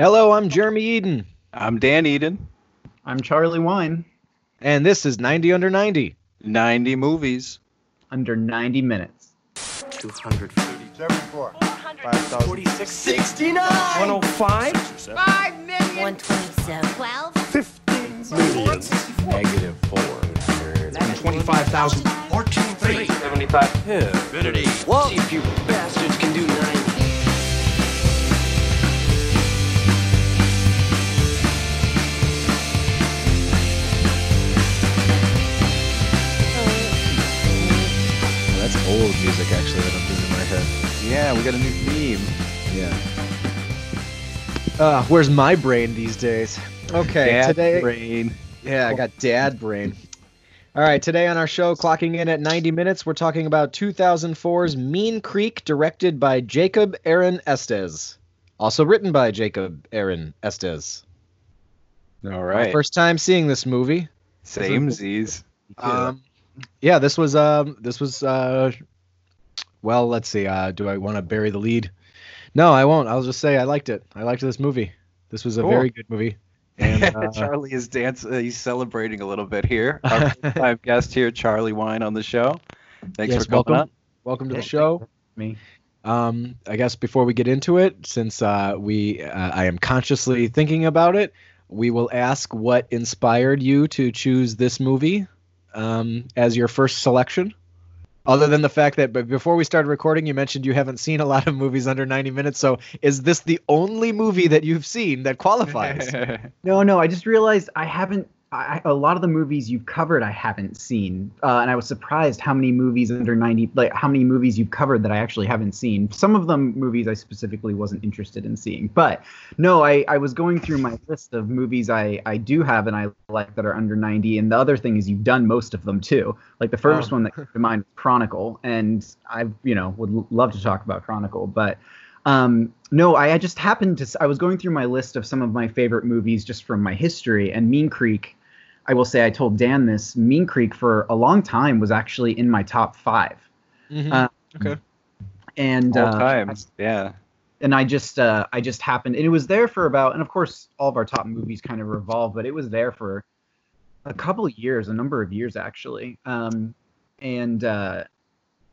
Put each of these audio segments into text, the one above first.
Hello, I'm Jeremy Eden, I'm Dan Eden. I'm Charlie Wine. and this is 90 Under 90. 90 movies. Under 90 minutes. 230. 74. 46. 69. 105. 5 million. 127. 12. Negative 425,000. 14. 3. 75. Infinity. Whoa. See if you bastards can do 90. Old music, actually, that I'm doing in my head. Yeah, we got a new theme. Yeah. Uh, where's my brain these days? Okay, Dad today. Brain. Yeah, I got dad brain. All right, today on our show, clocking in at 90 minutes, we're talking about 2004's Mean Creek, directed by Jacob Aaron Estes. Also written by Jacob Aaron Estes. All right. My. First time seeing this movie. Same Z's. Um, yeah, this was um, this was uh, well, let's see. Uh, do I want to bury the lead? No, I won't. I'll just say I liked it. I liked this movie. This was a Cool. very good movie. And uh, Charlie is dance. Uh, he's celebrating a little bit here. Our first-time guest here, Charlie Wine, on the show. Thanks Yes, for coming welcome. on. welcome to the show. Me. Um, I guess before we get into it, since uh, we uh, I am consciously thinking about it, we will ask what inspired you to choose this movie um, as your first selection. Other than the fact that, but before we started recording, you mentioned you haven't seen a lot of movies under 90 minutes. So, is this the only movie that you've seen that qualifies? No, no, I just realized I haven't. I, a lot of the movies you've covered, I haven't seen, uh, and I was surprised how many movies under ninety, like how many movies you've covered that I actually haven't seen. Some of them movies I specifically wasn't interested in seeing, but no, I, I was going through my list of movies I, I do have and I like that are under ninety, and the other thing is you've done most of them too. Like the first Oh. one that came to mind, was Chronicle, and I you know would l- love to talk about Chronicle, but um, no, I, I just happened to. I was going through my list of some of my favorite movies just from my history, and Mean Creek. I will say I told Dan this. Mean Creek for a long time was actually in my top five, Mhm. Uh, okay. and All uh, times. Yeah. and I just uh, I just happened, and it was there for about, and of course all of our top movies kind of revolve, but it was there for a couple of years, a number of years actually, um, and uh,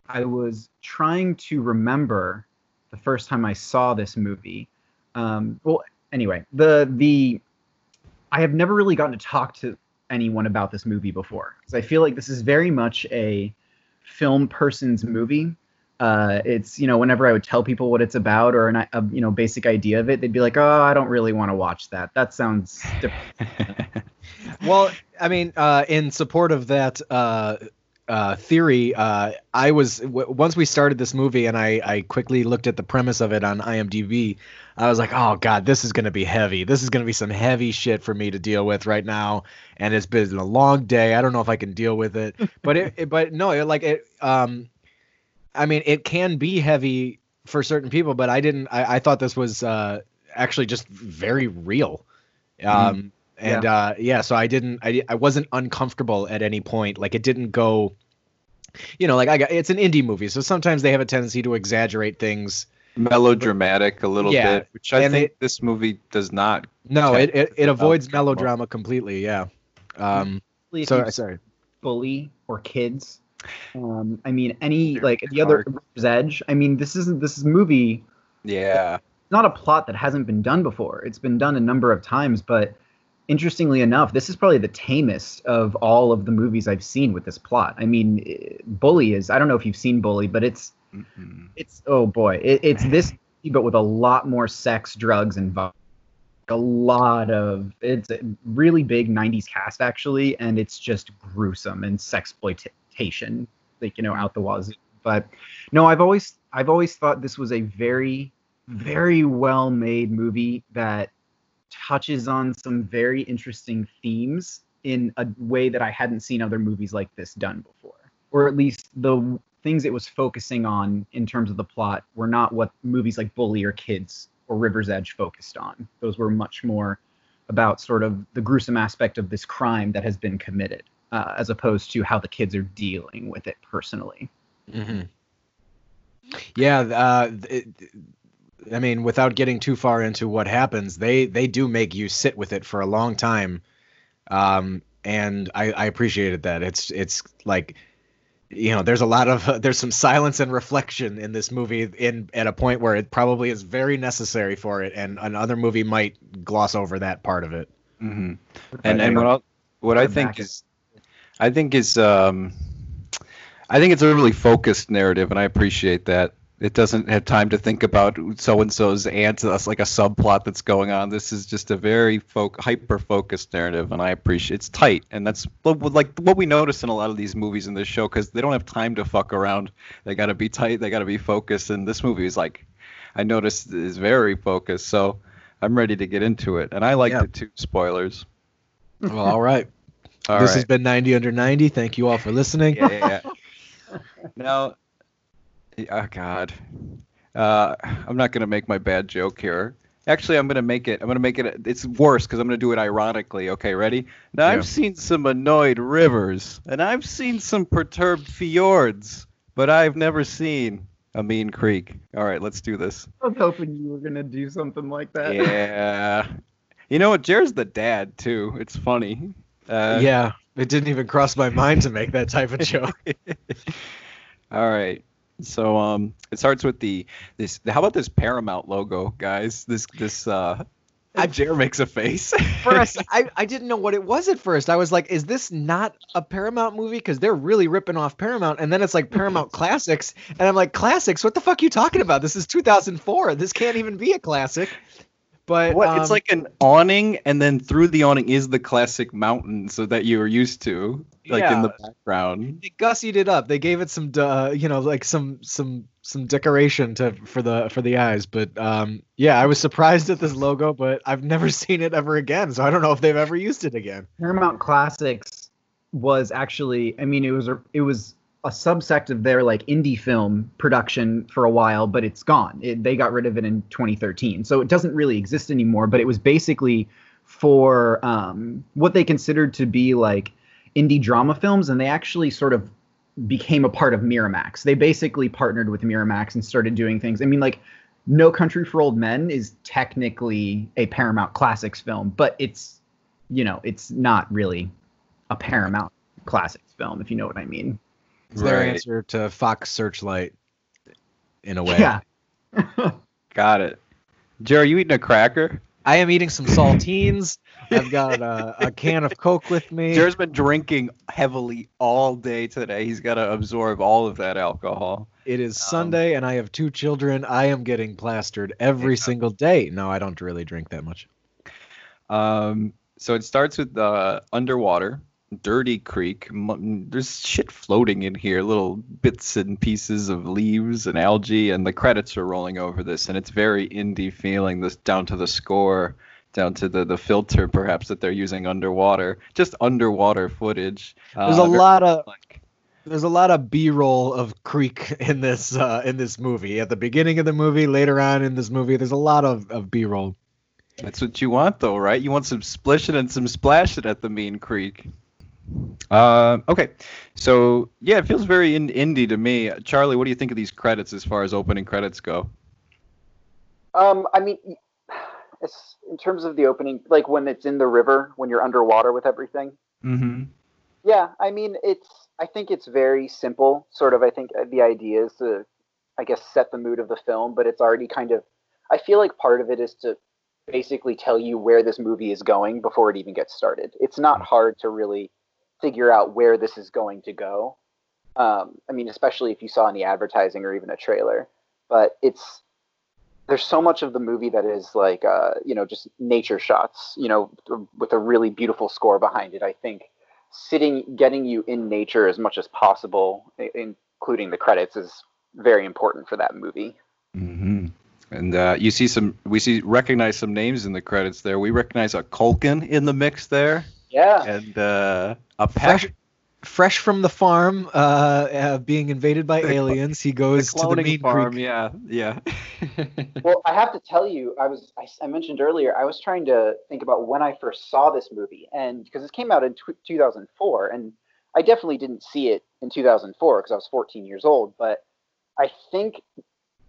I was trying to remember the first time I saw this movie. Um, well, anyway, the the I have never really gotten to talk to anyone about this movie before because I feel like this is very much a film person's movie uh, it's you know whenever I would tell people what it's about or an, a you know basic idea of it, they'd be like, "Oh, I don't really want to watch that. That sounds." Well, I mean, uh, in support of that uh, uh, theory, uh, I was w- once we started this movie, and I, I quickly looked at the premise of it on IMDb. I was like, "Oh God, this is going to be heavy. This is going to be some heavy shit for me to deal with right now." And it's been a long day. I don't know if I can deal with it. But it, it but no, it, like it. Um, I mean, it can be heavy for certain people, but I didn't. I, I thought this was uh, actually just very real. Um, and uh, yeah, so I didn't. I I wasn't uncomfortable at any point. Like it didn't go. You know, like I got. It's an indie movie, so sometimes they have a tendency to exaggerate things. Melodramatic a little Yeah, bit, which I and think this movie does not. No, it it, it avoids melodrama. melodrama completely. Yeah. Um. if So sorry. bully or kids. Um, I mean, any They're like the other Edge. I mean, this isn't this is movie Yeah. not a plot that hasn't been done before. It's been done a number of times, but interestingly enough, this is probably the tamest of all of the movies I've seen with this plot. I mean, eh, Bully is I don't know if you've seen Bully, but it's Mhm. it's oh boy, it, it's this but with a lot more sex, drugs, and violence. A lot of it's a really big '90s cast actually, and it's just gruesome and sexploitation, like you know, out the wazoo. But no, I've always I've always thought this was a very very well made movie that touches on some very interesting themes in a way that I hadn't seen other movies like this done before, or at least the things it was focusing on in terms of the plot were not what movies like Bully or Kids or River's Edge focused on. Those were much more about sort of the gruesome aspect of this crime that has been committed, uh, as opposed to how the kids are dealing with it personally. hmm Yeah, uh, th- I mean, without getting too far into what happens, they they do make you sit with it for a long time, um, and I, I appreciated that. It's it's like, you know, there's a lot of uh, there's some silence and reflection in this movie in at a point where it probably is very necessary for it, and another movie might gloss over that part of it. hmm And and what I'll, what I think back. is, I think is um, I think it's a really focused narrative, and I appreciate that. It doesn't have time to think about so and so's aunt, that's like a subplot that's going on. This is just a very fo- hyper focused narrative, and I appreciate it's tight, and that's like what we notice in a lot of these movies in this show because they don't have time to fuck around. They got to be tight, they got to be focused, and this movie is like, I noticed is very focused. So I'm ready to get into it, and I liked Yeah. it too. Spoilers. Well, all right. All this right. has been 90 under 90. Thank you all for listening. yeah, yeah, yeah. now, oh God, uh, I'm not gonna make my bad joke here. Actually, I'm gonna make it. I'm gonna make it. It's worse because I'm gonna do it ironically. Okay, ready? Now Yeah. I've seen some annoyed rivers, and I've seen some perturbed fjords, but I've never seen a mean creek. All right, let's do this. I was hoping you were gonna do something like that. Yeah. You know what? Jared's the dad too. It's funny. Uh, yeah, it didn't even cross my mind to make that type of joke. All right. So um, it starts with the this. How about this Paramount logo, guys? This this uh, Jared makes a face. first, I, I didn't know what it was at first. I was like, is this not a Paramount movie? Because they're really ripping off Paramount. And then it's like Paramount Classics. And I'm like, Classics? What the fuck are you talking about? This is 2004. This can't even be a classic. But what? it's um, like an awning, and then through the awning is the classic mountain, so that you are used to, like in the background. they gussied it up. They gave it some, uh, you know, like some some some decoration to for the for the eyes. But um, yeah, I was surprised at this logo, but I've never seen it ever again. So I don't know if they've ever used it again. Paramount Classics was actually, I mean, it was it was a subsect of their like indie film production for a while, but it's gone. It, they got rid of it in 2013, so it doesn't really exist anymore. But it was basically for um, what they considered to be like indie drama films, and they actually sort of became a part of Miramax. They basically partnered with Miramax and started doing things. I mean, like No Country for Old Men is technically a Paramount Classics film, but it's you know, it's not really a Paramount Classics film, if you know what I mean. It's their answer to Fox Searchlight, in a way. Yeah. Got it. Joe, are you eating a cracker? I am eating some saltines. I've got a, a can of Coke with me. Joe's been drinking heavily all day today. He's got to absorb all of that alcohol. It is Um, Sunday, and I have two children. I am getting plastered every Yeah. single day. No, I don't really drink that much. Um, so it starts with uh, underwater, dirty creek. There's shit floating in here, little bits and pieces of leaves and algae, and the credits are rolling over this, and it's very indie feeling. This down to the score, down to the the filter perhaps that they're using underwater, just underwater footage. There's Uh, a lot of like- there's a lot of B-roll of creek in this uh, in this movie. At the beginning of the movie, later on in this movie, there's a lot of, of B-roll. That's what you want, though, right? You want some splishing and some splashing at the Mean Creek. Uh, okay, so yeah, it feels very in- indie to me. Charlie, what do you think of these credits as far as opening credits go? Um, I mean, it's in terms of the opening, like when it's in the river, when you're underwater with everything. Mm-hmm. Yeah, I mean, it's. I think it's very simple. Sort of. I think uh, the idea is to, I guess, set the mood of the film, but it's already kind of. I feel like part of it is to basically tell you where this movie is going before it even gets started. It's not hard to really figure out where this is going to go. Um, I mean, especially if you saw any advertising or even a trailer. But it's there's so much of the movie that is like uh, you know just nature shots you know with a really beautiful score behind it i think sitting getting you in nature as much as possible including the credits is very important for that movie Mm-hmm. And uh, you see some, we see recognize some names in the credits there. We recognize a Culkin in the mix there, yeah and uh, a Fresh, fresh from the farm, uh, uh, being invaded by The aliens, he The goes to the cloning Mean farm, Creek. yeah, yeah. well i have to tell you i was I mentioned earlier i was trying to think about when i first saw this movie and because it came out in tw 2004 and i definitely didn't see it in 2004 because i was 14 years old but i think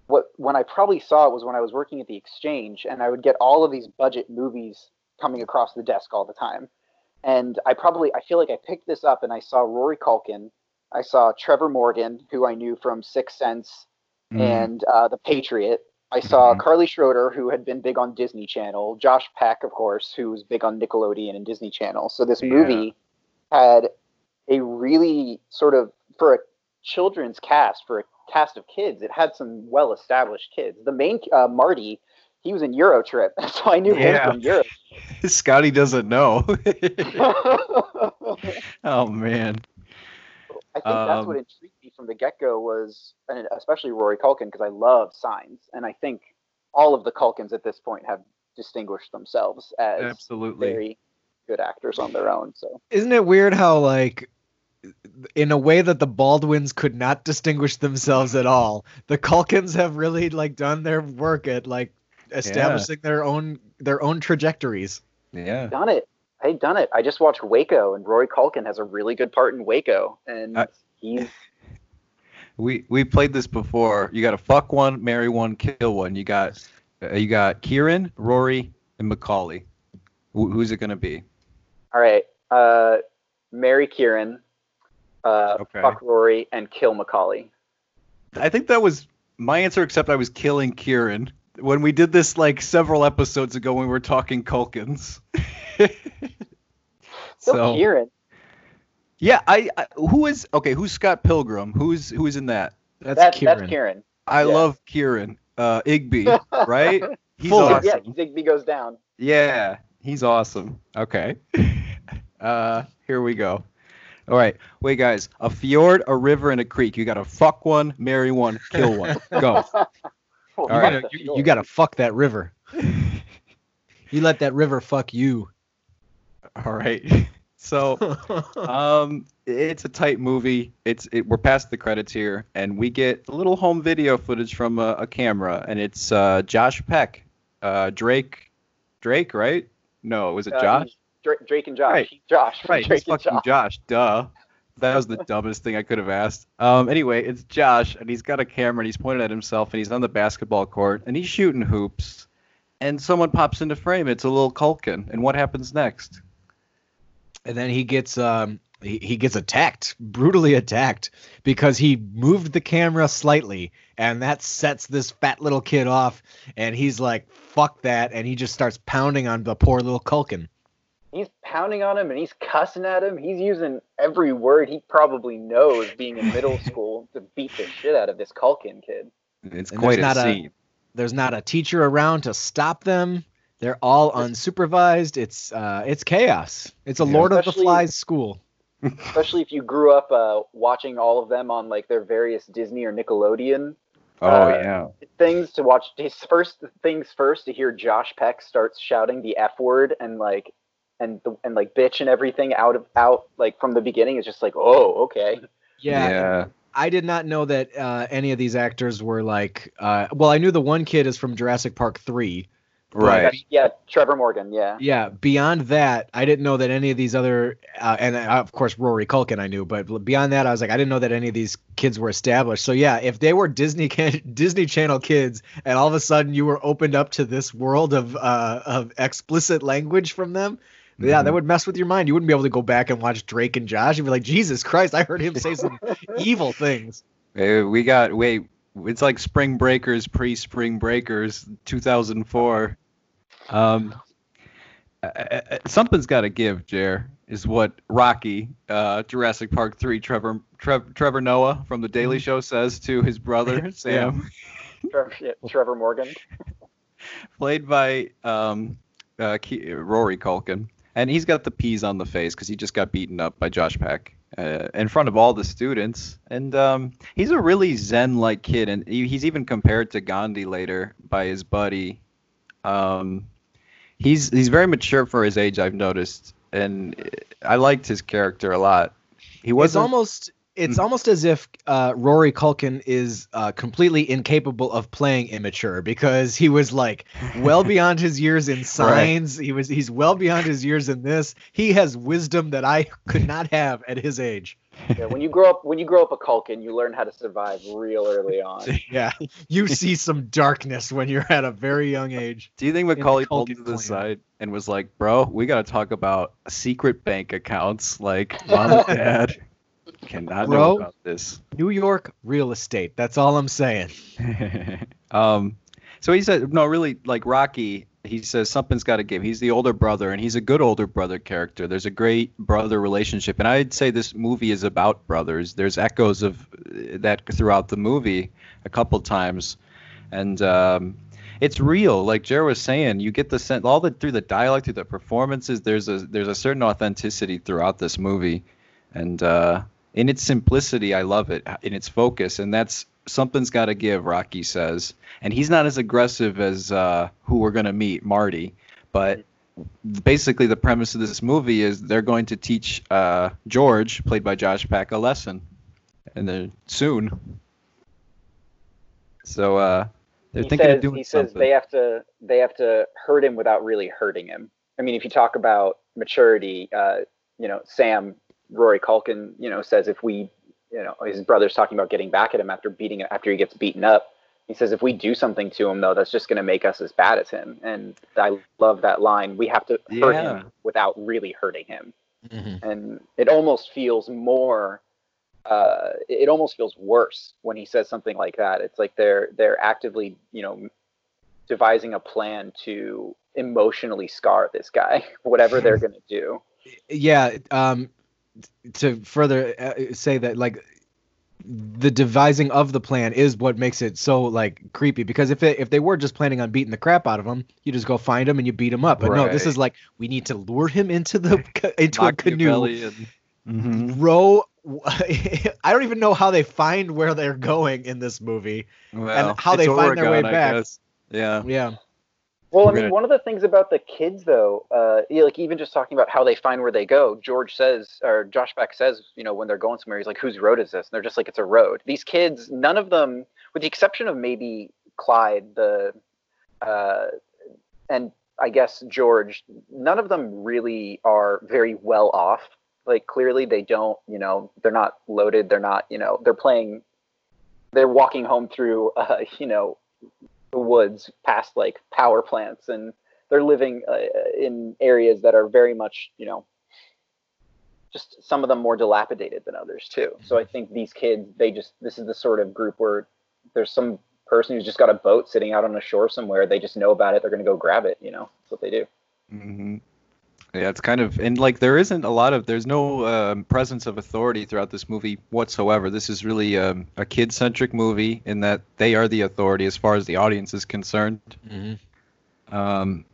what when I probably saw it was when I was working at the exchange, and I would get all of these budget movies coming across the desk all the time. And I probably I feel like I picked this up and I saw Rory Culkin, I saw Trevor Morgan, who I knew from Sixth Sense Mm. and uh, The Patriot. I saw Mhm. Carly Schroeder, who had been big on Disney Channel. Josh Peck, of course, who was big on Nickelodeon and Disney Channel. So this Yeah. movie had a really sort of for a children's cast, for a cast of kids, it had some well-established kids. The main uh, Marty, he was in Eurotrip, so I knew Yeah. him from Europe. Scotty doesn't know. oh man. I think that's what Um, intrigued me from the get-go was, and especially Rory Culkin, because I love Signs, and I think all of the Culkins at this point have distinguished themselves as Absolutely. very good actors on their own. So Isn't it weird how like in a way that the Baldwins could not distinguish themselves at all, the Culkins have really like done their work at like establishing their own their own trajectories. Yeah. done it. Hey, done it. I just watched Waco, and Rory Culkin has a really good part in Waco, and I- he's We we played this before. You got to fuck one, marry one, kill one. You got uh, you got Kieran, Rory, and Macaulay. Wh- who's it gonna be? all right. Uh, marry Kieran, uh, Okay. fuck Rory, and kill Macaulay. I think that was my answer, except I was killing Kieran when we did this like several episodes ago when we were talking Culkins. Kill so Kieran. yeah, I, I who is okay? Who's Scott Pilgrim? Who's who's in that? That's That's Kieran. that's Kieran. I Yeah. love Kieran. Uh, Igby, right? He's Fuller. awesome. Yeah, Zigby goes down. Yeah, he's awesome. Okay. Uh, here we go. All right. Wait, guys. A fjord, a river, and a creek. You got to fuck one, marry one, kill one. Go. Well, You, right. gotta, you, you gotta fuck that river. You let that river fuck you. All right. So, um, it's a tight movie. It's it, we're past the credits here, and we get a little home video footage from a, a camera, and it's uh, Josh Peck, uh, Drake, Drake, right? No, was it Uh, Josh? he's Drake and Josh. Right. Josh. Right, Drake it's and fucking Josh. Duh. That was the dumbest thing I could have asked. Um, anyway, it's Josh, and he's got a camera, and he's pointed at himself, and he's on the basketball court, and he's shooting hoops, and someone pops into frame. It's a little Culkin, and what happens next? and then he gets um he, he gets attacked brutally attacked because he moved the camera slightly and that sets this fat little kid off and he's like fuck that and he just starts pounding on the poor little culkin He's pounding on him and he's cussing at him. He's using every word he probably knows being in middle school to beat the shit out of this Culkin kid. It's And quite there's a not a- scene. there's not a teacher around to stop them they're all unsupervised it's uh it's chaos it's a Yeah. lord of the flies school Especially if you grew up uh, watching all of them on like their various Disney or Nickelodeon Oh uh, yeah. things to watch. His first things first to hear Josh Peck starts shouting the F word and like and the, and like bitch and everything out of out like from the beginning is just like oh okay. yeah, I did not know that uh, any of these actors were like. Uh, well, I knew the one kid is from Jurassic Park three. Right. Yeah, Trevor Morgan. Yeah. Yeah. Beyond that, I didn't know that any of these other, uh, and uh, of course Rory Culkin, I knew, but beyond that, I was like, I didn't know that any of these kids were established. So yeah, if they were Disney ki- Disney Channel kids, and all of a sudden you were opened up to this world of uh, of explicit language from them. Yeah, that Mhm. would mess with your mind. You wouldn't be able to go back and watch Drake and Josh. You'd be like, Jesus Christ, I heard him say some evil things. Hey, we got wait. It's like Spring Breakers, pre-Spring Breakers, 2004. Um, uh, uh, something's got to give, Jer. Is what Rocky, uh, Jurassic Park 3, Trevor Trev, Trevor Noah from The Daily Show says to his brother Sam, Trevor, yeah, Trevor Morgan. played by um, uh, Rory Culkin, and he's got the peas on the face because he just got beaten up by Josh Peck uh, in front of all the students, and um, he's a really zen-like kid, and he, he's even compared to Gandhi later by his buddy. Um, he's he's very mature for his age, I've noticed, and I liked his character a lot. He wasn't almost it's Mm. almost as if uh, Rory Culkin is uh, completely incapable of playing immature because he was like well beyond his years in signs. He was he's well beyond his years in this. He has wisdom that I could not have at his age. Yeah, when you grow up, when you grow up a Culkin, you learn how to survive real early on. Yeah, you see some darkness when you're at a very young age. Do you think the Macaulay pulled Culkin to the clan. side and was like, "Bro, we got to talk about secret bank accounts. Like, mom and dad cannot Bro. know about this." New York real estate. That's all I'm saying. um, so he said, no, really, like Rocky, he says something's got to give. He's the older brother, and he's a good older brother character. There's a great brother relationship, and I'd say this movie is about brothers. There's echoes of uh, that throughout the movie a couple times, and um, it's real. Like Jared was saying, you get the sense all the through the dialogue, through the performances. There's a there's a certain authenticity throughout this movie, and uh, in its simplicity, I love it. In its focus, and that's something's got to give. Rocky says, and he's not as aggressive as uh, who we're gonna meet, Marty, but. Basically, the premise of this movie is they're going to teach uh, George, played by Josh Peck, a lesson, and then soon. So uh, they're he thinking says, of doing something. he says they have to they have to hurt him without really hurting him. I mean, if you talk about maturity, uh, you know, Sam Rory Culkin, you know, says if we, you know, his brother's talking about getting back at him after beating after he gets beaten up. He says if we do something to him though, that's just going to make us as bad as him. And I love that line. We have to hurt Yeah. him without really hurting him. Mhm. and it almost feels more uh, it almost feels worse when he says something like that it's like they're they're actively you know devising a plan to emotionally scar this guy whatever they're going to do yeah um to further uh, say that like the devising of the plan is what makes it so like creepy. Because if it, if they were just planning on beating the crap out of him you just go find him and you beat him up. But no this is like we need to lure him into the into a canoe. Machiavelli and- Mhm. row i don't even know how they find where they're going in this movie. Well, how they find their way back. Yeah. yeah well i We're mean gonna- one of the things about the kids though uh, yeah, like even just talking about how they find where they go george says or josh peck says you know when they're going somewhere he's like whose road is this and they're just like it's a road these kids none of them with the exception of maybe clyde the uh, and I guess George, none of them really are very well off. Like clearly they don't, you know, they're not loaded. They're not, you know, they're playing, they're walking home through, uh, you know, the woods past like power plants, and they're living uh, in areas that are very much, you know, just some of them more dilapidated than others too. So I think these kids, they just, this is the sort of group where there's some person who's just got a boat sitting out on a shore somewhere. They just know about it. They're going to go grab it. You know, that's what they do. hmm Yeah, it's kind of and like there isn't a lot of there's no um, presence of authority throughout this movie whatsoever. This is really um, a kid-centric movie in that they are the authority as far as the audience is concerned. Um,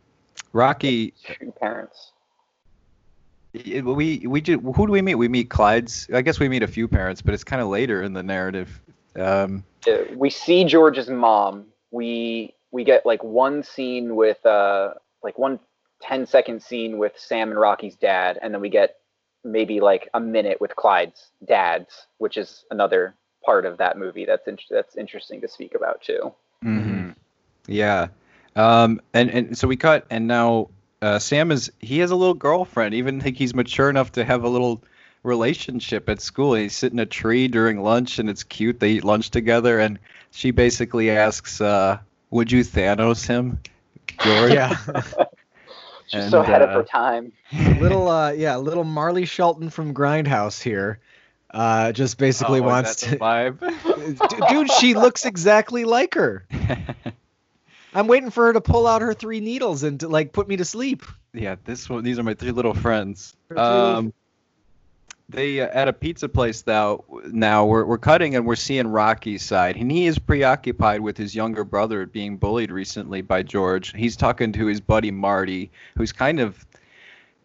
Rocky, Two parents. it- we we do, who do we meet? We meet Clyde's. I guess we meet a few parents, but it's kind of later in the narrative. Um, we see George's mom. We we get like one scene with uh like one 10 second scene with Sam and Rocky's dad, and then we get maybe like a minute with Clyde's dad's, which is another part of that movie that's in, that's interesting to speak about too. hmm Yeah. Um, and, and so we cut, and now uh, Sam is he has a little girlfriend. Even think he's mature enough to have a little relationship at school. He's sitting a tree during lunch, and it's cute. They eat lunch together, and she basically asks, uh, "Would you Thanos him, George?" yeah She's And, so ahead of uh, her time. little uh yeah little marley shelton from grindhouse here uh just basically Oh, wants to vibe. Dude she looks exactly like her i'm waiting for her to pull out her three needles and to like put me to sleep Yeah, this one. These are my three little friends. Um, they uh, at a pizza place now. Now we're we're cutting and we're seeing Rocky's side, and he is preoccupied with his younger brother being bullied recently by George. He's talking to his buddy Marty, who's kind of.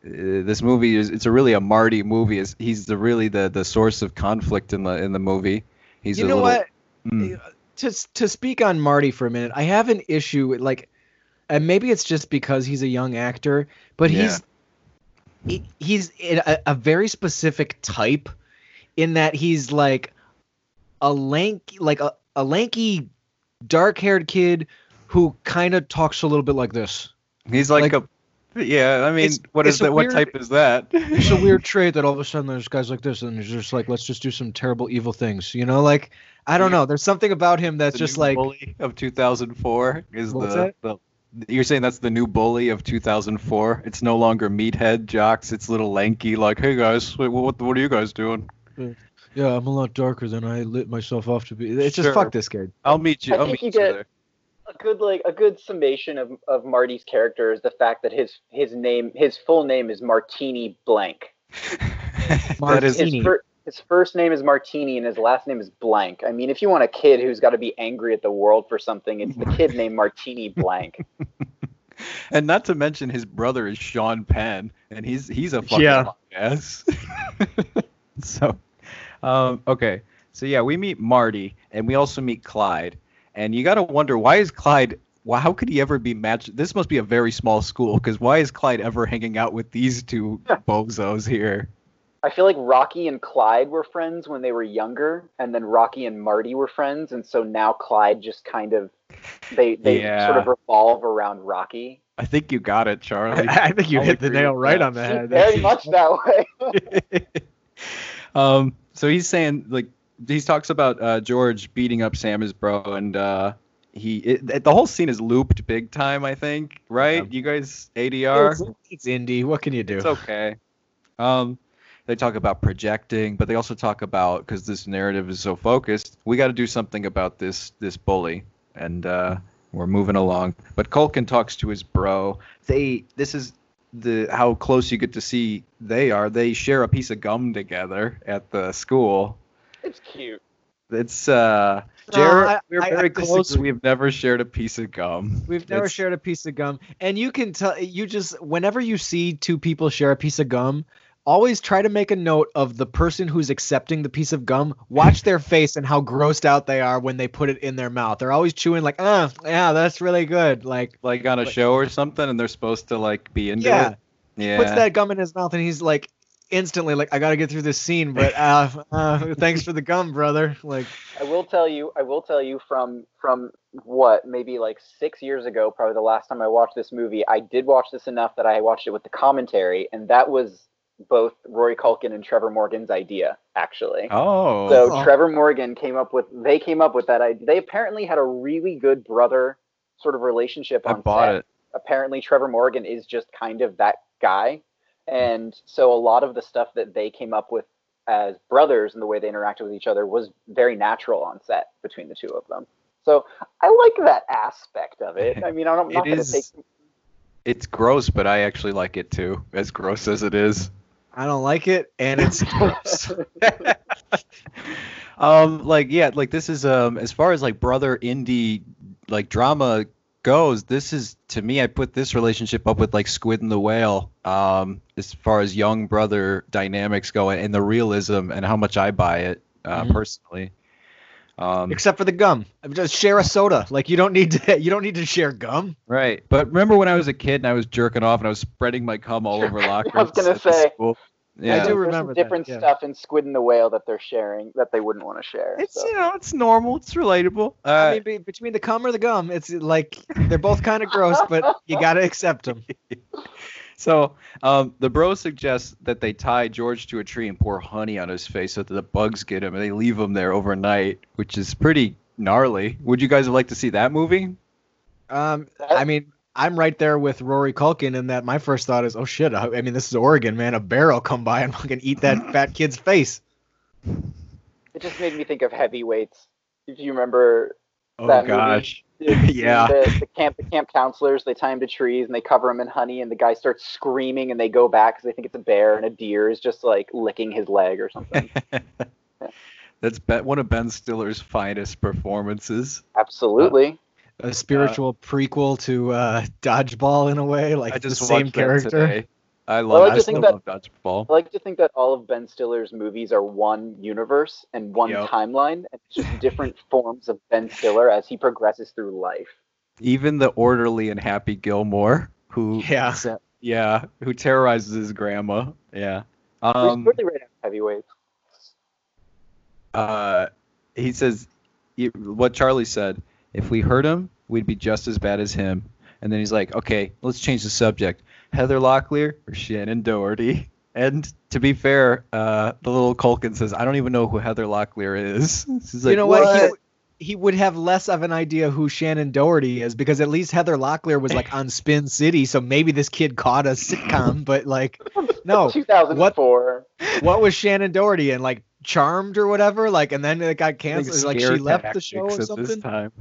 Uh, this movie is it's a really a Marty movie. Is he's the really the the source of conflict in the in the movie. He's you a know little, what Mm. to to speak on Marty for a minute, I have an issue with like, and maybe it's just because he's a young actor, but he's he, he's in a, a very specific type, in that he's like a lanky, like a, a lanky, dark-haired kid who kind of talks a little bit like this. He's like, Like- a. Yeah, I mean, what is that? What type is that? It's a weird trait that all of a sudden there's guys like this, and he's just like, let's just do some terrible, evil things. You know, like I don't know. There's something about him that's The just like of 2004 is What's the, that? the. You're saying that's the new bully of 2004. It's no longer meathead jocks. It's little lanky, like, hey guys, wait, what what are you guys doing? Yeah, I'm a lot darker than I lit myself off to be. It's Sure. just fuck this kid. I'll meet you. I I'll think meet you you, get- there. a good like a good summation of, of Marty's character is the fact that his his name his full name is Martini Blank. that is Martini. His, fir- his first name is Martini and his last name is Blank. I mean, if you want a kid who's got to be angry at the world for something, it's the kid named Martini Blank. and not to mention his brother is Sean Penn, and he's he's a fucking Yeah. ass. so, um, okay, so yeah, we meet Marty, and we also meet Clyde, and you got to wonder why is Clyde. Why, how could he ever be matched? This must be a very small school, because why is Clyde ever hanging out with these two bozos here? I feel like Rocky and Clyde were friends when they were younger, and then Rocky and Marty were friends, and so now Clyde just kind of they they Yeah. sort of revolve around Rocky. I think you got it, Charlie. I think you I'll hit the nail right that. on the head. Very much that way. um, so he's saying like he talks about uh, George beating up Sam his bro, and uh, he it, the whole scene is looped big time. I think, right? Yeah. You guys ADR. It's, it's indie. What can you do? It's okay. Um, they talk about projecting, but they also talk about because this narrative is so focused, we got to do something about this this bully, and uh, we're moving along. But Culkin talks to his bro. They this is the how close you get to see they are. They share a piece of gum together at the school. it's cute. It's uh, No, Jared, I- we're I- I very close. disagree. We've never shared a piece of gum. We've never It's- shared a piece of gum, and you can tell. You just whenever you see two people share a piece of gum, always try to make a note of the person who's accepting the piece of gum. Watch their face and how grossed out they are when they put it in their mouth. They're always chewing like, "Ah, yeah, that's really good." Like like on a show or something, and they're supposed to like be into Yeah. it. Yeah. puts that gum in his mouth, and he's like instantly like, "I got to get through this scene," but uh, uh, thanks for the gum, brother. Like, I will tell you, I will tell you from from what maybe like six years ago, probably the last time I watched this movie. I did watch this enough that I watched it with the commentary, and that was both Rory Culkin and Trevor Morgan's idea, actually. Oh. So Oh. Trevor Morgan came up with they came up with that idea. They apparently had a really good brother sort of relationship on I bought set. it. Apparently Trevor Morgan is just kind of that guy. Hmm. And so a lot of the stuff that they came up with as brothers and the way they interacted with each other was very natural on set between the two of them. So I like that aspect of it. I mean, I'm not going to is- take It's gross, but I actually like it too. As gross as it is. I don't like it, and it's um, like yeah, like this is um as far as like brother indie like drama goes, this is to me I put this relationship up with like Squid and the Whale. Um, as far as young brother dynamics go and the realism and how much I buy it uh, Mhm. personally. Um, except for the gum. Just share a soda. Like you don't need to. You don't need to share gum. Right. But remember when I was a kid and I was jerking off and I was spreading my cum all over lockers? I was gonna say. school? I do There's remember some that, different yeah. stuff in Squid and the Whale that they're sharing that they wouldn't want to share. It's so. you know it's normal. It's relatable. Uh, I mean, be, between the cum or the gum, it's like they're both kind of gross, but you gotta accept them. so um, the bro suggests that they tie George to a tree and pour honey on his face so that the bugs get him, and they leave him there overnight, which is pretty gnarly. Would you guys like to see that movie? Um, I mean, I'm right there with Rory Culkin in that my first thought is, oh shit. I, I mean, this is Oregon, man. A bear will come by and fucking eat that fat kid's face. It just made me think of heavyweights. If you remember Oh that gosh. movie, the- Yeah. the, the camp the camp counselors they tie him to trees and they cover him in honey and the guy starts screaming and they go back because they think it's a bear and a deer is just like licking his leg or something. That's ben, one of Ben Stiller's finest performances. Absolutely. A spiritual prequel to uh, Dodgeball in a way, like I the same watched that character. I love. like I to think that- love dodgeball. I like to think that all of Ben Stiller's movies are one universe and one Yep. timeline, and it's just different forms of Ben Stiller as he progresses through life. Even the orderly and happy Gilmore, who Yeah. yeah, who terrorizes his grandma. Yeah. Um, really right heavyweights. uh, he says what Charlie said. If we hurt him, we'd be just as bad as him. And then he's like, okay, let's change the subject. Heather Locklear or Shannen Doherty? And to be fair, uh, the little Culkin says, I don't even know who Heather Locklear is. He's like, you know what? He, "What?" would- he would have less of an idea who Shannen Doherty is because at least Heather Locklear was like on Spin City, so maybe this kid caught a sitcom. But like, no, 2004. what was Shannen Doherty in? Like Charmed or whatever? Like, and then it got canceled. Like she left the show Tactics or at this time.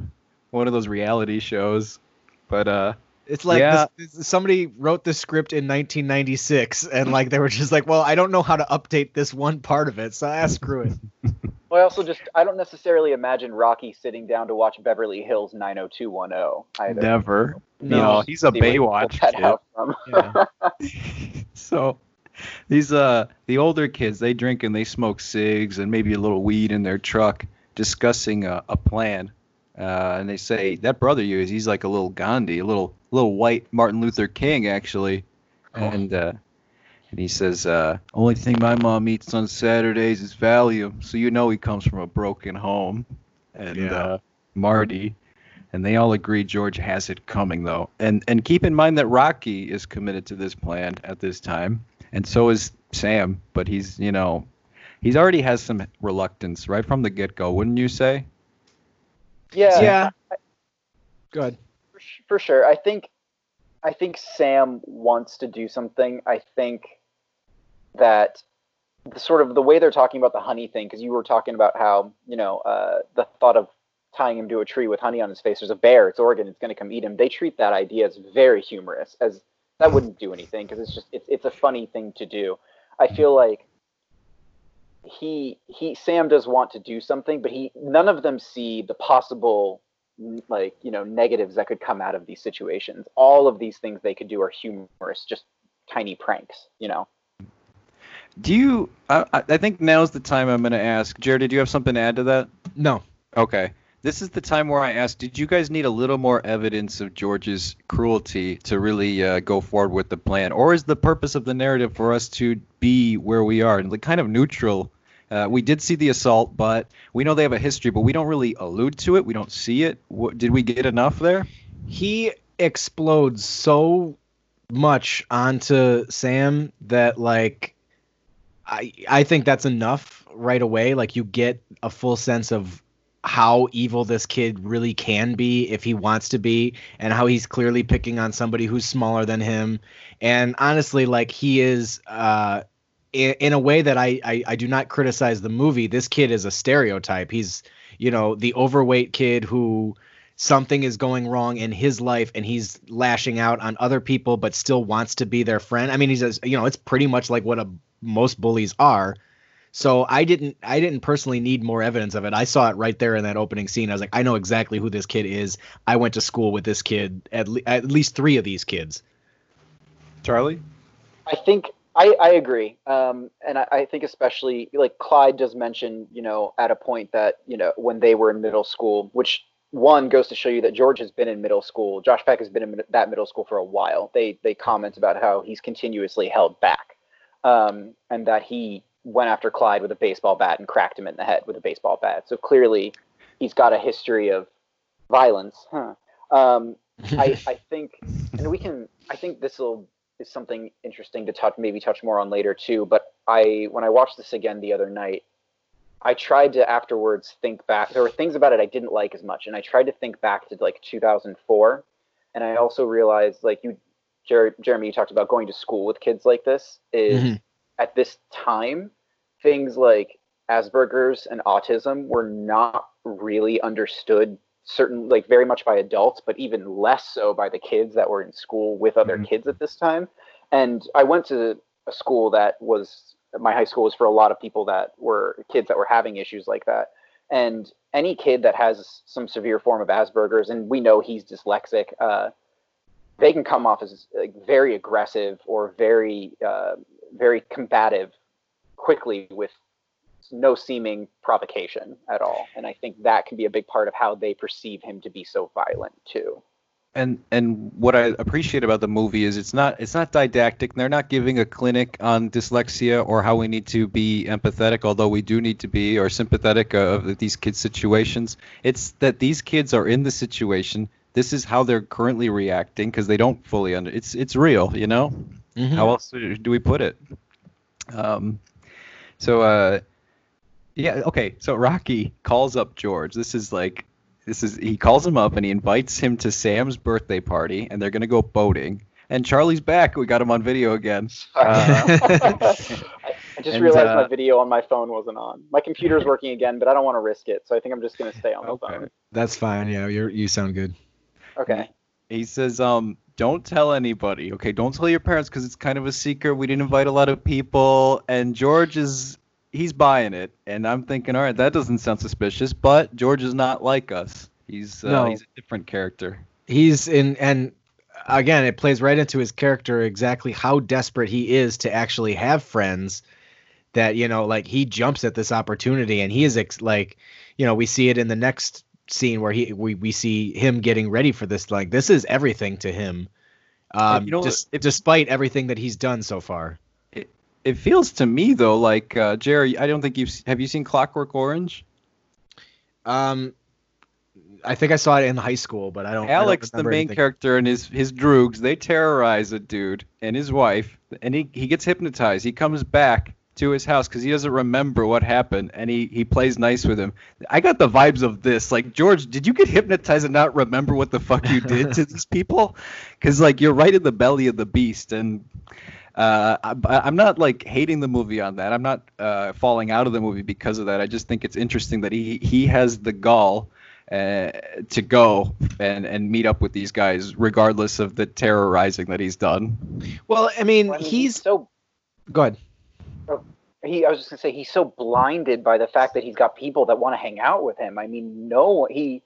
One of those reality shows. But uh, It's like Yeah. this, this- somebody wrote the script in 1996, and like they were just like, well, I don't know how to update this one part of it, so ah, screw it. Well, I also just I don't necessarily imagine Rocky sitting down to watch Beverly Hills 90210 either. never. No. You know, he's a See where he pulled Baywatch kid. Yeah. so these uh the older kids they drink and they smoke cigs and maybe a little weed in their truck discussing a, a plan uh, and they say that brother you is he's like a little gandhi a little little white martin luther king actually and uh and he says uh only thing my mom eats on saturdays is valium so you know he comes from a broken home and Yeah. uh marty and they all agree George has it coming though. And and keep in mind that Rocky is committed to this plan at this time, and so is Sam, but he's, you know, he's already has some reluctance right from the get-go, wouldn't you say? Yeah, yeah. Good. for, for sure. I think I think Sam wants to do something. I think that the sort of the way they're talking about the honey thing, because you were talking about how you know uh, the thought of tying him to a tree with honey on his face. There's a bear. It's Oregon. It's going to come eat him. They treat that idea as very humorous. As that wouldn't do anything because it's just it's it's a funny thing to do. I feel like he he Sam does want to do something, but he none of them see the possible like you know negatives that could come out of these situations. All of these things they could do are humorous, just tiny pranks. You know. Do you? I, I I think now's the time I'm going to ask. Jared, did you have something to add to that? No. Okay. This is the time where I ask, did you guys need a little more evidence of George's cruelty to really uh, go forward with the plan? Or is the purpose of the narrative for us to be where we are and like kind of neutral? Uh, we did see the assault, but we know they have a history, but we don't really allude to it. We don't see it. What, did we get enough there? he explodes so much onto Sam that like I I think that's enough right away. Like you get a full sense of how evil this kid really can be if he wants to be and how he's clearly picking on somebody who's smaller than him. And honestly like he is uh in, in a way that I, I I do not criticize the movie this kid is a stereotype. He's you know the overweight kid who something is going wrong in his life and he's lashing out on other people but still wants to be their friend. I mean he's a, you know it's pretty much like what a most bullies are so i didn't i didn't personally need more evidence of it i saw it right there in that opening scene i was like i know exactly who this kid is i went to school with this kid at, le- at least three of these kids Charlie? I think I, I agree, um, and I, I think especially like Clyde does mention, you know, at a point that you know when they were in middle school, which one goes to show you that George has been in middle school. Josh Peck has been in that middle school for a while. They they comment about how he's continuously held back, um, and that he went after Clyde with a baseball bat and cracked him in the head with a baseball bat. So clearly, he's got a history of violence. Huh. Um, I, I think, and we can. I think this will is something interesting to touch, maybe touch more on later too. But I, when I watched this again the other night, I tried to afterwards think back. There were things about it I didn't like as much, and I tried to think back to like 2004, and I also realized, like you, Jer- Jeremy, you talked about going to school with kids like this. Is Mhm. At this time, things like Asperger's and autism were not really understood certain like very much by adults but even less so by the kids that were in school with other Mhm. kids at this time and i went to a school that was my high school was for a lot of people that were kids that were having issues like that and any kid that has some severe form of asperger's and we know he's dyslexic uh, they can come off as like, very aggressive or very uh, very combative quickly with no seeming provocation at all. And I think that can be a big part of how they perceive him to be so violent too. and and what I appreciate about the movie is it's not it's not didactic. They're not giving a clinic on dyslexia or how we need to be empathetic, although we do need to be, or sympathetic of these kids' situations. It's that these kids are in the situation. This is how they're currently reacting because they don't fully under. It's it's real, you know. Mhm. How else do we put it? Um, so uh, yeah, okay. So Rocky calls up George. This is like this is he calls him up and he invites him to Sam's birthday party and they're gonna go boating. And Charlie's back. We got him on video again. Uh, I I just and, realized uh, my video on my phone wasn't on. My computer's working again, but I don't want to risk it, so I think I'm just gonna stay on the okay. phone. That's fine. Yeah, you you sound good. Okay. He says, um, don't tell anybody. Okay, don't tell your parents because it's kind of a secret. We didn't invite a lot of people. And George is he's buying it. And I'm thinking, all right, that doesn't sound suspicious. But George is not like us. He's uh, No. he's a different character. He's in and again it plays right into his character exactly how desperate he is to actually have friends that you know like he jumps at this opportunity and he is ex- like you know we see it in the next scene where he we, we see him getting ready for this like this is everything to him um you know, just, despite everything that he's done so far It feels to me though like uh, Jerry. I don't think you've have you seen Clockwork Orange? um i think i saw it in high school but i don't I don't Alex, the main anything. character, and his his droogs, they terrorize a dude and his wife, and he, he gets hypnotized. He comes back to his house because he doesn't remember what happened, and he, he plays nice with him. I got the vibes of this. Like, George, did you get hypnotized and not remember what the fuck you did to these people? Because, like, you're right in the belly of the beast, and uh, I, I'm not like hating the movie on that. I'm not uh, falling out of the movie because of that. I just think it's interesting that he he has the gall uh, to go and and meet up with these guys, regardless of the terrorizing that he's done. well i mean I mean, he's so go ahead he I was just gonna say he's so blinded by the fact that he's got people that want to hang out with him. I mean, no, he,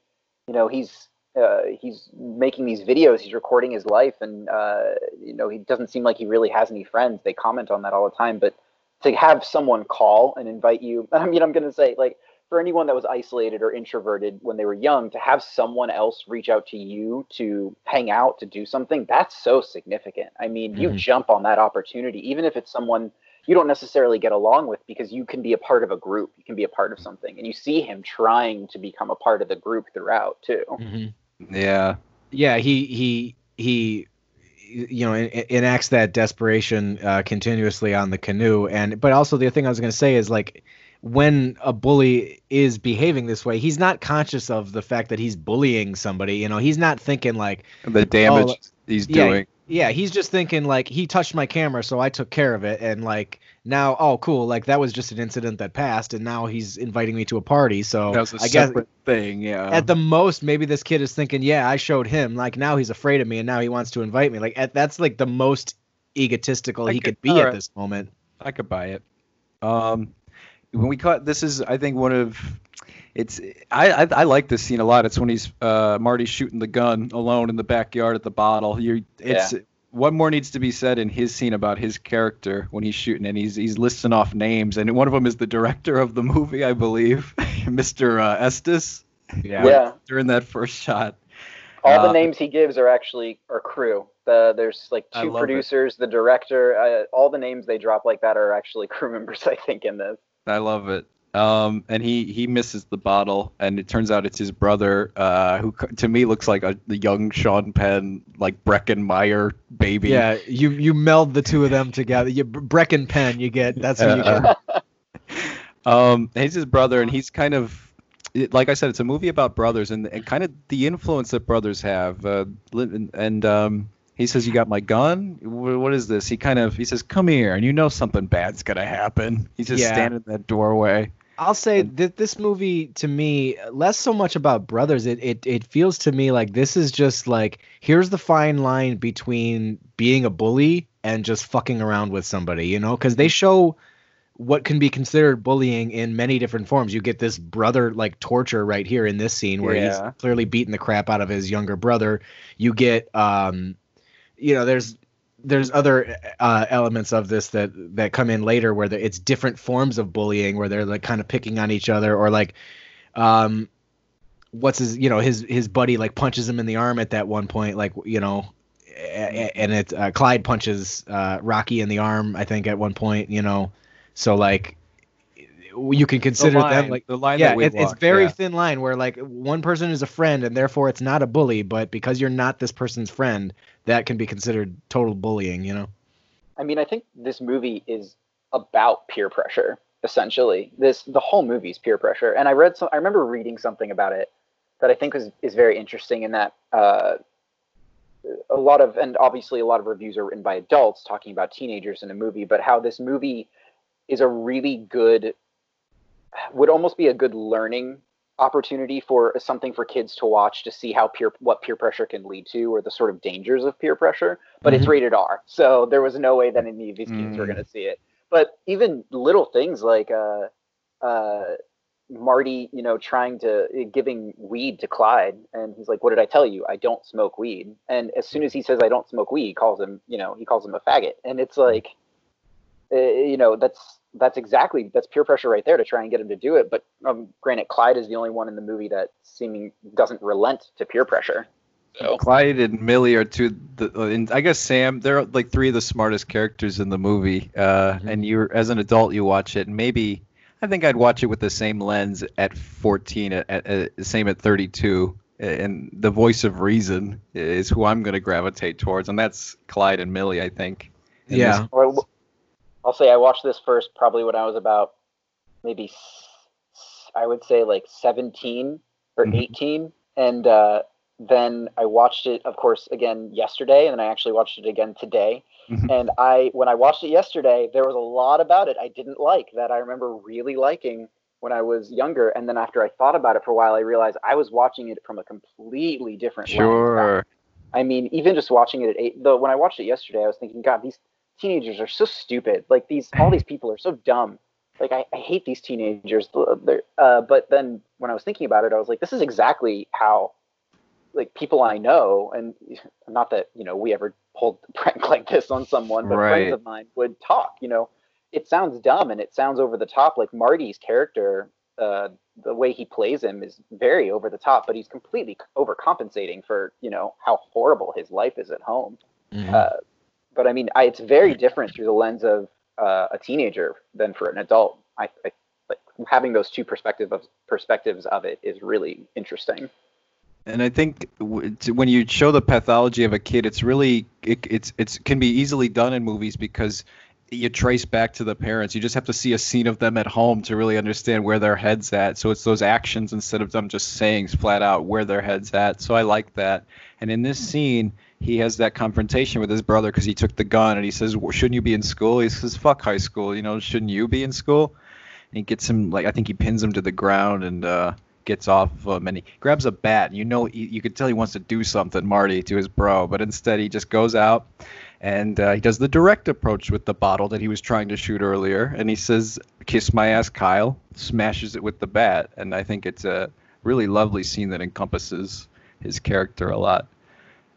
you know, he's uh, he's making these videos, he's recording his life, and uh, you know, he doesn't seem like he really has any friends. They comment on that all the time, but to have someone call and invite you, I mean, I'm gonna say like for anyone that was isolated or introverted when they were young, to have someone else reach out to you to hang out, to do something, that's so significant. I mean, you Mhm. jump on that opportunity, even if it's someone you don't necessarily get along with because you can be a part of a group. You can be a part of something. And you see him trying to become a part of the group throughout too. Mhm. Yeah, yeah he he he you know enacts that desperation uh, continuously on the canoe. And but also the thing i was going to say is like when a bully is behaving this way he's not conscious of the fact that he's bullying somebody. You know he's not thinking like the damage Oh, he's yeah, doing. Yeah he's just thinking like he touched my camera so i took care of it and like now oh cool like that was just an incident that passed and now he's inviting me to a party so That was a i guess separate thing. Yeah. at the most maybe this kid is thinking yeah i showed him like now he's afraid of me and now he wants to invite me like at, that's like the most egotistical I he could- could be at this moment I could buy it. Um, when we caught this is I think one of it's I, I I like this scene a lot. It's when he's uh Marty's shooting the gun alone in the backyard at the bottle. You it's what more needs to be said in his scene about his character when he's shooting and he's he's listing off names and one of them is the director of the movie I believe, Mr. Uh, Estes. yeah, yeah. During that first shot. all the Uh, names he gives are actually are crew the, there's like two love it. producers the director uh, all the names they drop like that are actually crew members i think in this I love it. Um, and he he misses the bottle, and it turns out it's his brother, uh, who to me looks like a the young Sean Penn, like Breckin Meyer baby. yeah you you meld the two of them together you brecken pen you get that's what you get Um, he's his brother, and he's kind of, it- like I said, it's a movie about brothers and, and kind of the influence that brothers have. Uh, and, and um, he says, "You got my gun? What is this?" He kind of he says, "Come here," and you know something bad's gonna happen. He's just Yeah. standing in that doorway. I'll say that this movie to me less so much about brothers. It, it it feels to me like this is just like here's the fine line between being a bully and just fucking around with somebody, you know? Because they show what can be considered bullying in many different forms. You get this brother like torture right here in this scene where Yeah. he's clearly beating the crap out of his younger brother. You get um you know there's there's other uh, elements of this that that come in later where the, it's different forms of bullying where they're like kind of picking on each other or like um what's his you know his his buddy like punches him in the arm at that one point like you know and it uh, Clyde punches uh, Rocky in the arm I think at one point you know. So like you can consider the line, them like the line yeah that we it, it's very yeah. thin line where like one person is a friend and therefore it's not a bully but because you're not this person's friend that can be considered total bullying you know I mean, I think this movie is about peer pressure essentially. This the whole movie is peer pressure, and I read some. I remember reading something about it that I think is is very interesting. In that uh, a lot of and obviously a lot of reviews are written by adults talking about teenagers in a movie, but how this movie is a really good would almost be a good learning opportunity for something for kids to watch to see how peer what peer pressure can lead to or the sort of dangers of peer pressure but it's rated r. So there was no way that any of these kids were Mm. going to see it. But even little things like uh uh marty you know trying to giving weed to clyde and he's like what did i tell you? I don't smoke weed. And as soon as he says i don't smoke weed he calls him you know he calls him a faggot. And it's like uh, you know that's that's exactly that's peer pressure right there to try and get him to do it but um, granted clyde is the only one in the movie that seeming doesn't relent to peer pressure so Clyde and Millie are two. The, and I guess Sam. They're like three of the smartest characters in the movie. Uh, And you, as an adult, you watch it, and maybe I think I'd watch it with the same lens at 14, at, at, at same at 32. And the voice of reason is who I'm going to gravitate towards, and that's Clyde and Millie. I think. Yeah this- Or I'll say I watched this first probably when I was about maybe I would say like 17 or Mhm. 18 and uh, then I watched it of course again yesterday and then I actually watched it again today Mhm. and I when I watched it yesterday there was a lot about it I didn't like that I remember really liking when I was younger and then after I thought about it for a while I realized I was watching it from a completely different lens Sure. I mean, even just watching it at eight, though, when I watched it yesterday, I was thinking, God, these teenagers are so stupid. Like these, all these people are so dumb. Like I, I hate these teenagers. Uh, but then when I was thinking about it, I was like, this is exactly how, like people I know, and not that you know we ever pulled a prank like this on someone, but Right. friends of mine would talk. You know, it sounds dumb and it sounds over the top. Like Marty's character, uh, the way he plays him is very over the top, but he's completely overcompensating for you know how horrible his life is at home. Mhm. Uh, but I mean, I, it's very different through the lens of uh, a teenager than for an adult. I, I like having those two perspective of perspectives of it is really interesting. And I think when you show the pathology of a kid, it's really it, it's it's can be easily done in movies because you trace back to the parents. You just have to see a scene of them at home to really understand where their heads at. So it's those actions instead of them just saying flat out where their heads at. So I like that. And in this scene, he has that confrontation with his brother because he took the gun and he says, "Well, "Shouldn't you be in school?" He says, "Fuck high school. You know, shouldn't you be in school?" And he gets him like I think he pins him to the ground and uh, gets off of him and he grabs a bat. And you know, he, you could tell he wants to do something, Marty, to his bro, but instead he just goes out and uh, he does the direct approach with the bottle that he was trying to shoot earlier. And he says, "Kiss my ass, Kyle." Smashes it with the bat, and I think it's a really lovely scene that encompasses his character a lot.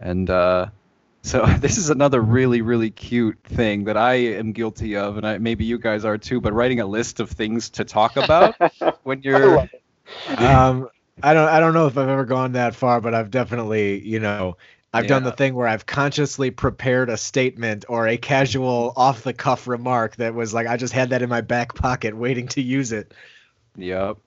And uh, so this is another really, really cute thing that I am guilty of, and I, maybe you guys are too. But writing a list of things to talk about when you're, um, I don't i don't know if i've ever gone that far but i've definitely you know i've done the thing where i've consciously prepared a statement or a casual off the cuff remark that was like i just had that in my back pocket waiting to use it Yep.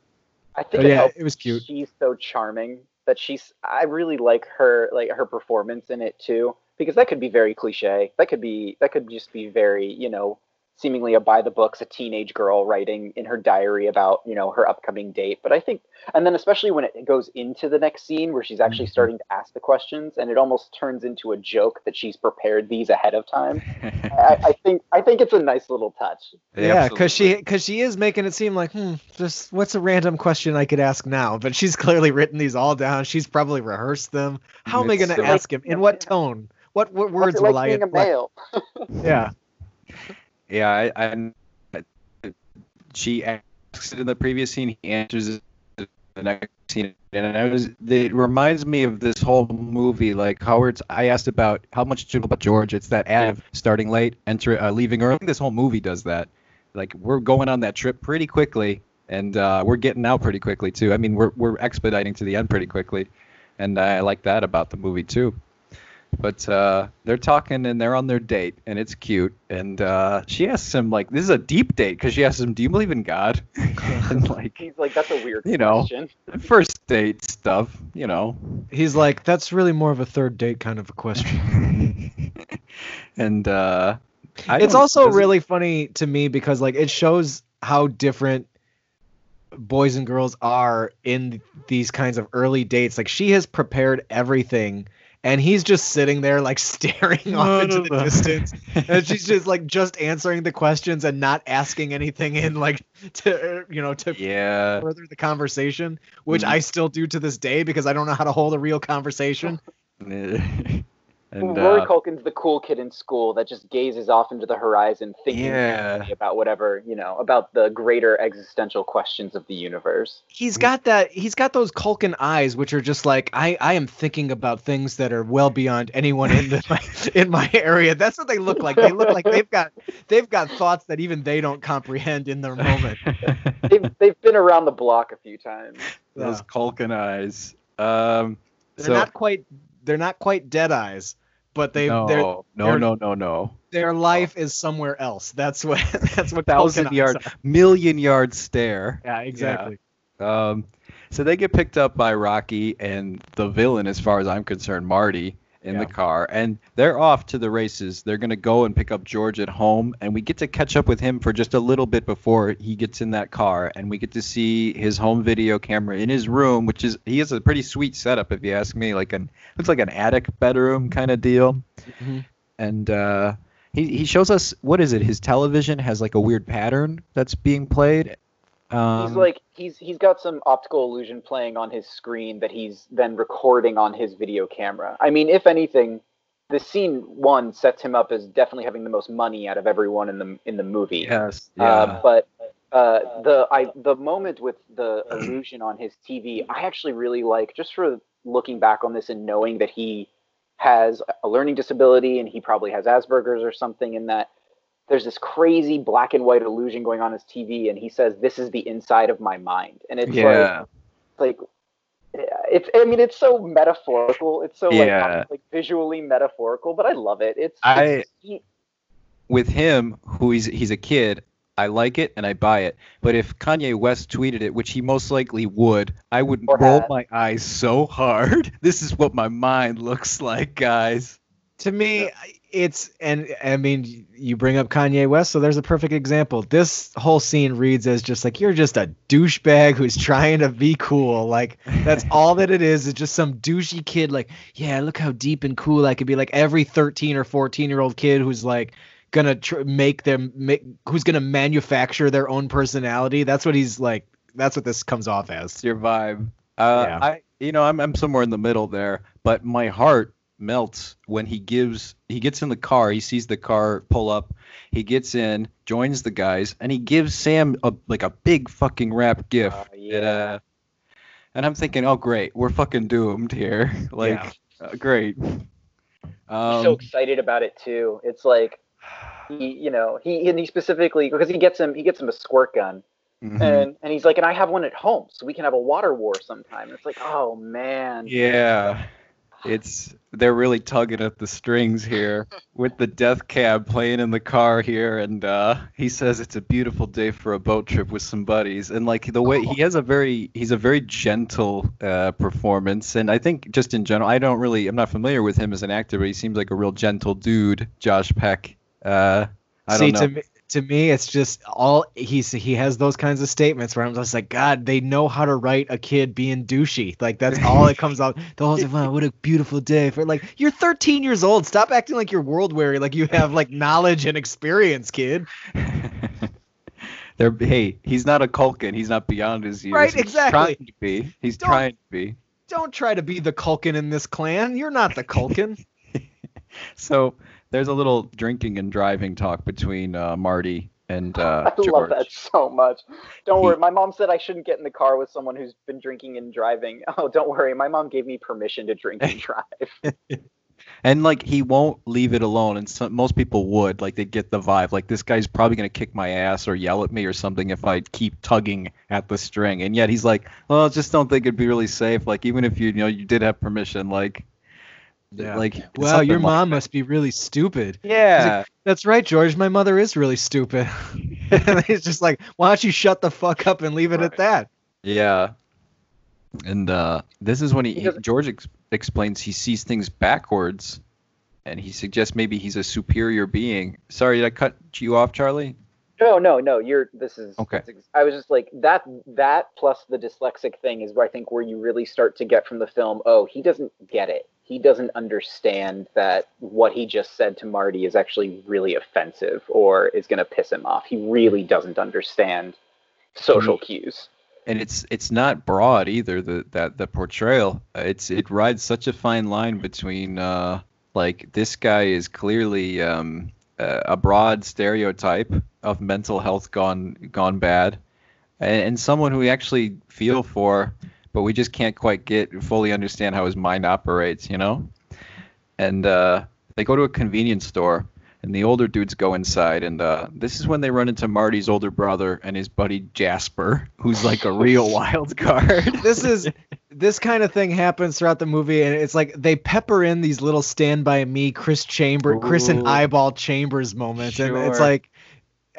I think it, yeah, it was cute. She's so charming that she's. I really like her, like her performance in it too, because that could be very cliche. That could be. That could just be very, you know, seemingly a by the books, a teenage girl writing in her diary about, you know, her upcoming date. But I think, and then especially when it goes into the next scene where she's actually Mhm. starting to ask the questions, and it almost turns into a joke that she's prepared these ahead of time. I, I think. I think it's a nice little touch. yeah because she because she is making it seem like hmm just what's a random question i could ask now but she's clearly written these all down she's probably rehearsed them how am i going to so- ask him in what tone what what words it like will i being a male? yeah Yeah, I, I, she asks it in the previous scene. He answers it in the next scene, and I was. It reminds me of this whole movie. Like Howard's. I asked about how much you know about George. It's that ad of starting late, enter, uh, leaving early. This whole movie does that. Like we're going on that trip pretty quickly, and uh, we're getting out pretty quickly too. I mean, we're we're expediting to the end pretty quickly, and I like that about the movie too. But uh, they're talking and they're on their date, and it's cute. And uh, she asks him like, "This is a deep date," because she asks him, "Do you believe in God?" and like, He's like, that's a weird You know. question. first date stuff, you know. He's like, that's really more of a third date kind of a question. and uh, it's also does it- really funny to me because like it shows how different boys and girls are in these kinds of early dates like she has prepared everything and he's just sitting there like staring off into the distance and she's just like just answering the questions and not asking anything in like to you know to yeah. further the conversation which Mhm. i still do to this day because i don't know how to hold a real conversation and Rory uh, Culkin's the cool kid in school that just gazes off into the horizon, thinking Yeah. about whatever you know about the greater existential questions of the universe. he's got that he's got those Culkin eyes which are just like I I am thinking about things that are well beyond anyone in the my, in my area. That's what they look like. They look like they've got they've got thoughts that even they don't comprehend in their moment. They've they've been around the block a few times. those Yeah. Culkin eyes. Um, They're so not quite they're not quite dead eyes, but they no, their no, they're- no, no, no. their life is somewhere else. That's what that's what Thousand yard, million yard stare. Yeah, exactly. Um, so they get picked up by Rocky and the villain, as far as I'm concerned, Marty, in Yeah. the car, and they're off to the races. They're gonna go and pick up George at home, and we get to catch up with him for just a little bit before he gets in that car, and we get to see his home video camera in his room, which is he has a pretty sweet setup, if you ask me. Like an looks like an attic bedroom kind of deal, Mhm. and uh, he he shows us what is it? His television has like a weird pattern that's being played. Um, he's like he's he's got some optical illusion playing on his screen that he's then recording on his video camera. I mean, if anything, the scene one sets him up as definitely having the most money out of everyone in the in the movie. yes, yeah. Uh, but uh, the I the moment with the illusion on his TV, I actually really like just for looking back on this and knowing that he has a learning disability and he probably has Asperger's or something, in that there's this crazy black and white illusion going on his TV, and he says, "This is the inside of my mind," and it's yeah. like like it's I mean it's so metaphorical. It's so Yeah. like like visually metaphorical, but I love it. It's, I- it's he- with him, who he's he's a kid, I like it and I buy it. But if Kanye West tweeted it, which he most likely would, I would roll had. my eyes so hard. This is what my mind looks like, guys. To me, it's and I mean, you bring up Kanye West, so there's a perfect example. This whole scene reads as just like you're just a douchebag who's trying to be cool. Like that's all that it is. It's just some douchey kid. Like, yeah, look how deep and cool I could be. Like every 13 or 14 year old kid who's like gonna tr- make them make who's gonna manufacture their own personality. That's what he's like. That's what this comes off as. Your vibe. Uh, Yeah. I, you know, I'm I'm somewhere in the middle there, but my heart melts when he gives he gets in the car he sees the car pull up he gets in joins the guys and he gives sam a like a big fucking rap gift Oh, It, yeah. uh, and i'm thinking oh great we're fucking doomed here like Yeah. uh, great He's so um, excited about it too. It's like he, you know, he and he specifically because he gets him he gets him a squirt gun mhm. and and he's like, and I have one at home, so we can have a water war sometime. It's like, oh man, Yeah. It's they're really tugging at the strings here with the death cab playing in the car here and uh he says it's a beautiful day for a boat trip with some buddies. And like the way he has a very he's a very gentle uh performance. And I think just in general I don't really I'm not familiar with him as an actor but he seems like a real gentle dude Josh Peck. Uh I See, don't know. to me, to me, it's just all he's he has those kinds of statements where I'm just like, God, they know how to write a kid being douchey. Like that's all it comes out. The whole time, wow, what a beautiful day for like you're 13 years old. Stop acting like you're world weary, like you have like knowledge and experience, kid. They're, hey, he's not a Culkin. He's not beyond his years. Right, He's exactly. trying to be. He's Don't- trying to be. Don't try to be the Culkin in this clan. You're not the Culkin. So there's a little drinking and driving talk between uh, Marty and uh, I George. love that so much. Don't worry, my mom said I shouldn't get in the car with someone who's been drinking and driving. Oh, don't worry, my mom gave me permission to drink and drive. And like he won't leave it alone, and some, most people would like they get the vibe like this guy's probably gonna kick my ass or yell at me or something if I keep tugging at the string. And yet he's like, well, I just don't think it'd be really safe. Like even if you you know you did have permission, like Yeah. like Wow, your mom that. must be really stupid. Yeah, That's right, George. My mother is really stupid. and he's just like, why don't you shut the fuck up and leave it Right. at that? yeah. And uh, this is when he, He he George ex- explains he sees things backwards, and he suggests maybe he's a superior being. Sorry, did I cut you off, Charlie? No, no, no. You're. This is. Okay. that's ex- I was just like that. That plus the dyslexic thing is where I think where you really start to get from the film. Oh, he doesn't get it. He doesn't understand that what he just said to Marty is actually really offensive or is going to piss him off. He really doesn't understand social cues. and it's it's not broad either the that the portrayal it's it rides such a fine line between uh like this guy is clearly um a broad stereotype of mental health gone gone bad and, and someone who we actually feel for but we just can't quite get fully understand how his mind operates you know? And uh they go to a convenience store and the older dudes go inside and uh, this is when they run into marty's older brother and his buddy jasper who's like a real wild card. This is this kind of thing happens throughout the movie, and it's like they pepper in these little Stand by Me, Chris Chamber, Chris and Eyeball Chambers moments, and it's like.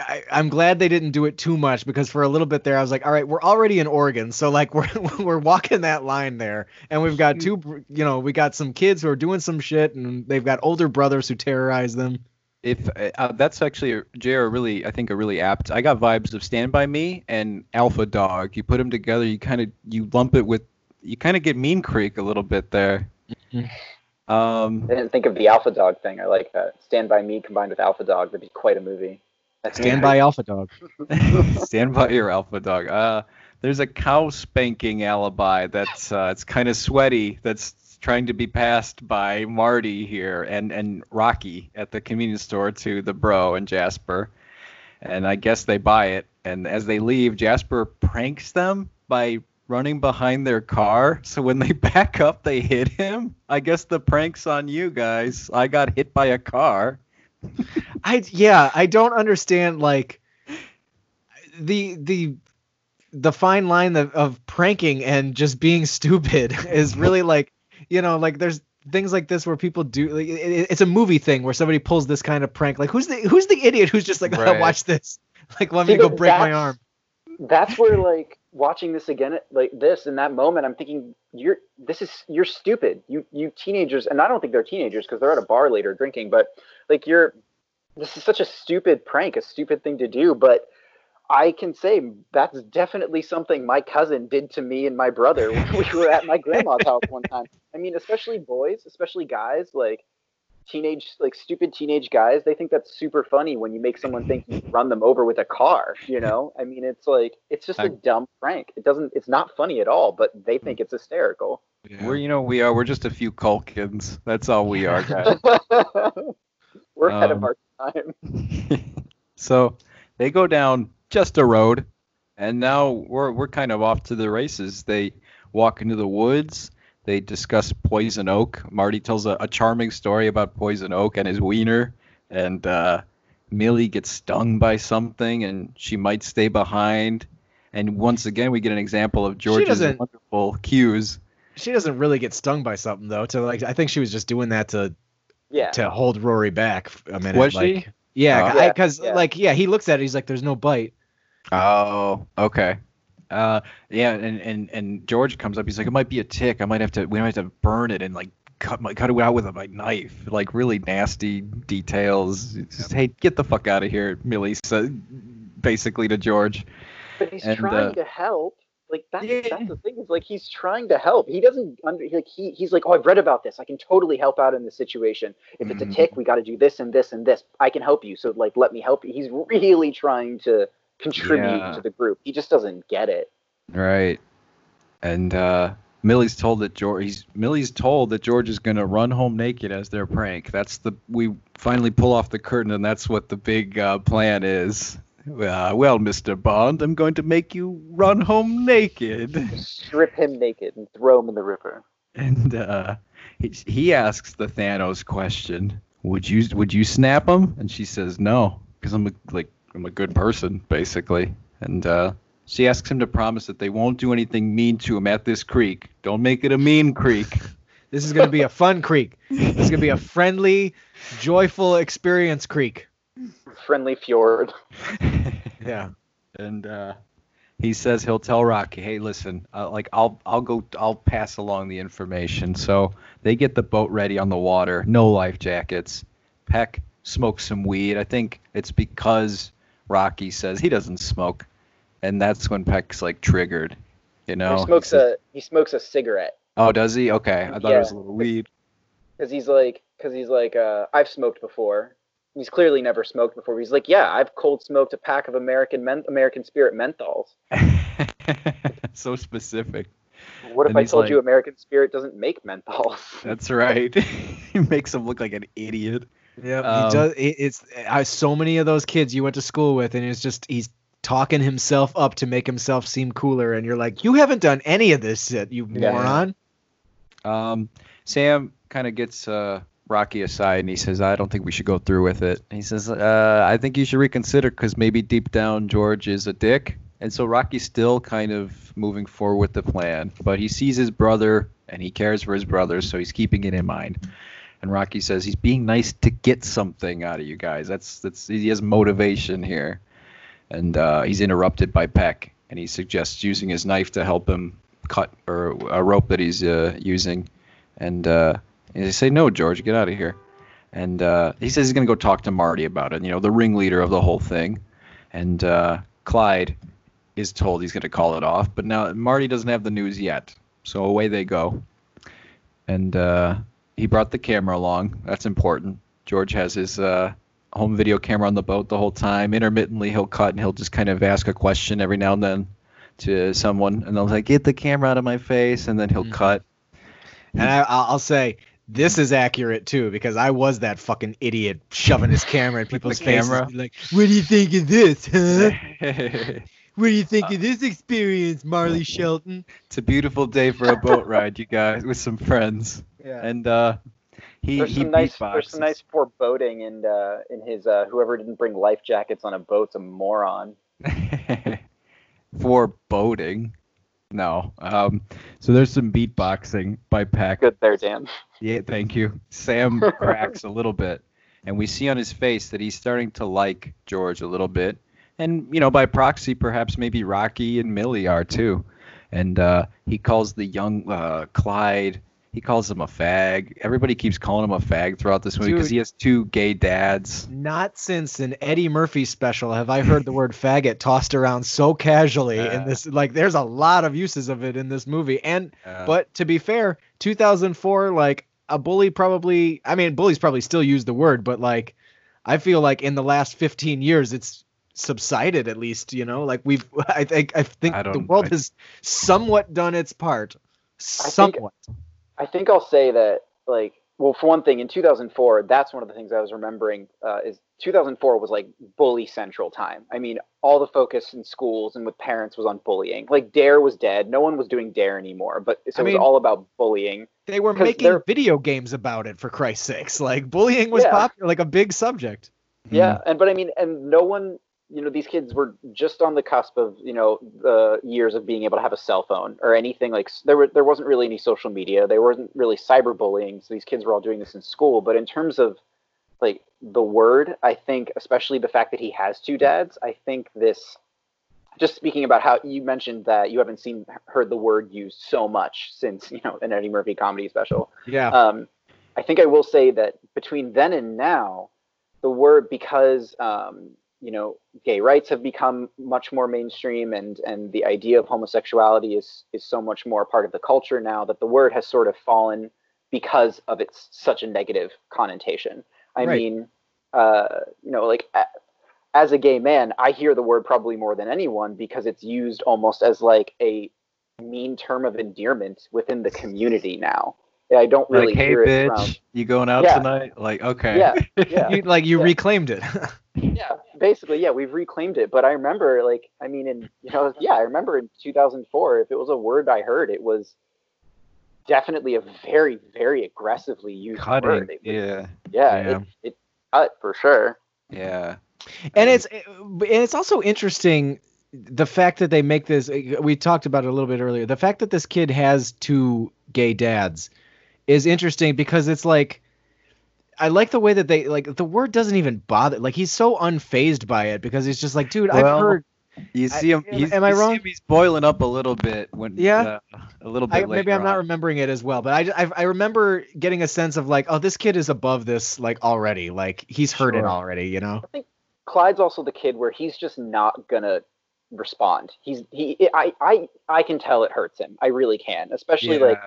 I, I'm glad they didn't do it too much because for a little bit there I was like, all right, we're already in Oregon, so like we're we're walking that line there, and we've got two, you know, we got some kids who are doing some shit, and they've got older brothers who terrorize them. if uh, that's actually a, JR really I think a really apt I got vibes of Stand by Me and Alpha Dog you put them together you kind of you lump it with you kind of get Mean Creek a little bit there um I didn't think of the Alpha Dog thing. I like that. Stand by Me combined with Alpha Dog. That'd be quite a movie. Stand by Alpha Dog. Stand by your alpha dog. Uh, there's a cow spanking alibi that's uh, it's kind of sweaty. That's trying to be passed by Marty here and and Rocky at the convenience store to the bro and Jasper, and I guess they buy it. And as they leave, Jasper pranks them by running behind their car. So when they back up, they hit him. I guess the prank's on you guys. I got hit by a car. I yeah, I don't understand like the the the fine line of, of pranking and just being stupid is really like you know like there's things like this where people do like, it, it's a movie thing where somebody pulls this kind of prank. Like who's the who's the idiot who's just like oh, Right. watch this. Like let me go break my arm. that's where like watching this again like this in that moment i'm thinking you're this is you're stupid. You you teenagers and i don't think they're teenagers because they're at a bar later drinking but like you're this is such a stupid prank a stupid thing to do but i can say that's definitely something my cousin did to me and my brother when we were at my grandma's house one time. I mean especially boys especially guys like teenage like stupid teenage guys they think that's super funny when you make someone think you run them over with a car you know i mean it's like it's just a I- dumb prank it doesn't it's not funny at all but they think it's hysterical We're you know we are we're just a few Culkins. That's all we are, guys. we're ahead Um, of our time so they go down just a road, and now we're we're kind of off to the races. They walk into the woods. They discuss poison oak. Marty tells a, a charming story about poison oak and his wiener, and uh, Millie gets stung by something, and she might stay behind. And once again, we get an example of George's wonderful cues. she doesn't really get stung by something though to like i think she was just doing that to yeah to hold rory back a minute Was like, she? yeah Oh. Yeah, because yeah. like yeah he looks at it he's like there's no bite Oh, okay. Uh, yeah, and, and and George comes up. He's like, it might be a tick. I might have to. We might have to burn it and like cut my cut it out with a knife. Like really nasty details. It's Just hey, get the fuck out of here, Millie said, basically to George. but he's and, trying uh, to help like that's, Yeah. that's the thing is like he's trying to help he doesn't under like he, he's like oh i've read about this i can totally help out in this situation if it's Mhm. a tick we got to do this and this and this i can help you so like let me help you he's really trying to contribute Yeah. to the group he just doesn't get it Right. And uh, Millie's told that George. He's Millie's told that George is gonna run home naked as their prank. That's the we finally pull off the curtain, and that's what the big uh, plan is. Uh, well, Mr. Bond, I'm going to make you run home naked. strip him naked and throw him in the river And uh, he, he asks the Thanos question. Would you would you snap him? And she says no, because I'm like I'm a good person basically. And uh, she asks him to promise that they won't do anything mean to him at this creek. Don't make it a mean creek. This is going to be a fun creek. This is going to be a friendly, joyful experience creek. Friendly fjord. Yeah. and uh, he says he'll tell Rocky, "Hey, listen, uh, like I'll I'll go I'll pass along the information." So they get the boat ready on the water, no life jackets. Peck smokes some weed. I think it's because Rocky says he doesn't smoke, and that's when Peck's like triggered. You know, he smokes a he smokes a cigarette Oh, does he? Okay, I thought it was a little weed. because he's like because he's like uh, I've smoked before. He's clearly never smoked before. He's like, yeah, I've cold smoked a pack of American men- American Spirit menthols. so specific. What if And I told like- you American Spirit doesn't make menthols? That's right. he makes him look like an idiot. Yeah, Um, he does. It's I so many of those kids you went to school with, and it's just he's talking himself up to make himself seem cooler, and you're like, you haven't done any of this yet, you Yeah. moron. Um, Sam kind of gets uh, Rocky aside and he says, I don't think we should go through with it. He says, uh, I think you should reconsider because maybe deep down George is a dick. And so Rocky's still kind of moving forward with the plan, but he sees his brother and he cares for his brother, so he's keeping it in mind. And Rocky says he's being nice to get something out of you guys. That's that's he has motivation here. And uh, he's interrupted by Peck, and he suggests using his knife to help him cut or a rope that he's uh, using. And, uh, and they say, "No, George, get out of here." And uh, he says he's gonna go talk to Marty about it. You know, the ringleader of the whole thing. And uh, Clyde is told he's gonna call it off, but now Marty doesn't have the news yet. So away they go. And uh, he brought the camera along. That's important. George has his uh, home video camera on the boat the whole time. Intermittently, he'll cut and he'll just kind of ask a question every now and then to someone, and they'll say, "Get the camera out of my face," and then he'll Mhm. cut. And I, I'll I'll say this is accurate too because I was that fucking idiot shoving his camera in people's faces. camera? Like, what do you think of this, huh? What do you think of this experience, Marley Shelton? It's a beautiful day for a boat ride, you guys, with some friends. Yeah. And uh, he There's he some nice there's some nice foreboding in uh, in his uh, whoever didn't bring life jackets on a boat's a moron. foreboding. No. Um, so there's some beatboxing by Peck. Good there, Dan. Yeah, thank you. Sam cracks a little bit, and we see on his face that he's starting to like George a little bit, and you know, by proxy, perhaps maybe Rocky and Millie are too. And uh, he calls the young uh, Clyde. He calls him a fag. Everybody keeps calling him a fag throughout this movie because he has two gay dads. Not since an Eddie Murphy special have I heard the word faggot tossed around so casually Yeah. in this. Like, there's a lot of uses of it in this movie. And Uh, but to be fair, 2004, like a bully probably. I mean, bullies probably still use the word, but like, I feel like in the last 15 years, it's subsided at least. You know, like we've. I think I think I the world I- has somewhat done its part. Somewhat. I think I'll say that like well for one thing in 2004 that's one of the things I was remembering uh, is 2004 was like bully central time. I mean all the focus in schools and with parents was on bullying. Like Dare was dead. No one was doing Dare anymore. But so I it was all about bullying. They were making they're- video games about it for Christ's sakes. Like bullying was Yeah. popular, like a big subject. Yeah, and but I mean, and no one, you know, these kids were just on the cusp of, you know, the years of being able to have a cell phone or anything like. There were there wasn't really any social media. There wasn't really cyberbullying. So these kids were all doing this in school. But in terms of like the word, I think, especially the fact that he has two dads, I think this. Just speaking about how you mentioned that you haven't seen heard the word used so much since you know an Eddie Murphy comedy special. Yeah. Um, I think I will say that between then and now, the word because um, you know gay rights have become much more mainstream, and and the idea of homosexuality is is so much more part of the culture now that the word has sort of fallen because of its such a negative connotation. I Right. mean, uh, you know, like. as a gay man, I hear the word probably more than anyone because it's used almost as like a mean term of endearment within the community now. I don't really like, hey, hear it bitch, around. you going out Yeah. tonight? Like, okay. Yeah, yeah, You, like you Yeah. reclaimed it. yeah. Basically, yeah, we've reclaimed it. But I remember, like, I mean, in you know, yeah, I remember in 2004, if it was a word I heard, it was definitely a very, very aggressively used Cutting. word. It Yeah. yeah, Yeah. It, it cut for sure. Yeah. and it's and it's also interesting the fact that they make this we talked about it a little bit earlier the fact that this kid has two gay dads is interesting because it's like i like the way that they like the word doesn't even bother like he's so unfazed by it because he's just like dude i've heard You see him. am- he's, am I you see wrong? him, he's boiling up a little bit when. Yeah? uh, a little bit I, maybe i'm not remembering it as well but I, I i remember getting a sense of like oh this kid is above this like already like he's heard it already you know I think Clyde's also the kid where he's just not gonna respond. He's he. I I I can tell it hurts him. I really can. Especially Yeah. like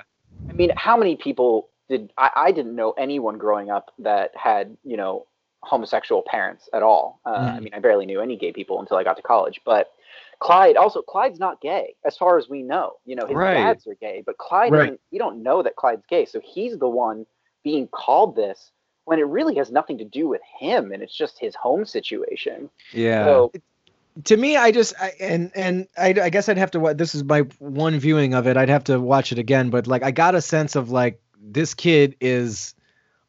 I mean, how many people did I, I didn't know anyone growing up that had, you know, homosexual parents at all. Uh, I Mhm. mean, I barely knew any gay people until I got to college. But Clyde also Clyde's not gay as far as we know. You know, his Right. dads are gay, but Clyde Right. we don't know that Clyde's gay. So he's the one being called this when it really has nothing to do with him and it's just his home situation. Yeah. So to me i just I, and and I, I guess i'd have to this is my one viewing of it i'd have to watch it again but like i got a sense of like this kid is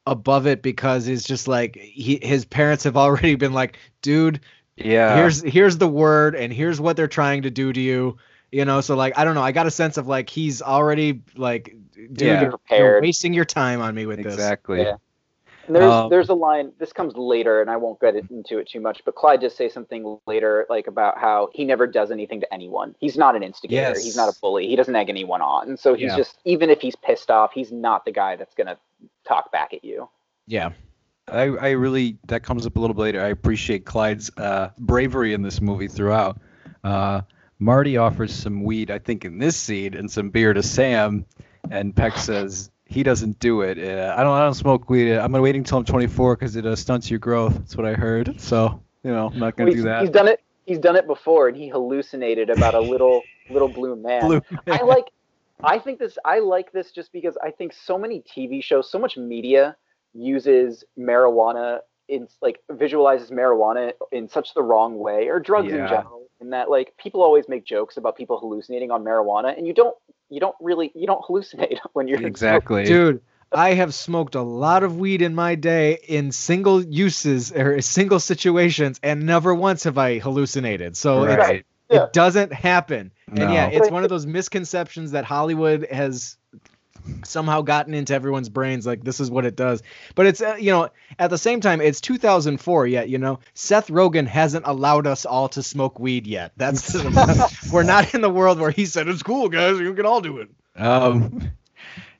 above it because he's just like he his parents have already been like dude yeah. here's here's the word and here's what they're trying to do to you you know so like i don't know i got a sense of like he's already like dude Yeah. you're, you're wasting your time on me with this exactly. Yeah. And there's Um, there's a line. This comes later, and I won't get into it too much. But Clyde does say something later, like about how he never does anything to anyone. He's not an instigator. He's not a bully. He doesn't egg anyone on. And so he's Yeah. just even if he's pissed off, he's not the guy that's gonna talk back at you. yeah I, I really that comes up a little bit later. I appreciate Clyde's uh, bravery in this movie throughout. Uh, Marty offers some weed, I think, in this scene, and some beer to Sam, and Peck says he doesn't do it. Uh, I don't. I don't smoke weed. I'm gonna wait until I'm 24 because it uh, stunts your growth. That's what I heard. So you know, I'm not gonna he's, do that. he's done it. He's done it before, and he hallucinated about a little little blue man. Blue I like I think this I like this just because I think so many TV shows, so much media uses marijuana in like visualizes marijuana in such the wrong way or drugs in general in that like people always make jokes about people hallucinating on marijuana and you don't you don't really you don't hallucinate when you're exactly. Dude, I have smoked a lot of weed in my day in single uses or single situations, and never once have I hallucinated. So it's- Right. Yeah. it doesn't happen. And yeah, it's one of those misconceptions that Hollywood has somehow gotten into everyone's brains like this is what it does but it's uh, you know at the same time it's 2004 yet you know seth rogen hasn't allowed us all to smoke weed yet that's we're not in the world where he said it's cool guys you can all do it Um,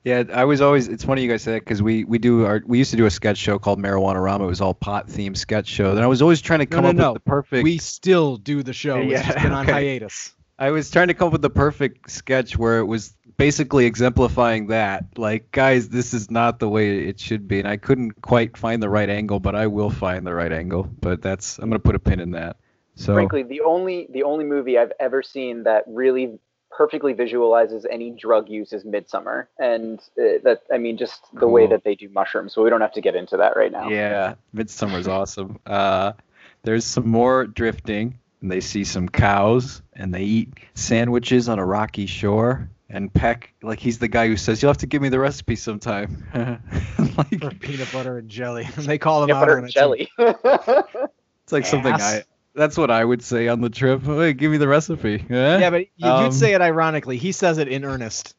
yeah, I was always. It's funny you guys say that because we we do our we used to do a sketch show called Marijuana Rama. It was all pot themed sketch show. And I was always trying to come no, up no. with the perfect. we still do the show it's Yeah, just been on okay. hiatus I was trying to come up with the perfect sketch where it was basically exemplifying that. Like, guys, this is not the way it should be, and I couldn't quite find the right angle, but I will find the right angle. But that's I'm gonna put a pin in that. So frankly the only the only movie I've ever seen that really perfectly visualizes any drug use is Midsommar, and uh, that I mean just the way that they do mushrooms. So we don't have to get into that right now. Yeah, Midsommar's awesome. Uh, there's some more drifting, and they see some cows, and they eat sandwiches on a rocky shore. And Peck, like he's the guy who says, "You'll have to give me the recipe sometime." like for peanut butter and jelly they call them Yeah, out butter on and it, jelly. it's like something I. That's what I would say on the trip. Hey, give me the recipe. Eh? yeah but you, Um, you'd say it ironically he says it in earnest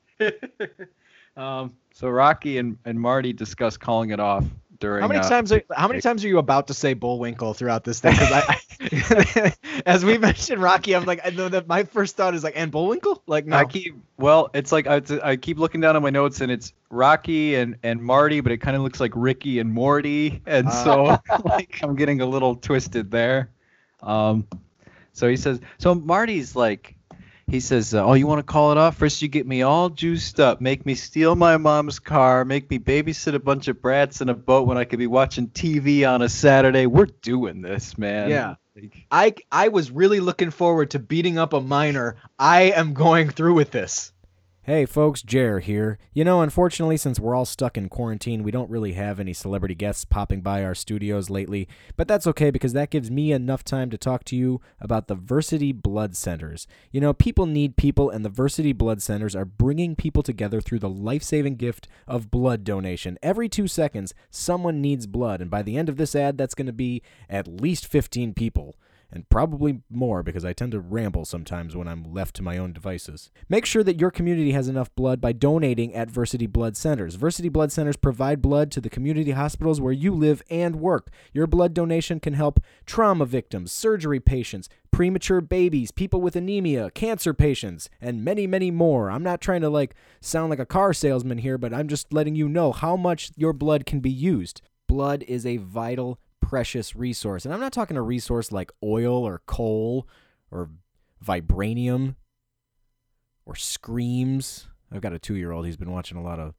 Um, so Rocky and, and Marty discuss calling it off during. How many uh, times are how many times are you about to say Bullwinkle throughout this thing? 'Cause I, as we mentioned Rocky, I'm like, I know that my first thought is like, and Bullwinkle? Like, no. I keep well, it's like I, I keep looking down at my notes and it's Rocky and, and Marty, but it kind of looks like Ricky and Morty, and so like I'm getting a little twisted there. Um, so he says, so Marty's like, he says, uh, oh, you want to call it off? First, you get me all juiced up, make me steal my mom's car, make me babysit a bunch of brats in a boat when I could be watching TV on a Saturday. We're doing this, man. Yeah. I I was really looking forward to beating up a minor. I am going through with this. Hey folks, Jer here. You know, unfortunately, since we're all stuck in quarantine, we don't really have any celebrity guests popping by our studios lately, but that's okay because that gives me enough time to talk to you about the Versiti Blood Centers. You know, people need people, and the Versiti Blood Centers are bringing people together through the life saving gift of blood donation. Every two seconds, someone needs blood, and by the end of this ad, that's going to be at least 15 people and probably more because I tend to ramble sometimes when I'm left to my own devices. Make sure that your community has enough blood by donating at Versiti Blood Centers. Versiti Blood Centers provide blood to the community hospitals where you live and work. Your blood donation can help trauma victims, surgery patients, premature babies, people with anemia, cancer patients, and many, many more. I'm not trying to like sound like a car salesman here, but I'm just letting you know how much your blood can be used. Blood is a vital precious resource. And I'm not talking a resource like oil or coal or vibranium or screams. I've got a two year old. He's been watching a lot of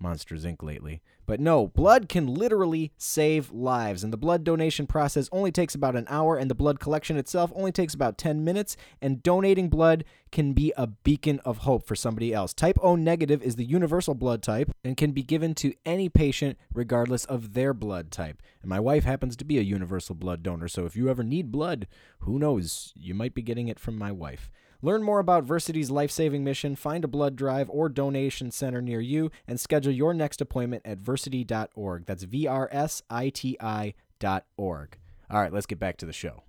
Monsters Inc. lately. But no, blood can literally save lives, and the blood donation process only takes about an hour, and the blood collection itself only takes about 10 minutes, and donating blood can be a beacon of hope for somebody else. Type O negative is the universal blood type and can be given to any patient regardless of their blood type. And my wife happens to be a universal blood donor, so if you ever need blood, who knows, you might be getting it from my wife. Learn more about Versiti's life saving mission, find a blood drive or donation center near you, and schedule your next appointment at versiti.org. That's V R S I T I dot org. All right, let's get back to the show.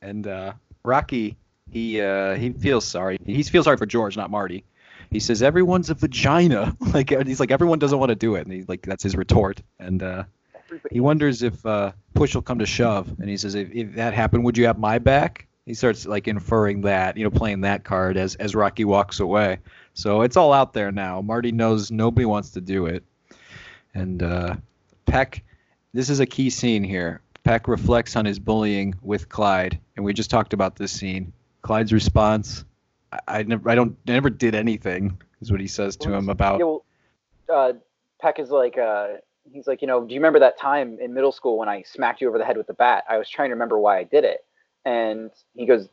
And uh, Rocky, he uh, he feels sorry. He feels sorry for George, not Marty. He says everyone's a vagina. like he's like everyone doesn't want to do it, and he like that's his retort. And uh, he wonders if uh, push will come to shove. And he says if, if that happened, would you have my back? He starts like inferring that, you know, playing that card as as Rocky walks away. So it's all out there now. Marty knows nobody wants to do it, and uh, Peck. This is a key scene here. Peck reflects on his bullying with Clyde, and we just talked about this scene. Clyde's response: "I, I never, I don't, I never did anything," is what he says to him about. Yeah, well, uh, Peck is like, uh, he's like, you know, do you remember that time in middle school when I smacked you over the head with the bat? I was trying to remember why I did it and he goes,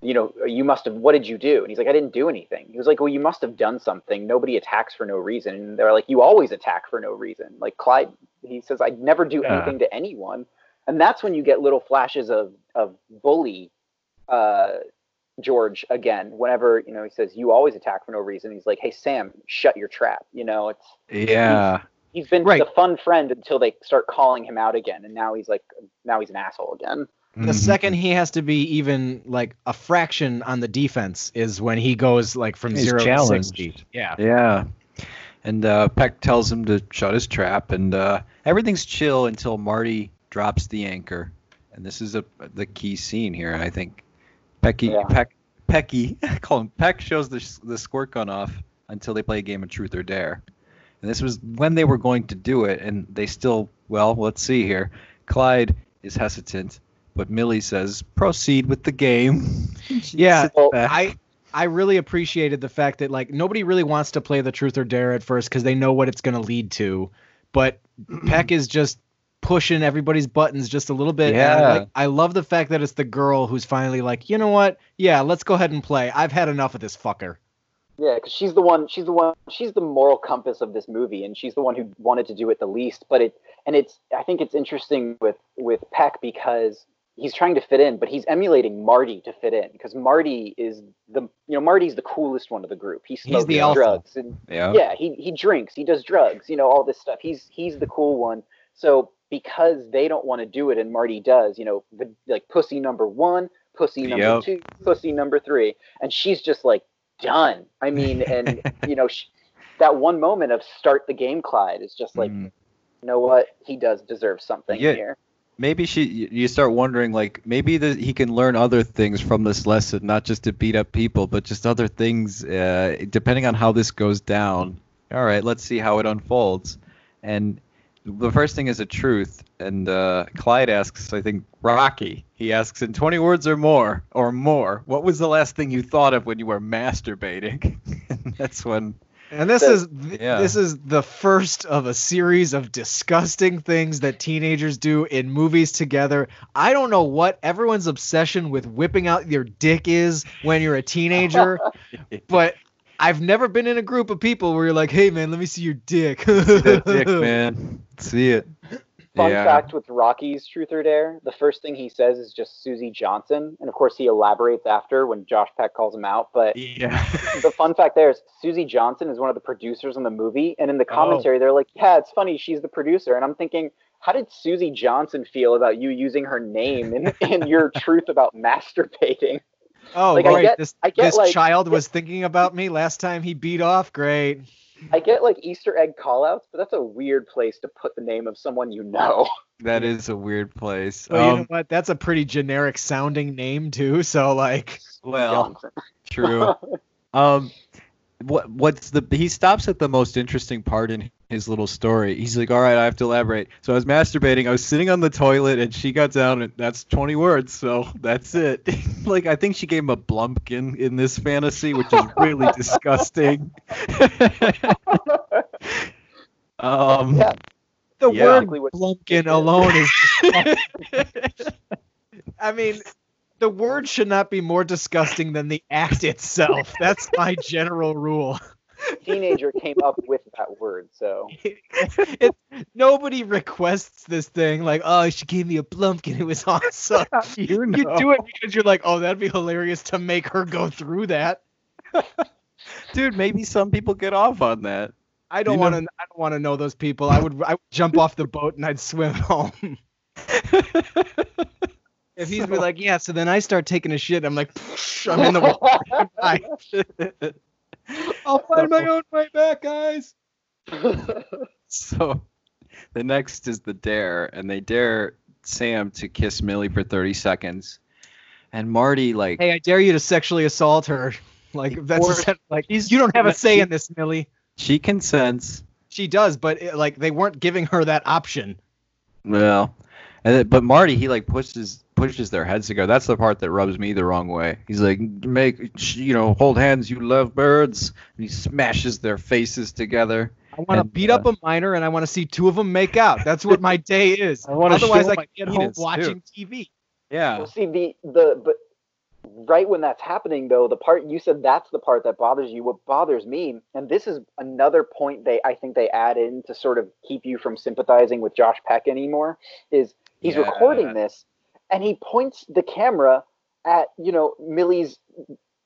you know, you must have, what did you do? And he's like, I didn't do anything. He was like, well, you must have done something. Nobody attacks for no reason. And they're like, you always attack for no reason. Like Clyde, he says, I'd never do Yeah. anything to anyone. And that's when you get little flashes of, of bully uh, George again. Whenever, you know, he says, you always attack for no reason. He's like, hey, Sam, shut your trap. You know, it's, Yeah, he's been Right. the fun friend until they start calling him out again. And now he's like, now he's an asshole again. The Mhm. second he has to be even like a fraction on the defense is when he goes like from He's zero to challenged. sixty. Yeah. Yeah. And uh, Peck tells him to shut his trap, and uh, everything's chill until Marty drops the anchor. And this is a the key scene here, I think. Pecky, Yeah. Peck, Pecky, I call him Peck shows the the squirt gun off until they play a game of Truth or Dare. And this was when they were going to do it, and they still, well, let's see here. Clyde is hesitant, but Millie says, "Proceed with the game." Yeah, well. I I really appreciated the fact that like nobody really wants to play the truth or dare at first because they know what it's going to lead to, but Peck is just pushing everybody's buttons just a little bit. and I, Yeah. like, I love the fact that it's the girl who's finally like, you know what? Yeah, let's go ahead and play. I've had enough of this fucker. Yeah, because she's the one. She's the one. She's the moral compass of this movie, and she's the one who wanted to do it the least. But it, and it's. I think it's interesting with with Peck because he's trying to fit in, but he's emulating Marty to fit in because Marty is the. You know, Marty's the coolest one of the group. He smokes drugs and yeah. yeah, he he drinks, he does drugs, you know, all this stuff. He's he's the cool one. So because they don't want to do it and Marty does, you know, the, like pussy number one, pussy number Yep. two, pussy number three, and she's just like done. I mean, and you know, sh that one moment of start the game, Clyde, is just like, Mm. you know what, he does deserve something Yeah. here. Maybe she you start wondering like maybe the, he can learn other things from this lesson not just to beat up people but just other things uh, depending on how this goes down. All right let's see how it unfolds. And the first thing is a truth and uh, clyde asks i think rocky. He asks in 20 words or more or more what was the last thing you thought of when you were masturbating? That's when And this The- is th- Yeah. this is the first of a series of disgusting things that teenagers do in movies together. I don't know what everyone's obsession with whipping out your dick is when you're a teenager, but I've never been in a group of people where you're like, "Hey, man, let me see your dick." that dick, man. See it. Fun yeah. fact with Rocky's Truth or Dare, the first thing he says is just Susie Johnson, and of course he elaborates after when Josh Peck calls him out. But Yeah. the fun fact there is Susie Johnson is one of the producers on the movie, and in the oh. commentary they're like, "Yeah, it's funny, she's the producer," and I'm thinking. How did Susie Johnson feel about you using her name in, in your truth about masturbating? oh, Like, I get- this I get, this like- child was thinking about me last time he beat off. Great. I get like Easter egg callouts, but that's a weird place to put the name of someone you know. that is a weird place. Well, you know Um, what? That's a pretty generic sounding name too. So like, well, true. Um, what what's the he stops at the most interesting part in his little story. He's like, "All right, I have to elaborate." So I was masturbating. I was sitting on the toilet, and she got down, and that's 20 words. So that's it. like I think she gave him a blumpkin in this fantasy, which is really disgusting. um, Yeah. the Yeah. word Blumpkin alone is. I mean, the word should not be more disgusting than the act itself. That's my general rule. Teenager came up with that word, so it, nobody requests this thing like, oh, she gave me a Blumpkin. It was awesome. you You do it because you're like, oh, that'd be hilarious to make her go through that. dude. Maybe some people get off on that. I don't You want to. I don't want to know those people. I would. I would jump off the boat and I'd swim home. If he's be like, yeah, so then I start taking a shit. I'm like, I'm in the water. I'll find my own way back, guys. So the next is the dare, and they dare Sam to kiss Millie for 30 seconds. And Marty, like, Hey, I dare you to sexually assault her. Like that's Or- a, like He's- you don't have a say she- in this, Millie. she consents. She does, but it, like they weren't giving her that option. Well, and but Marty, he like pushes pushes their heads together. That's the part that rubs me the wrong way. He's like, make you know, hold hands, you love birds. And he smashes their faces together. I want to And, beat up uh, a minor, and I want to see two of them make out. That's what my day is. I wanna Otherwise, I my can get home penis, too. watching TV. Yeah. Well, see the the but right when that's happening though, the part you said that's the part that bothers you. What bothers me, and this is another point they I think they add in to sort of keep you from sympathizing with Josh Peck anymore, is he's Yeah. recording this and he points the camera at you know Millie's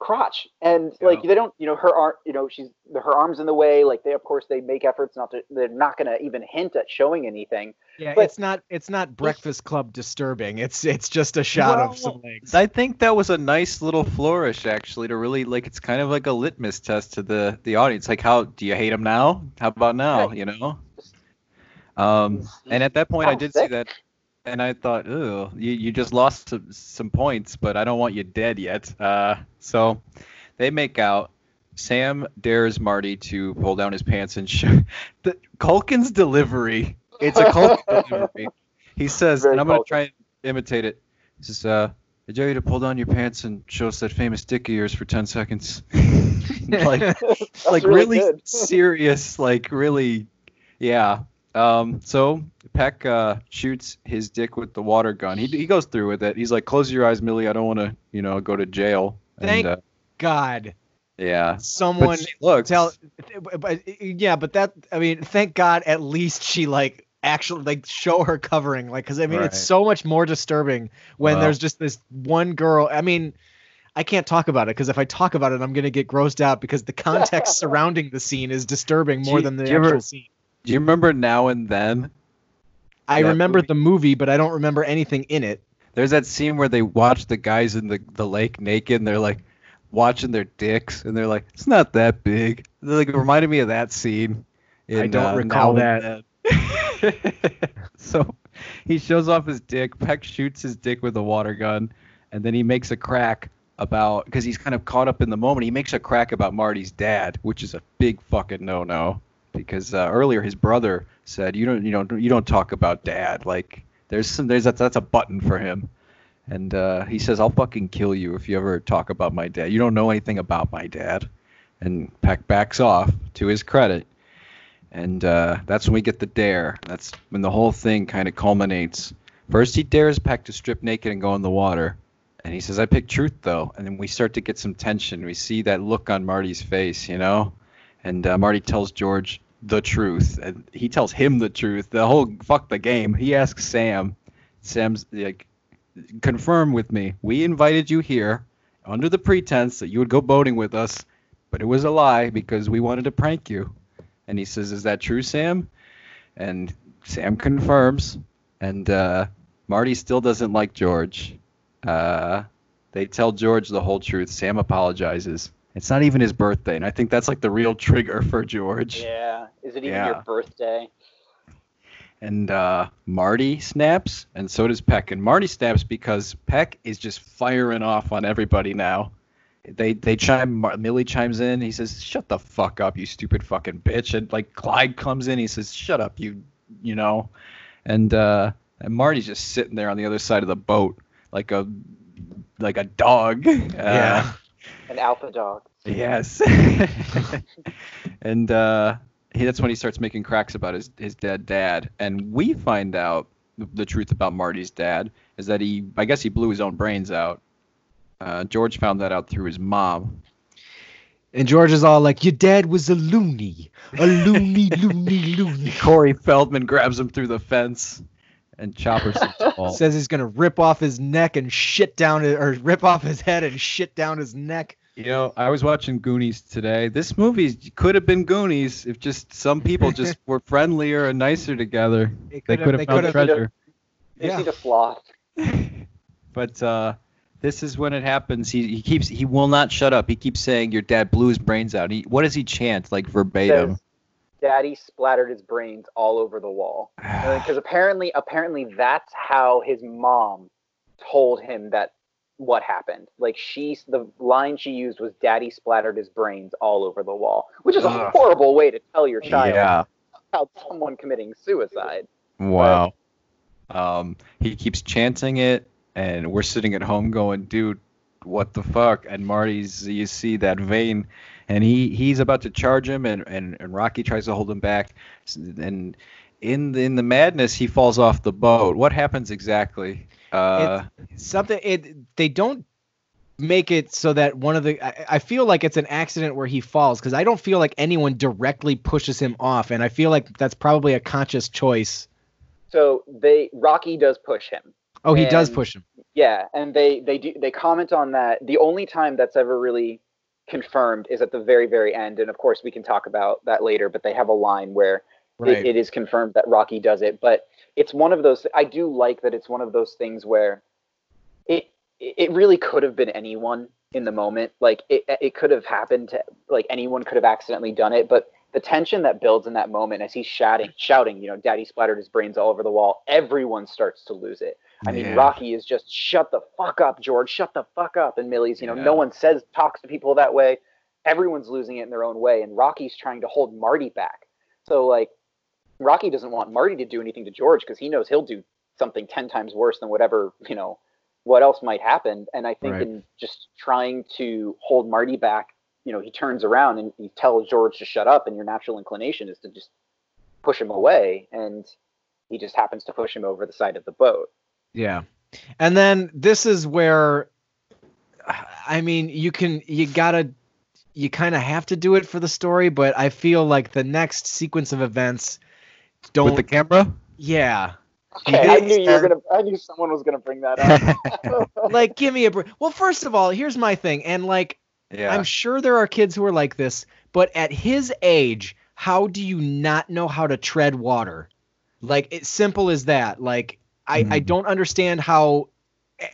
crotch and like they don't you know her arm you know she's her arms in the way like they of course they make efforts not to they're not going to even hint at showing anything Yeah, But- it's not it's not Breakfast Club disturbing. It's it's just a shot of some legs. I think that was a nice little flourish, actually, to really like. It's kind of like a litmus test to the the audience. Like, how do you hate him now? How about now? Right. You know. Um, and at that point, I sounds did see that, and I thought, oh, you you just lost some, some points, but I don't want you dead yet. Uh, so they make out. Sam dares Marty to pull down his pants and show the Culkin's delivery. It's a Culkin delivery. He says, Very and I'm gonna try and imitate it. He says, uh, I dare you to pull down your pants and show us that famous dick of yours for 10 seconds. like, like really really, serious, like really, yeah. Um, so Peck uh, shoots his dick with the water gun. He, he goes through with it. He's like, close your eyes, Millie. I don't want to, you know, go to jail. Thank and, uh, God, yeah. someone looks. tell. But yeah, but that I mean, thank God at least she like actually like show her covering like because I mean Right. it's so much more disturbing when Wow. there's just this one girl. I mean. I can't talk about it because if I talk about it, I'm gonna get grossed out because the context surrounding the scene is disturbing more Do than the you ever- actual scene. Do you remember now and then? I remember movie? the movie, but I don't remember anything in it. There's that scene where they watch the guys in the, the lake naked and they're like watching their dicks and they're like, it's not that big. They're like it reminded me of that scene. I don't uh, recall that. so he shows off his dick. Peck shoots his dick with a water gun, and then he makes a crack about because he's kind of caught up in the moment. He makes a crack about Marty's dad, which is a big fucking no-no. Because uh, earlier his brother said, "You don't, you don't, you don't talk about dad. Like there's some, there's that, that's a button for him." And uh, he says, "I'll fucking kill you if you ever talk about my dad. You don't know anything about my dad." And Peck backs off to his credit. And uh, that's when we get the dare. That's when the whole thing kind of culminates. First, he dares Peck to strip naked and go in the water. And he says, I pick truth, though. And then we start to get some tension. We see that look on Marty's face, you know? And uh, Marty tells George the truth. And he tells him the truth. The whole fuck the game. He asks Sam. Sam's like, confirm with me. We invited you here under the pretense that you would go boating with us, but it was a lie because we wanted to prank you. And he says, Is that true, Sam? And Sam confirms. And uh, Marty still doesn't like George. Uh, they tell George the whole truth. Sam apologizes. It's not even his birthday, and I think that's like the real trigger for George. Yeah. Is it even Yeah. your birthday? And uh, Marty snaps, and so does Peck. And Marty snaps because Peck is just firing off on everybody now. They they chime. Mar- Millie chimes in. He says, "Shut the fuck up, you stupid fucking bitch." And like Clyde comes in. He says, "Shut up, you you know." And uh, and Marty's just sitting there on the other side of the boat like a like a dog. Uh, Yeah. An alpha dog. Yes. and uh, he, that's when he starts making cracks about his, his dead dad. And we find out the, the truth about Marty's dad is that he, I guess he blew his own brains out. Uh, George found that out through his mom. And George is all like, "Your dad was a loony, a loony, loony, loony." Corey Feldman grabs him through the fence and choppers him to fall. Says he's gonna rip off his neck and shit down, it, or rip off his head and shit down his neck. You know, I was watching Goonies today. This movie could have been Goonies if just some people just were friendlier and nicer together. It They could they have found could've- treasure. They Yeah. need a sloth. But uh, this is when it happens. He, he keeps he will not shut up. He keeps saying your dad blew his brains out. He, what does he chant like verbatim? Daddy splattered his brains all over the wall. Because apparently, apparently that's how his mom told him that what happened. Like she, the line she used was, "Daddy splattered his brains all over the wall," which is a Ugh. horrible way to tell your child yeah. about someone committing suicide. Wow. Um, he keeps chanting it, and we're sitting at home going, "Dude, what the fuck?" And Marty's, you see that vein, and he he's about to charge him, and and, and Rocky tries to hold him back, and in the, in the madness, he falls off the boat. What happens exactly? Uh, something it they don't make it so that one of the I, I feel like it's an accident where he falls because I don't feel like anyone directly pushes him off and I feel like that's probably a conscious choice. So they Rocky does push him. Oh, he does push him. Yeah, and they they do they comment on that. The only time that's ever really confirmed is at the very very end, and of course we can talk about that later. But they have a line where it, it is confirmed that Rocky does it. But it's one of those. I do like that it's one of those things where it it really could have been anyone in the moment. Like it it could have happened to like anyone could have accidentally done it. But the tension that builds in that moment as he's shouting shouting, you know, Daddy splattered his brains all over the wall. Everyone starts to lose it. I mean, Yeah. Rocky is just shut the fuck up, George. Shut the fuck up. And Millie's, you know, Yeah. no one says talks to people that way. Everyone's losing it in their own way, and Rocky's trying to hold Marty back. So like, Rocky doesn't want Marty to do anything to George because he knows he'll do something ten times worse than whatever you know, what else might happen. And I think Right. in just trying to hold Marty back, you know, he turns around and he tells George to shut up, and your natural inclination is to just push him away, and he just happens to push him over the side of the boat. Yeah. And then this is where I mean, you can you got to you kind of have to do it for the story, but I feel like the next sequence of events don't with the camera. yeah. Okay, I knew you were gonna. I knew someone was gonna bring that up. like give me a break. Well, first of all, here's my thing and like Yeah. I'm sure there are kids who are like this, but at his age, how do you not know how to tread water? Like it's simple as that. Like I, I Mhm. don't understand how.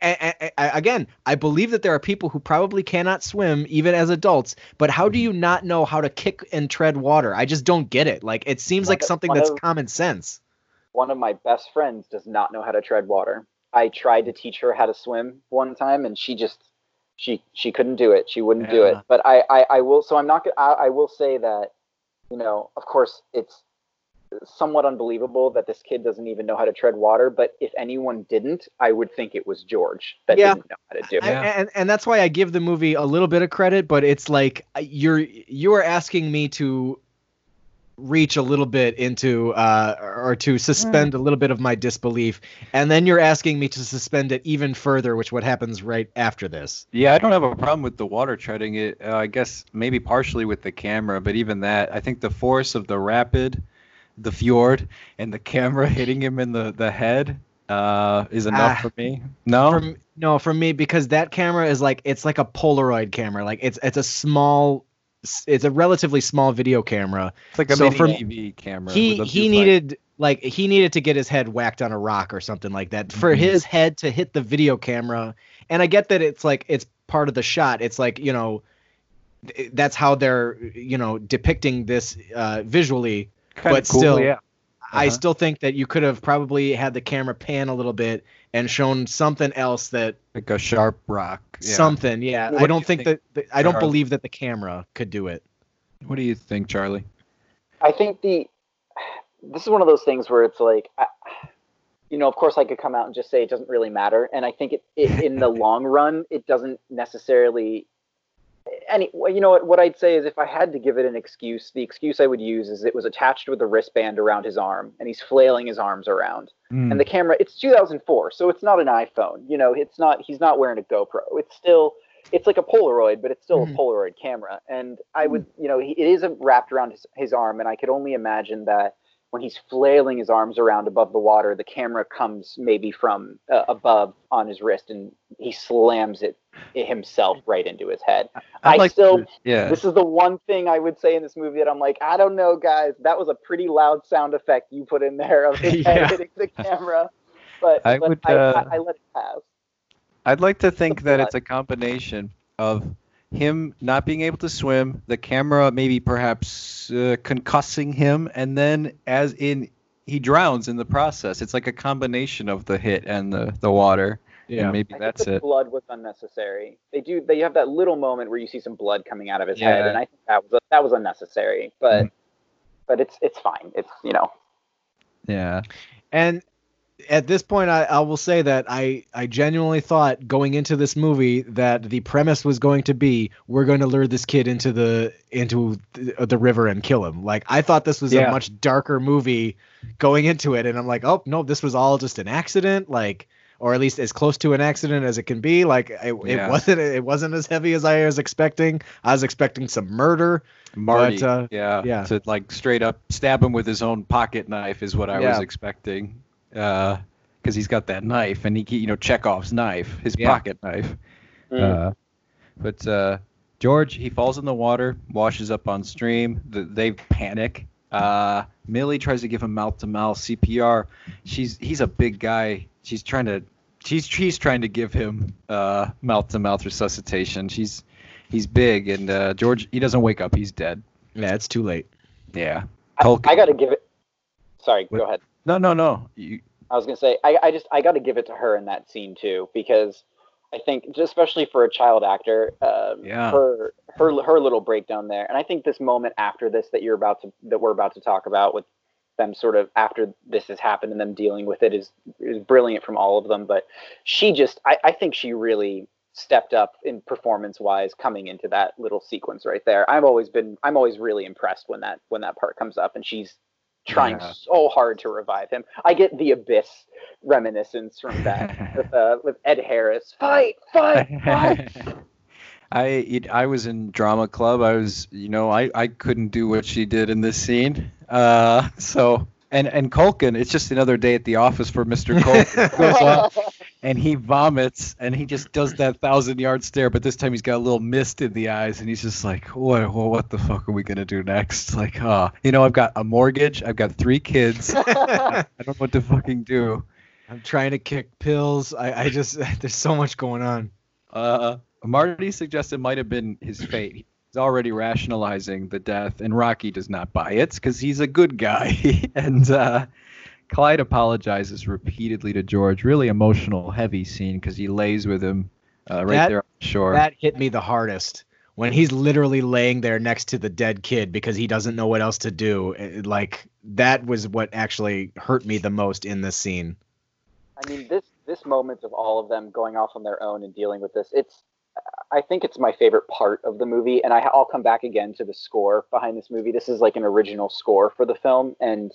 a- a- a- again, I believe that there are people who probably cannot swim even as adults, but how do you not know how to kick and tread water? I just don't get it. Like it seems like something that's of- common sense. One of my best friends does not know how to tread water. I tried to teach her how to swim one time, and she just she she couldn't do it. She wouldn't do it. But I, I I will. So I'm not. gonna- I, I will say that, you know, of course, it's somewhat unbelievable that this kid doesn't even know how to tread water. But if anyone didn't, I would think it was George that Yeah. didn't know how to do it. I- and and that's why I give the movie a little bit of credit, but it's like uh, you're you are asking me to reach a little bit into uh, or to suspend a little bit of my disbelief, and then you're asking me to suspend it even further, which what happens right after this. Yeah, I don't have a problem with the water treading it. Uh, I guess maybe partially with the camera, but even that, I think the force of the rapid, the fjord, and the camera hitting him in the the head uh, is enough Ah. for me. No, From no, for me because that camera is like it's like a Polaroid camera, like it's it's a small, it's a relatively small video camera. it's like a so mini DV camera. he he needed like he needed to get his head whacked on a rock or something like that for Mhm. his head to hit the video camera and i get that it's like it's part of the shot it's like you know that's how they're you know depicting this uh visually Kinda but cool, still, yeah. i Uh-huh. still think that you could have probably had the camera pan a little bit and shown something else that like a sharp rock. Yeah. something yeah What i do don't you think, think, that that i don't believe that the camera could do it What do you think, Charlie? I think the this is one of those things where it's like, I, you know, of course I could come out and just say it doesn't really matter, and I think it, it in the long run it doesn't necessarily. Any, well, you know what? What I'd say is, if I had to give it an excuse, the excuse I would use is it was attached with a wristband around his arm, and he's flailing his arms around. Hmm. And the camera, it's 2004, so it's not an iPhone. You know, it's not. He's not wearing a GoPro. It's still, it's like a Polaroid, but it's still Mhm. a Polaroid camera. And I would, you know, he, it is wrapped around his, his arm, and I could only imagine that when he's flailing his arms around above the water, the camera comes maybe from uh, above on his wrist, and he slams it himself right into his head. I'd I like still, to- yeah. this is the one thing I would say in this movie that I'm like, I don't know, guys. That was a pretty loud sound effect you put in there of his Yeah. head hitting the camera. But I but would, I, uh, I, I let it pass. I'd like to think Something that it's a combination of him not being able to swim, the camera maybe perhaps uh, concussing him, and then as in he drowns in the process. It's like a combination of the hit and the, the water. And maybe I that's think the it. blood was unnecessary. They do. They have that little moment where you see some blood coming out of his head, Yeah. Mm-hmm. and I think that was that was unnecessary. But but it's it's fine. It's you know Yeah. And at this point, I, I will say that I, I genuinely thought going into this movie that the premise was going to be we're going to lure this kid into the into the, the river and kill him. Like I thought this was Yeah. a much darker movie going into it, and I'm like, oh no, this was all just an accident. Like. Or at least as close to an accident as it can be. Like it, Yeah. it wasn't. It wasn't as heavy as I was expecting. I was expecting some murder. Marty. But, uh, yeah. yeah. To like straight up stab him with his own pocket knife is what I was Yeah. Expecting. Uh, because he's got that knife, and he, you know, Chekhov's knife, his Yeah. pocket knife. Uh, but uh, George, he falls in the water, washes up on stream. The, they panic. Uh, Millie tries to give him mouth to mouth CPR. She's he's a big guy. She's trying to she's she's trying to give him uh, mouth to mouth resuscitation. She's he's big, and uh, George he doesn't wake up. He's dead. Yeah, it's too late. Yeah. I, Hulk- I got to give it. Sorry, What- go ahead. No, no, no. You, I was gonna say I, I just I got to give it to her in that scene too because I think especially for a child actor, um, Yeah. her her her little breakdown there, and I think this moment after this that you're about to that we're about to talk about with them sort of after this has happened and them dealing with it is is brilliant from all of them. But she just I, I think she really stepped up in performance wise coming into that little sequence right there. I've always been I'm always really impressed when that when that part comes up and she's trying Yeah. so hard to revive him. I get the abyss reminiscence from that with uh, with Ed Harris. Fight, fight, fight. I it, I was in drama club. I was you know I, I couldn't do what she did in this scene. Uh, so and and Culkin, it's just another day at the office for Mr. Culkin. Goes off and he vomits and he just does that thousand yard stare, but this time he's got a little mist in the eyes and he's just like, what what, what the fuck are we gonna do next? Like, ah, you know, I've got a mortgage, I've got three kids, I don't know what to fucking do. I'm trying to kick pills. I, I just there's so much going on. Uh, Marty suggests it might have been his fate. He's already rationalizing the death, and Rocky does not buy it because he's a good guy. and uh, Clyde apologizes repeatedly to George. Really emotional, heavy scene because he lays with him uh, right That- there on the shore. That hit me the hardest when he's literally laying there next to the dead kid because he doesn't know what else to do. It- like that was what actually hurt me the most in this scene. I mean, this this moment of all of them going off on their own and dealing with this, it's I think it's my favorite part of the movie, and I, I'll come back again to the score behind this movie. This is like an original score for the film, and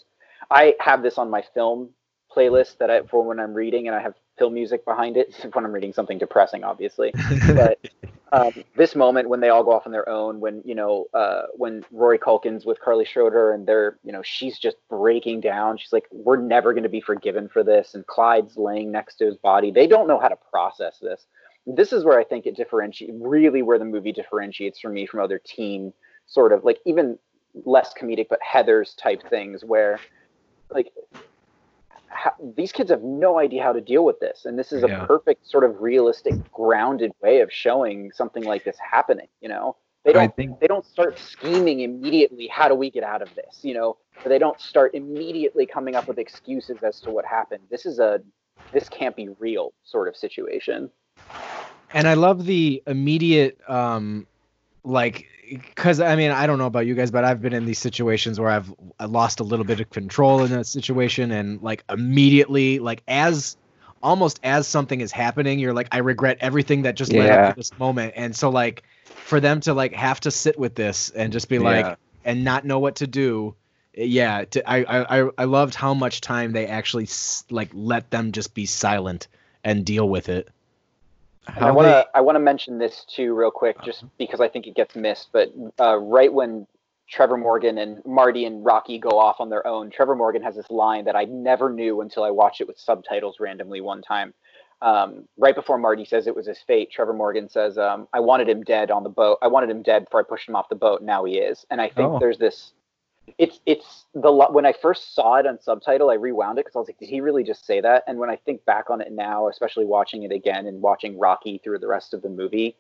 I have this on my film playlist that I for when I'm reading, and I have film music behind it when I'm reading something depressing, obviously. but um, this moment when they all go off on their own, when you know, uh, when Rory Culkin's with Carly Schroeder, and they're, you know, she's just breaking down. She's like, "We're never going to be forgiven for this," and Clyde's laying next to his body. They don't know how to process this. This is where I think it differentiates, really, where the movie differentiates for me from other teen sort of like even less comedic, but Heather's type things, where like how, these kids have no idea how to deal with this. And this is Yeah. a perfect sort of realistic grounded way of showing something like this happening you know? They don't think they don't start scheming immediately how do we get out of this you know? They don't start immediately coming up with excuses as to what happened. This is a this can't be real sort of situation. And I love the immediate um like because I mean I don't know about you guys, but I've been in these situations where I've I lost a little bit of control in that situation, and like immediately, like as almost as something is happening, you're like I regret everything that just led Yeah. up to this moment, and so like for them to like have to sit with this and just be Yeah. like and not know what to do. Yeah, to, I, I I- I loved how much time they actually s- like let them just be silent and deal with it. I want to I want to mention this too real quick, just because I think it gets missed. But uh, right when Trevor Morgan and Marty and Rocky go off on their own, Trevor Morgan has this line that I never knew until I watched it with subtitles randomly one time. Um, right before Marty says it was his fate, Trevor Morgan says, um, "I wanted him dead on the boat. I wanted him dead before I pushed him off the boat. Now he is." And I think Oh. there's this. It's it's the when I first saw it on subtitle, I rewound it because I was like, did he really just say that? And when I think back on it now, especially watching it again and watching Rocky through the rest of the movie,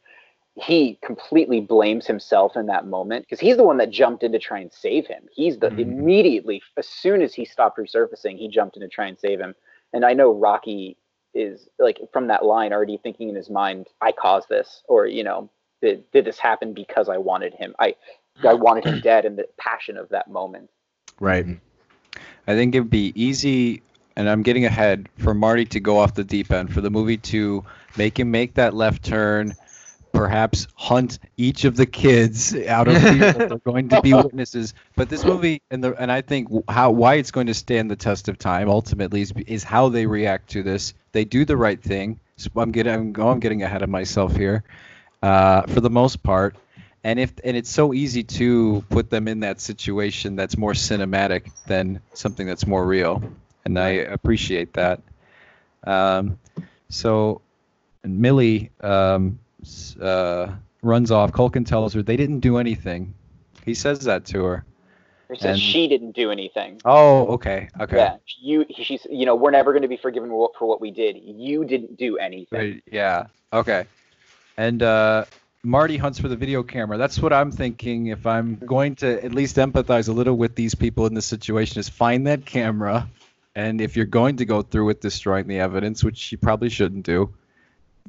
he completely blames himself in that moment because he's the one that jumped in to try and save him. He's the Mhm. immediately as soon as he stopped resurfacing, he jumped in to try and save him. And I know Rocky is like from that line already thinking in his mind, I caused this, or you know, did, did this happen because I wanted him? I I wanted him dead in the passion of that moment. Right. I think it'd be easy, and I'm getting ahead for Marty to go off the deep end, for the movie to make him make that left turn, perhaps hunt each of the kids out of that they're going to be witnesses. But this movie, and the and I think how why it's going to stand the test of time ultimately is, is how they react to this. They do the right thing. So I'm getting I'm, I'm getting ahead of myself here, uh, for the most part and if and it's so easy to put them in that situation that's more cinematic than something that's more real and i appreciate that um, so and millie um, uh, runs off culkin tells her they didn't do anything he says that to her He says And- she didn't do anything. oh okay okay Yeah, you. She's. You know, we're never going to be forgiven for what we did. You didn't do anything. Right, yeah okay and uh, marty hunts for the video camera that's what i'm thinking if i'm going to at least empathize a little with these people in this situation is find that camera and if you're going to go through with destroying the evidence which you probably shouldn't do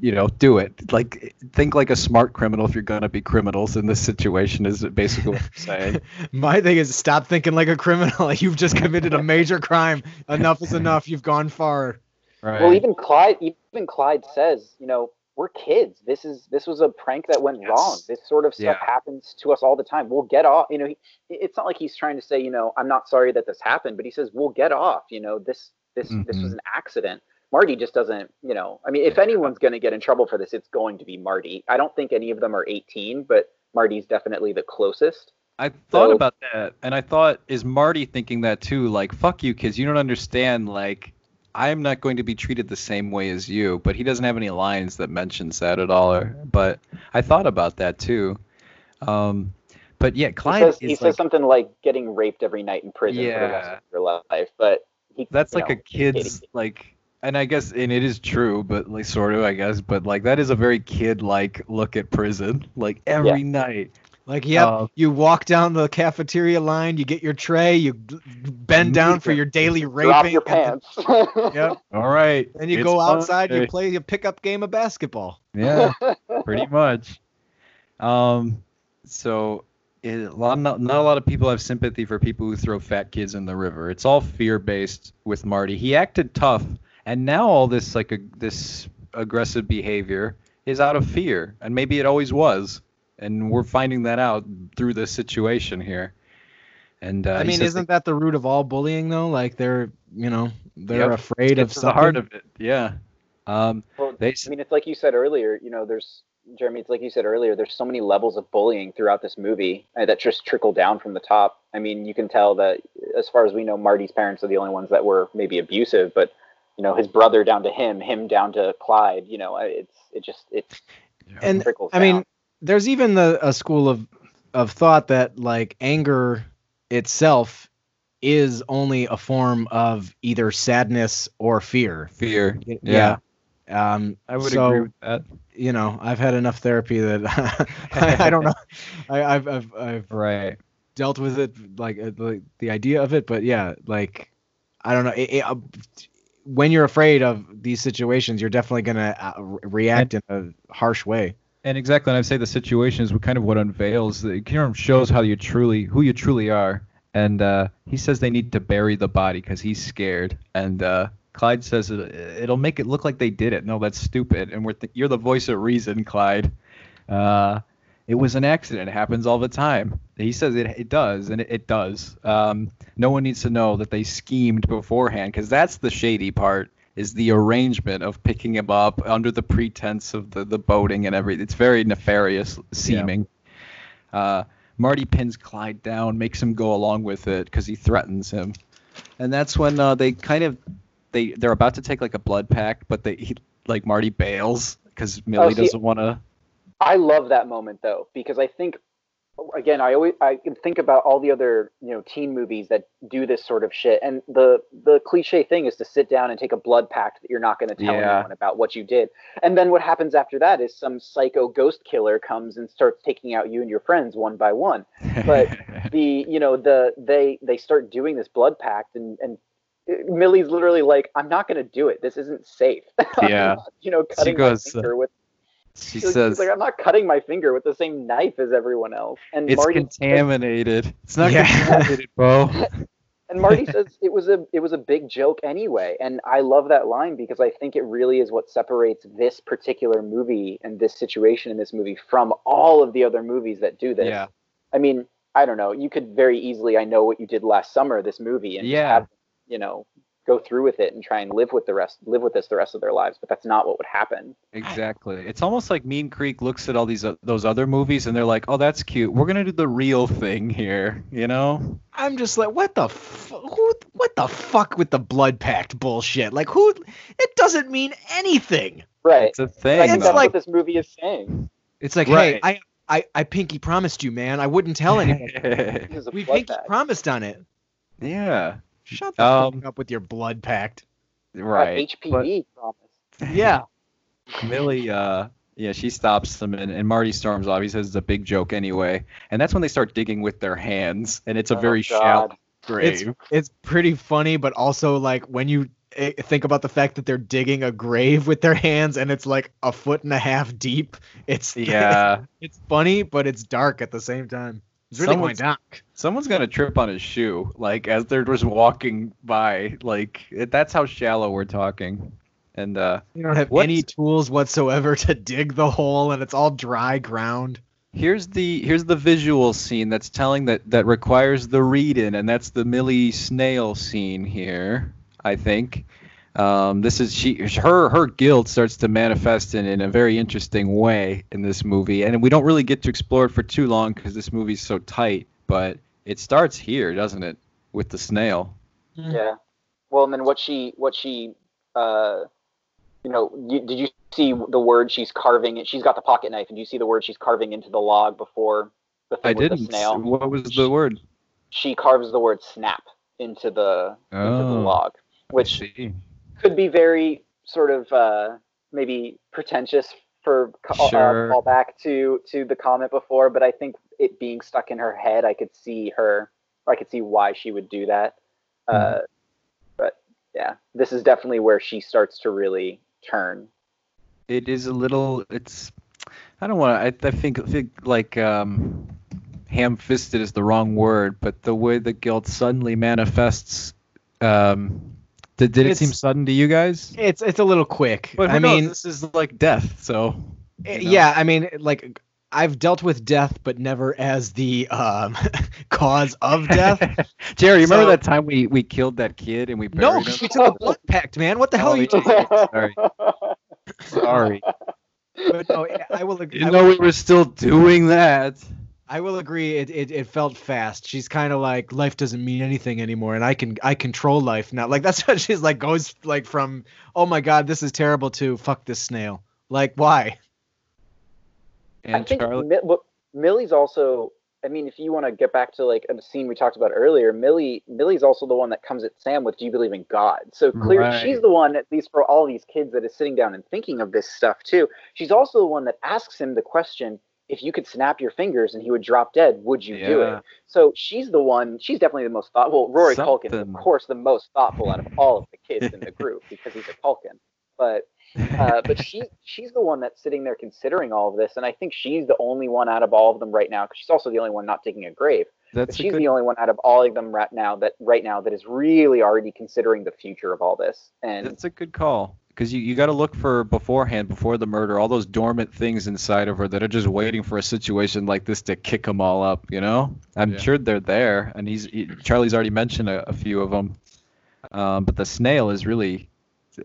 you know do it like think like a smart criminal if you're going to be criminals in this situation is basically what i'm saying My thing is stop thinking like a criminal. You've just committed a major crime. Enough is enough. You've gone far. right Well, even Clyde. Even Clyde says, you know, we're kids. This is this was a prank that went Yes. wrong. This sort of stuff Yeah. happens to us all the time. We'll get off. You know, he, it's not like he's trying to say, you know, I'm not sorry that this happened, but he says we'll get off. You know, this this this mm-hmm. was an accident. Marty just doesn't, you know. I mean, if anyone's going to get in trouble for this, it's going to be Marty. I don't think any of them are 18, but Marty's definitely the closest. I thought So- about that, and I thought, is Marty thinking that too? Like, fuck you, kids. You don't understand. Like, I'm not going to be treated the same way as you. But he doesn't have any lines that mentions that at all. Or, but I thought about that too. Um, but yeah, He Clyde says, is he says something like getting raped every night in prison for the rest of your life, but he, that's like know, a kid's like, and I guess, and it is true, but like sort of, I guess, but like that is a very kid-like look at prison, like every night. Like, yep, Uh, you walk down the cafeteria line, you get your tray, you bend down for your daily raping. drop your pants. Yep. All right, And you it's go outside, you play a pickup game of basketball. Yeah. pretty much. Um, so it, a lot, not, not a lot of people have sympathy for people who throw fat kids in the river. It's all fear based with Marty. He acted tough, and now all this like a, this aggressive behavior is out of fear, and maybe it always was, and we're finding that out through this situation here. And uh, I mean, isn't that the root of all bullying though? Like they're, you know, they're Yep. afraid of something. the heart of it. Yeah. Um, Well, they, I mean, it's like you said earlier. You know, there's Jeremy. It's like you said earlier. There's so many levels of bullying throughout this movie uh, that just trickle down from the top. I mean, you can tell that as far as we know, Marty's parents are the only ones that were maybe abusive, but you know, his brother down to him, him down to Clyde. You know, it's it just it and trickles. I mean, down. There's even the a school of of thought that like anger itself is only a form of either sadness or fear. fear. Y- Yeah. Um, I would so, agree with that. You know, I've had enough therapy that I, I don't know. I, I've I've I've Right. dealt with it like uh, the the idea of it, but yeah, like I don't know. It, it, uh, when you're afraid of these situations, you're definitely gonna uh, re- react in a harsh way. And exactly, and I'd say the situation is kind of what unveils the shows how you truly who you truly are. And uh, he says they need to bury the body because he's scared. And uh, Clyde says it, it'll make it look like they did it. No, that's stupid. And we're th- you're the voice of reason, Clyde. Uh, it was an accident. It happens all the time. He says it, it does, and it, it does. Um, no one needs to know that they schemed beforehand because that's the shady part. Is the arrangement of picking him up under the pretense of the, the boating and everything. It's very nefarious seeming. Uh, Marty pins Clyde down, makes him go along with it because he threatens him. And that's when uh, they kind of they they're about to take like a blood pact, but they he, like Marty bails because Millie see- doesn't want to. I love that moment though because I think again I always I can think about all the other you know teen movies that do this sort of shit and the the cliche thing is to sit down and take a blood pact that you're not going to tell Yeah. anyone about what you did and then what happens after that is some psycho ghost killer comes and starts taking out you and your friends one by one but the you know the they they start doing this blood pact and and uh, Millie's literally like I'm not going to do it this isn't safe Yeah. you know cutting goes, my finger with she She's says like, I'm not cutting my finger with the same knife as everyone else. And it's Marty contaminated. It's not Yeah. contaminated, bro. and Marty says it was a it was a big joke anyway. And I love that line because I think it really is what separates this particular movie and this situation in this movie from all of the other movies that do this. Yeah. I mean, I don't know. You could very easily, I know what you did last summer, this movie, and Yeah. have, you know, go through with it and try and live with the rest, live with this the rest of their lives. But that's not what would happen. Exactly. It's almost like Mean Creek looks at all these uh, those other movies and they're like, "Oh, that's cute. We're gonna do the real thing here," you know? I'm just like, what the f- who, what the fuck with the blood pact bullshit? Like, who? It doesn't mean anything. Right. It's a thing. It's though. like- what this movie is saying. It's like, Right. hey, I, I, I pinky promised you, man. I wouldn't tell anyone. This is a we pinky pact. promised on it. yeah. Shut the Um, fuck up with your blood pact. Right. HPV promise. Yeah. Millie, uh, yeah, she stops them, and, and Marty storms off. He says it's a big joke anyway, and that's when they start digging with their hands, and it's a Oh, very God. shallow It's grave. it's pretty funny, but also like when you eh, think about the fact that they're digging a grave with their hands and it's like a foot and a half deep. It's yeah, it's funny, but it's dark at the same time. It's really going Someone's- dark. someone's gonna trip on his shoe, like as they're just walking by. Like it, that's how shallow we're talking. And uh, You don't have any tools whatsoever to dig the hole, and it's all dry ground. here's the here's the visual scene that's telling that that requires the read in, and that's the Millie snail scene here. I think. Um, this is she her her guilt starts to manifest in, in a very interesting way in this movie, and we don't really get to explore it for too long because this movie's so tight. But it starts here, doesn't it, with the snail? Yeah. Well, and then what she what she uh you know, you, did you see the word she's carving? it? She's got the pocket knife, and do you see the word she's carving into the log before the thing I with didn't. the snail? What was the word? She carves the word snap into the into the Oh. log, which. Could be very sort of uh, maybe pretentious for ca- Sure. uh, callback to to the comment before, but I think it being stuck in her head, I could see her, I could see why she would do that. Uh, but yeah, this is definitely where she starts to really turn. it is a little it's i don't want to I, I think, think like um ham-fisted is the wrong word but the way the guilt suddenly manifests um did, did it seem sudden to you guys It's it's a little quick. but who I knows? mean, this is like death so Eh, you know? Yeah, I mean, like I've dealt with death, but never as the um, cause of death. Jerry, you remember that time we we killed that kid and we buried no, him? 'cause we took a blood pact, man. What the hell Oh, are you yeah. doing? Sorry. Sorry. But no, I will. ag- You I know will we were still doing that. I will agree. It, it it felt fast. She's kind of like life doesn't mean anything anymore, and I can I control life now. Like that's what she's like goes like from oh my god this is terrible to fuck this snail. Like why? And I think Charlie, Mi- what- Millie's also. I mean, if you want to get back to like a scene we talked about earlier, Millie Millie's also the one that comes at Sam with "Do you believe in God?" So clearly, Right. she's the one, at least for all these kids, that is sitting down and thinking of this stuff too. She's also the one that asks him the question: If you could snap your fingers and he would drop dead, would you do it? So she's the one. She's definitely the most thoughtful. Well, Rory Culkin, is, of course, the most thoughtful out of all of the kids in the group because he's a Culkin. But uh, but she she's the one that's sitting there considering all of this, and I think she's the only one out of all of them right now because she's also the only one not digging a grave. That's a she's good the only one out of all of them right now that right now that is really already considering the future of all this. And That's a good call because you, you got to look for beforehand, before the murder, all those dormant things inside of her that are just waiting for a situation like this to kick them all up. You know, I'm Yeah. sure they're there, and he's he, Charlie's already mentioned a, a few of them. Um, but the snail is really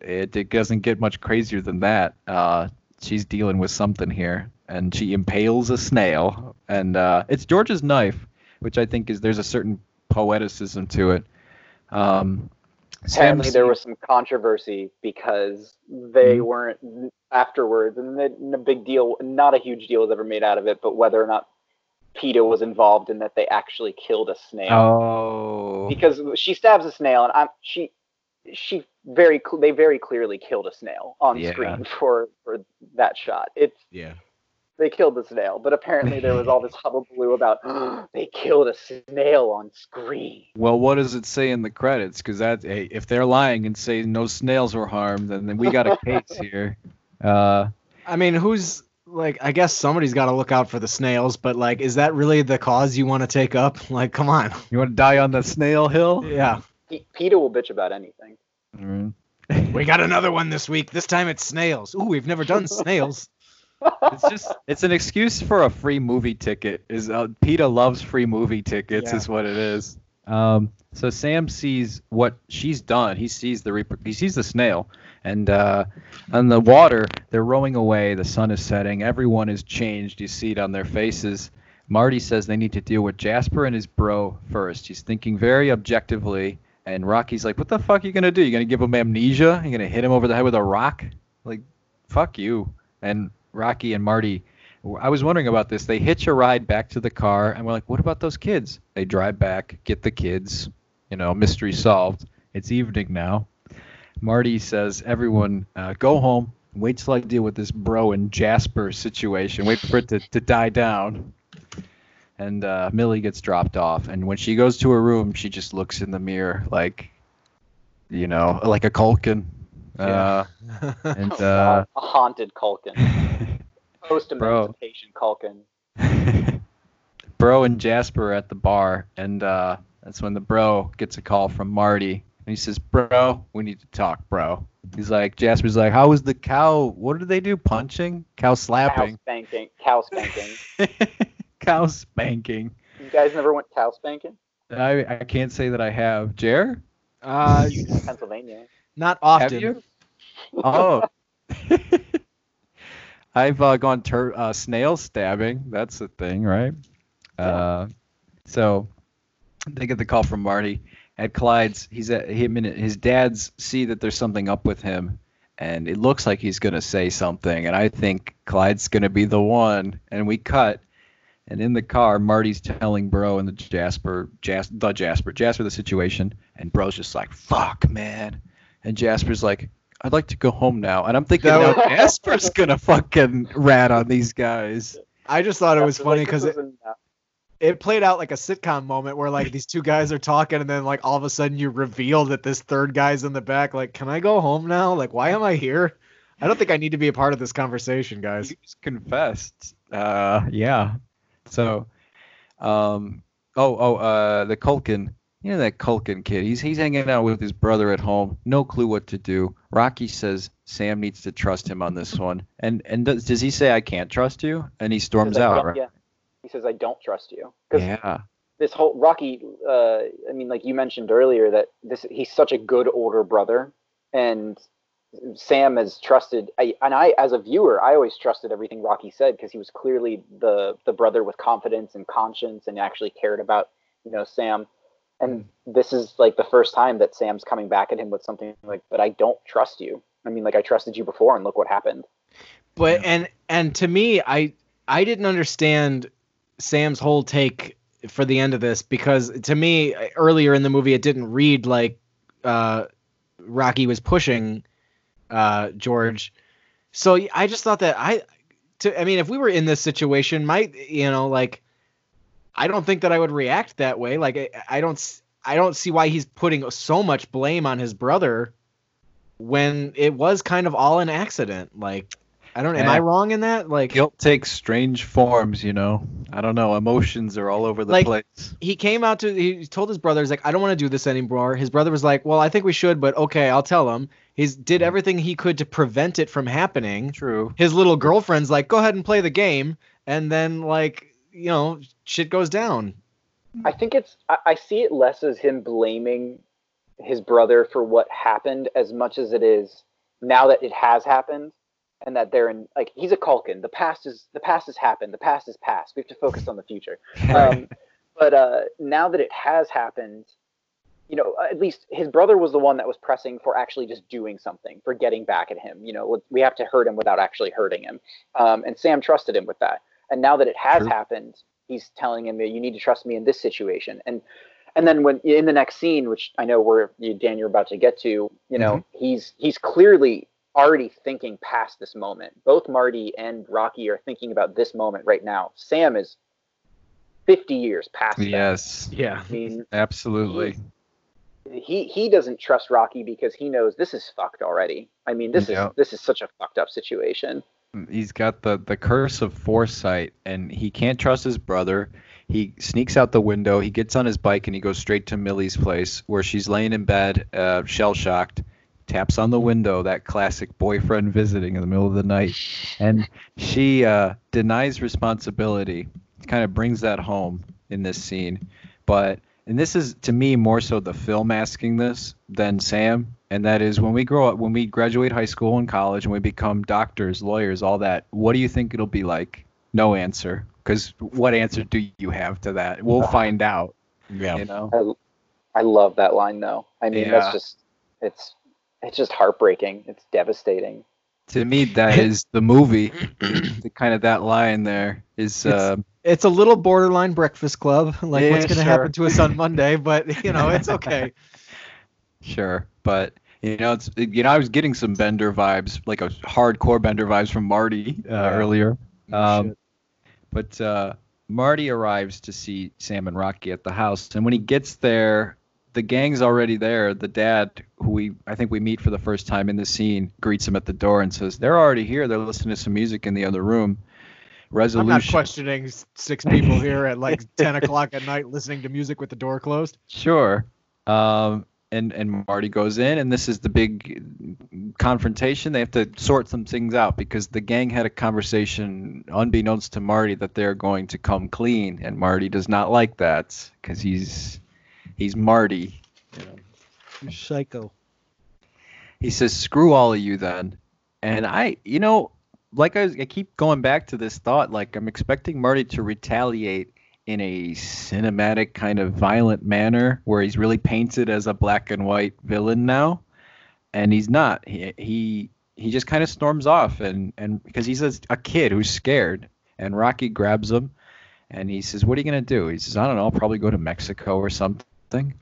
it, it doesn't get much crazier than that. Uh, she's dealing with something here, and she impales a snail, and uh, it's George's knife, which I think is there's a certain poeticism to it. Um, apparently there was some controversy because they Mhm. weren't afterwards, and the big deal, not a huge deal was ever made out of it, but whether or not PETA was involved in that they actually killed a snail. Oh. because she stabs a snail and I'm she she very they very clearly killed a snail on Yeah. screen for for that shot. It's Yeah. They killed the snail, but apparently there was all this hullabaloo about they killed a snail on screen. Well, what does it say in the credits? Because that hey, if they're lying and say no snails were harmed, then, then we got a case here. Uh, I mean, who's like? I guess somebody's got to look out for the snails, but like, is that really the cause you want to take up? Like, come on. you want to die on the snail hill? Yeah. Pe- PETA will bitch about anything. Mm. We got another one this week. This time it's snails. Ooh, we've never done snails. It's just it's an excuse for a free movie ticket. Is uh, PETA loves free movie tickets? Yeah. Is what it is. Um, so Sam sees what she's done. He sees the he sees the snail, and uh, on the water they're rowing away. The sun is setting. Everyone is changed. You see it on their faces. Marty says they need to deal with Jasper and his bro first. He's thinking very objectively, and Rocky's like, "What the fuck are you gonna do? You gonna give him amnesia? You gonna hit him over the head with a rock? Like, fuck you." And Rocky and Marty, I was wondering about this. They hitch a ride back to the car, and we're like, "What about those kids?" They drive back, get the kids. You know, mystery solved. It's evening now. Marty says, "Everyone, uh, go home. Wait till I deal with this bro and Jasper situation. Wait for it to, to die down." And uh, Millie gets dropped off, and when she goes to her room, she just looks in the mirror like, you know, like a Culkin. Uh, and uh, a haunted Culkin, post emancipation Culkin. bro and Jasper are at the bar, and uh, that's when the bro gets a call from Marty, and he says, "Bro, we need to talk, bro." He's like, Jasper's like, "How was the cow? What did they do? Punching? Cow slapping? Cow spanking, cow spanking. cow spanking?" You guys never went cow spanking? I I can't say that I have. Jer, Uh, Pennsylvania. Not have often. you? Oh. I've uh, gone tur- uh, snail stabbing. That's the thing, right? Uh, so they get the call from Marty at Clyde's. He's at him and his dad's see that there's something up with him, and it looks like he's gonna say something. And I think Clyde's gonna be the one. And we cut, and in the car, Marty's telling Bro and the Jasper, Jas- the Jasper, Jasper the situation, and Bro's just like, "Fuck, man," and Jasper's like. I'd like to go home now, and I'm thinking now was- Jasper's gonna fucking rat on these guys. I just thought it was Like, funny this because it, it played out like a sitcom moment where like these two guys are talking and then like all of a sudden you reveal that this third guy's in the back. Like, can I go home now? Like, why am I here? I don't think I need to be a part of this conversation, guys. You just confessed. Uh, yeah. So, um, oh, oh, uh, the Culkin. You know that Culkin kid. He's he's hanging out with his brother at home. No clue what to do. Rocky says Sam needs to trust him on this one. And and does, does he say I can't trust you? And he He storms says, out. Right? Yeah. He says, I don't trust you. Yeah. this whole Rocky, uh, I mean, like you mentioned earlier, that this he's such a good older brother, and Sam has trusted. I, and I, as a viewer, I always trusted everything Rocky said because he was clearly the the brother with confidence and conscience, and actually cared about you know Sam. And this is like the first time that Sam's coming back at him with something like, "But I don't trust you." I mean, like I trusted you before, and look what happened. But and and to me, I I didn't understand Sam's whole take for the end of this because to me earlier in the movie it didn't read like uh, Rocky was pushing uh, George. So I just thought that I to I mean if we were in this situation, might you know like I don't think that I would react that way. Like I, I don't I don't see why he's putting so much blame on his brother when it was kind of all an accident. Like I don't. Am I wrong in that? Like Guilt takes strange forms, you know. I don't know. Emotions are all over the Like- place. he came out to he told his brother he's like I don't want to do this anymore. His brother was like, "Well, I think we should, but okay, I'll tell him." He's did everything he could to prevent it from happening. True. His little girlfriend's like, "Go ahead and play the game." And then like, you know, shit goes down. I think it's I, I see it less as him blaming his brother for what happened as much as it is now that it has happened and that they're in like he's a Culkin. The past is the past has happened. The past is past. We have to focus on the future. Um, but uh, now that it has happened, you know, at least his brother was the one that was pressing for actually just doing something, for getting back at him. You know, we have to hurt him without actually hurting him. Um, and Sam trusted him with that. And now that it has True. happened, he's telling him, "You need to trust me in this situation." And and then when in the next scene, which I know where you, Dan, you're about to get to, you know, mm-hmm. he's he's clearly already thinking past this moment. Both Marty and Rocky are thinking about this moment right now. Sam is 50 years past that. Yes. Yeah. I mean, Absolutely. he he doesn't trust Rocky because he knows this is fucked already. I mean, this Yeah. is this is such a fucked up situation. He's got the the curse of foresight, and he can't trust his brother. He sneaks out the window. He gets on his bike and he goes straight to Millie's place, where she's laying in bed, uh, shell shocked. Taps on the window, that classic boyfriend visiting in the middle of the night, and she uh, denies responsibility. Kind of brings that home in this scene, but and this is to me more so the film asking this than Sam, and that is when we grow up, when we graduate high school and college, and we become doctors, lawyers, all that. What do you think it'll be like? No answer, because what answer do you have to that? We'll find out. Yeah. You know. I, I love that line though. I mean, Yeah. that's just it's it's just heartbreaking. It's devastating. To me, that is the movie. the kind of that line there is. Uh, It's a little borderline Breakfast Club. Like Yeah, what's gonna sure. happen to us on Monday? But you know, it's okay. Sure, but you know, it's you know, I was getting some Bender vibes, like a hardcore Bender vibes from Marty uh, Yeah. earlier. Um, but uh, Marty arrives to see Sam and Rocky at the house, and when he gets there, the gang's already there. The dad, who we I think we meet for the first time in the scene, greets him at the door and says, "They're already here. They're listening to some music in the other room." I'm not questioning six people here at like ten o'clock at night listening to music with the door closed. Sure. Um, and and Marty goes in, and this is the big confrontation. They have to sort some things out because the gang had a conversation, unbeknownst to Marty, that they're going to come clean, and Marty does not like that because he's he's Marty. You know. psycho. He says, "Screw all of you, then." And I, you know, like I, I keep going back to this thought. Like I'm expecting Marty to retaliate in a cinematic kind of violent manner, where he's really painted as a black and white villain now, and he's not. He he he just kind of storms off, and and because he's a, a kid who's scared, and Rocky grabs him, and he says, "What are you gonna do?" He says, "I don't know. I'll probably go to Mexico or something."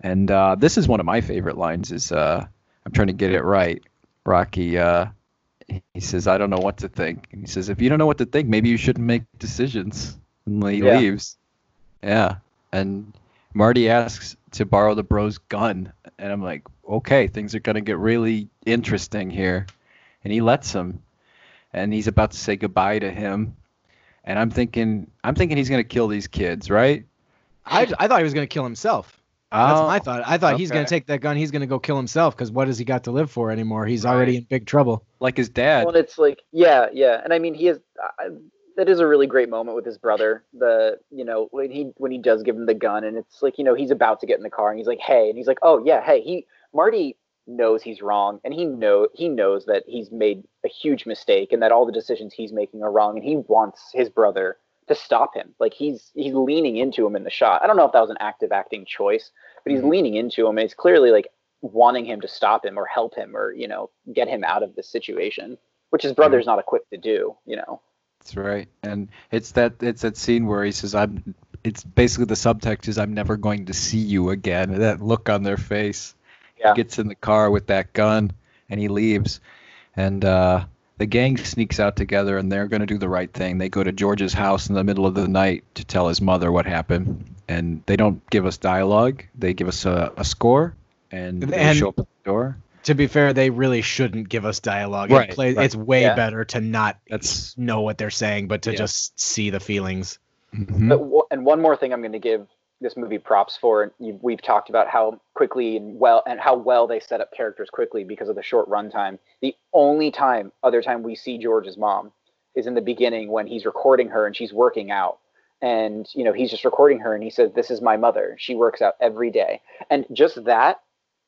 And uh, this is one of my favorite lines. Is uh, I'm trying to get it right. Rocky, uh, he says, I don't know what to think. And he says, if you don't know what to think, maybe you shouldn't make decisions. And he Yeah. leaves. Yeah. And Marty asks to borrow the bro's gun. And I'm like, okay, things are going to get really interesting here. And he lets him. And he's about to say goodbye to him. And I'm thinking, I'm thinking he's going to kill these kids, right? I I thought he was gonna kill himself. That's Oh, my thought. I thought he's gonna take that gun. He's gonna go kill himself because what has he got to live for anymore? He's already in big trouble. like his dad. Well, and it's like, yeah, yeah, and I mean, he is. Uh, that is a really great moment with his brother. The you know when he when he does give him the gun, and it's like you know he's about to get in the car, and he's like, hey, and he's like, oh yeah, hey, he Marty knows he's wrong, and he know he knows that he's made a huge mistake, and that all the decisions he's making are wrong, and he wants his brother to stop him. Like he's he's leaning into him in the shot. I don't know if that was an active acting choice, but he's leaning into him, and it's clearly like wanting him to stop him or help him or you know get him out of this situation which his brother's not equipped to do you know That's right. And it's that it's that scene where he says, "I'm." It's basically the subtext is, "I'm never going to see you again." That look on their face. Yeah. He gets in the car with that gun and he leaves, and uh, the gang sneaks out together and they're going to do the right thing. They go to George's house in the middle of the night to tell his mother what happened, and they don't give us dialogue. They give us a, a score, and they show up at the door. To be fair, they really shouldn't give us dialogue. Right, it play, right. It's way Yeah. better to not That's know what they're saying, but to Yeah. just see the feelings. Mhm. But w- and one more thing i'm going to give this movie props for and we've talked about how quickly and well and how well they set up characters quickly because of the short runtime. The only time other time we see george's mom is in the beginning when he's recording her and she's working out. And you know he's just recording her and he says this is my mother. She works out every day. And just that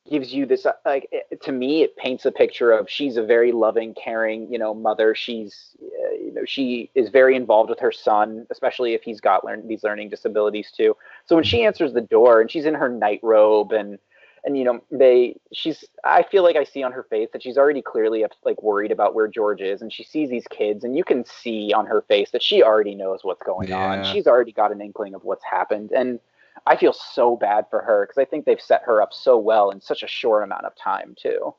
gives you this uh, like it, to me it paints a picture of she's a very loving caring you know mother. She's uh, you know she is very involved with her son especially if he's got learn these learning disabilities too. So when she answers the door and she's in her night robe and and you know they she's i feel like i see on her face that she's already clearly up- like worried about where george is and she sees these kids and you can see on her face that she already knows what's going on. She's already got an inkling of what's happened. And i feel so bad for her because i think they've set her up so well in such a short amount of time too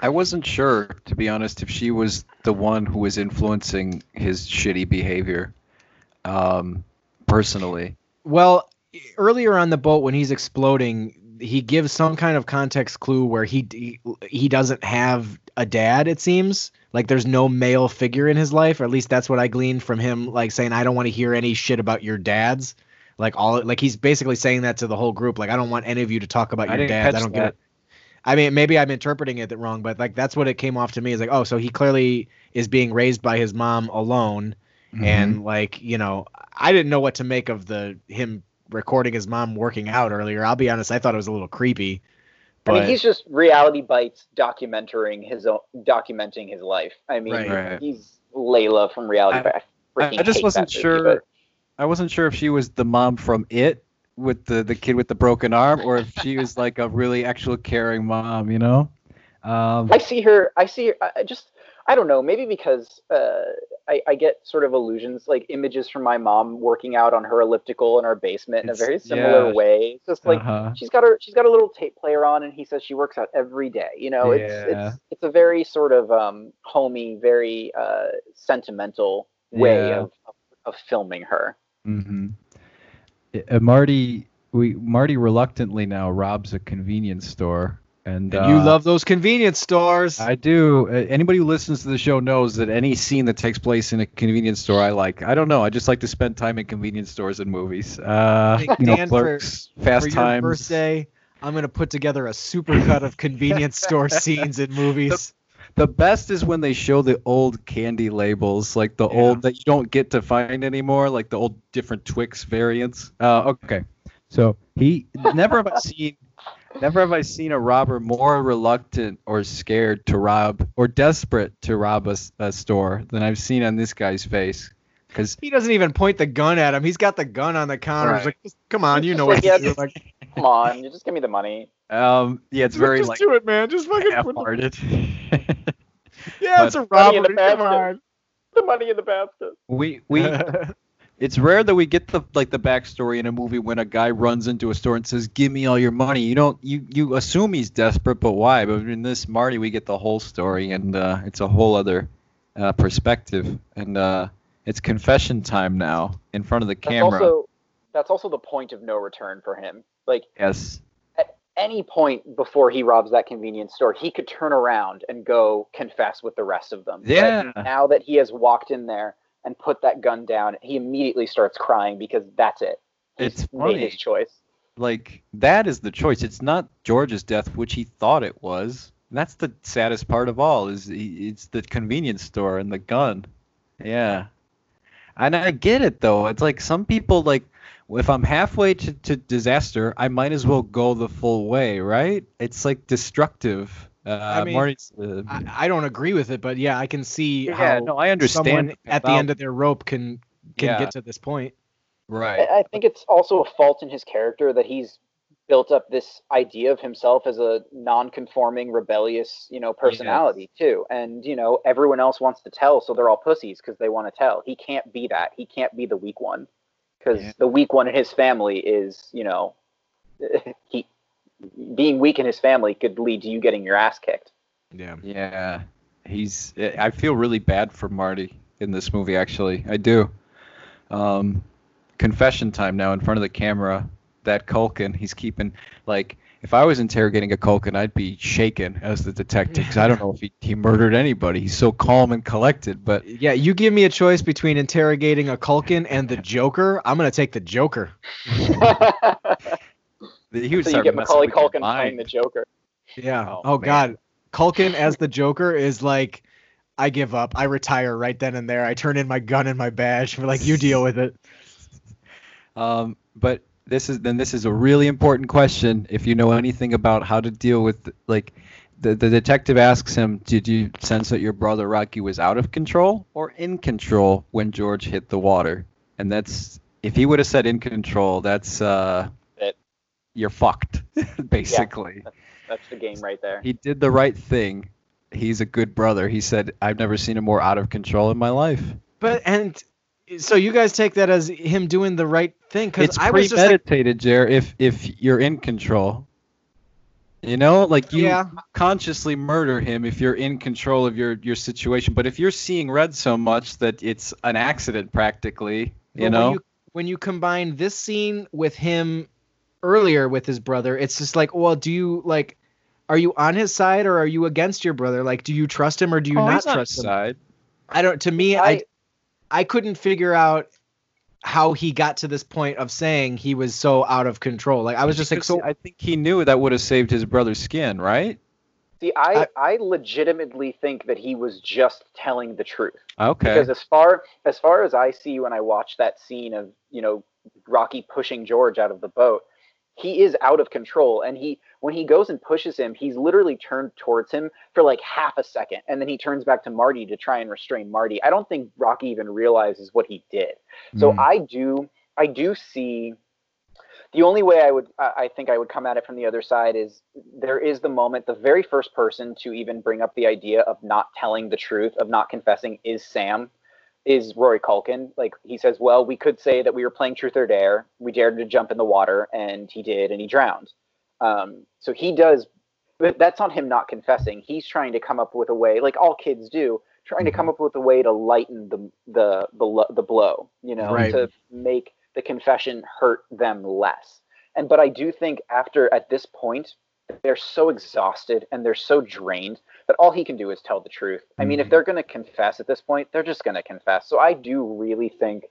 I wasn't sure, to be honest, if she was the one who was influencing his shitty behavior, um, personally. Well, earlier on the boat when he's exploding, he gives some kind of context clue where he he, he doesn't have a dad. It seems like there's no male figure in his life, or at least that's what I gleaned from him. Like saying, "I don't want to hear any shit about your dads." Like all like he's basically saying that to the whole group. Like I don't want any of you to talk about I your didn't dads. I don't get it. I mean, maybe I'm interpreting it wrong, but like that's what it came off to me. Is like, oh, so he clearly is being raised by his mom alone, Mm-hmm. and like you know, I didn't know what to make of the him recording his mom working out earlier. I'll be honest, I thought it was a little creepy. I But mean, he's just reality bites documenting his own, documenting his life. I mean, Right. Right. he's Layla from Reality I- Bites. I, I just wasn't that movie, sure. but- I wasn't sure if she was the mom from It with the the kid with the broken arm, or if she was like a really actual caring mom. You know. Um, I see her. I see her. I just. I don't know. Maybe because uh, I, I get sort of illusions, like images from my mom working out on her elliptical in our basement in a very similar yeah. way. It's just like uh-huh. she's got her. She's got a little tape player on, and he says she works out every day. You know, it's Yeah. it's it's a very sort of um, homey, very uh, sentimental way Yeah. of of filming her. Mm-hmm. Uh, Marty, we Marty reluctantly now robs a convenience store, and, and you uh, love those convenience stores. I do. Uh, anybody who listens to the show knows that any scene that takes place in a convenience store, I like. I don't know. I just like to spend time in convenience stores and movies. Uh, you know, Dan, for- Fast For your birthday, I'm gonna put together a supercut of convenience store scenes in movies. The best is when they show the old candy labels, like the Yeah. old that you don't get to find anymore, like the old different Twix variants. Uh, okay, so he Never have I seen, never have I seen a robber more reluctant or scared to rob or desperate to rob a store than I've seen on this guy's face. Because He doesn't even point the gun at him. He's got the gun on the counter. He's like, come on, you know what yeah, to do. just- Like, Come on, you just give me the money. Um, yeah, it's very just like do it, man. Just fucking put the, half-hearted. yeah, it's a Money in the robbery. Come on. The money in the basket. we we it's rare that we get the like the backstory in a movie when a guy runs into a store and says, "Give me all your money." You don't you you assume he's desperate, but why? But in this Marty, we get the whole story, and uh, it's a whole other uh, perspective, and uh, it's confession time now in front of the That's camera. also that's also the point of no return for him. Like yes, at any point before he robs that convenience store, he could turn around and go confess with the rest of them. But Yeah. now that he has walked in there and put that gun down, he immediately starts crying because that's it. He's It's made his choice. like that is the choice. It's not George's death, which he thought it was. That's the saddest part of all. Is he- it's the convenience store and the gun. Yeah, and I get it though. It's like some people like if I'm halfway to, to disaster, I might as well go the full way, right? It's like destructive. Uh, mean, Marty's, uh, I, I don't agree with it, but yeah, I can see yeah, how no, I understand. someone at the end of their rope can can Yeah. get to this point. right. I, I think it's also a fault in his character that he's built up this idea of himself as a non-conforming, rebellious, you know, personality too. And you know, everyone else wants to tell, so they're all pussies because they want to tell. He can't be that. He can't be the weak one because Yeah. the weak one in his family is, you know, he being weak in his family could lead to you getting your ass kicked. Yeah. Yeah, he's. I feel really bad for Marty in this movie. Actually, I do. Um, confession time now in front of the camera. That Culkin, he's keeping like. If I was interrogating a Culkin, I'd be shaken as the detective 'cause I don't know if he, he murdered anybody. He's so calm and collected, but Yeah, you give me a choice between interrogating a Culkin and the Joker. I'm gonna take the Joker. he would so you get messing Macaulay Culkin playing the Joker. Yeah. Oh, Oh. God, Culkin as the Joker is like, I give up. I retire right then and there. I turn in my gun and my badge. We're like, you deal with it. Um, but this is then this is a really important question. If you know anything about how to deal with like the, the detective asks him, Did you sense that your brother Rocky was out of control or in control when George hit the water? And that's if he would have said in control, that's uh It- you're fucked, basically. That's the game right there. He did the right thing. He's a good brother. He said, I've never seen him more out of control in my life. But and so you guys take that as him doing the right thing because it's I was just like, premeditated, Jer. If if you're in control, you know, like you Yeah. consciously murder him if you're in control of your your situation. But if you're seeing red so much that it's an accident, practically, you know, when you, when you combine this scene with him earlier with his brother, it's just like, well, do you like? Are you on his side or are you against your brother? Like, do you trust him or do you Oh, not trust his him? side. I don't. To me, I, I- I couldn't figure out how he got to this point of saying he was so out of control. Like I was just like, so I think he knew that would have saved his brother's skin, right? See, I, I legitimately think that he was just telling the truth. Okay. Because as far as far as I see when I watch that scene of you know Rocky pushing George out of the boat, he is out of control, and he when he goes and pushes him, he's literally turned towards him for like half a second, and then he turns back to Marty to try and restrain Marty. I don't think Rocky even realizes what he did. So Mm. I do I do see the only way I would I I think I would come at it from the other side is there is the moment the very first person to even bring up the idea of not telling the truth of not confessing is Sam is Rory Culkin. Like he says well we could say that we were playing truth or dare. We dared to jump in the water and he did and he drowned. Um, so he does but that's not him not confessing. He's trying to come up with a way like all kids do trying to come up with a way to lighten the the the, the blow you know Right. to make the confession hurt them less. And but i do think after at this point they're so exhausted and they're so drained that all he can do is tell the truth i mean if Mhm. they're going to confess at this point they're just going to confess so i do really think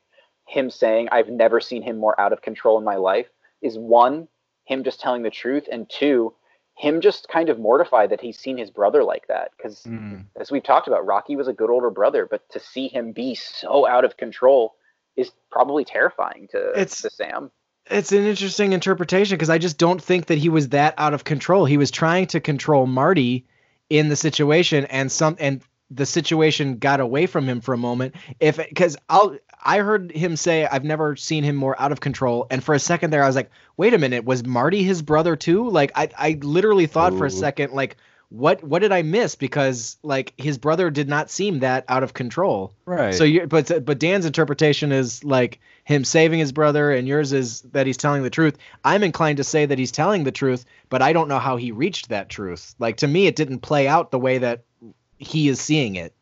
him saying i've never seen him more out of control in my life is one him just telling the truth and two him just kind of mortified that he's seen his brother like that because Mm. as we've talked about, Rocky was a good older brother, but to see him be so out of control is probably terrifying to, It's- to Sam. It's an interesting interpretation because I just don't think that he was that out of control. He was trying to control Marty in the situation, and some and the situation got away from him for a moment. If because I'll I heard him say I've never seen him more out of control, and for a second there I was like, wait a minute, was Marty his brother too? Like I I literally thought for a second like. What what did I miss? Because like his brother did not seem that out of control. Right. So you but but Dan's interpretation is like him saving his brother and yours is that he's telling the truth. I'm inclined to say that he's telling the truth, but I don't know how he reached that truth. Like to me it didn't play out the way that he is seeing it.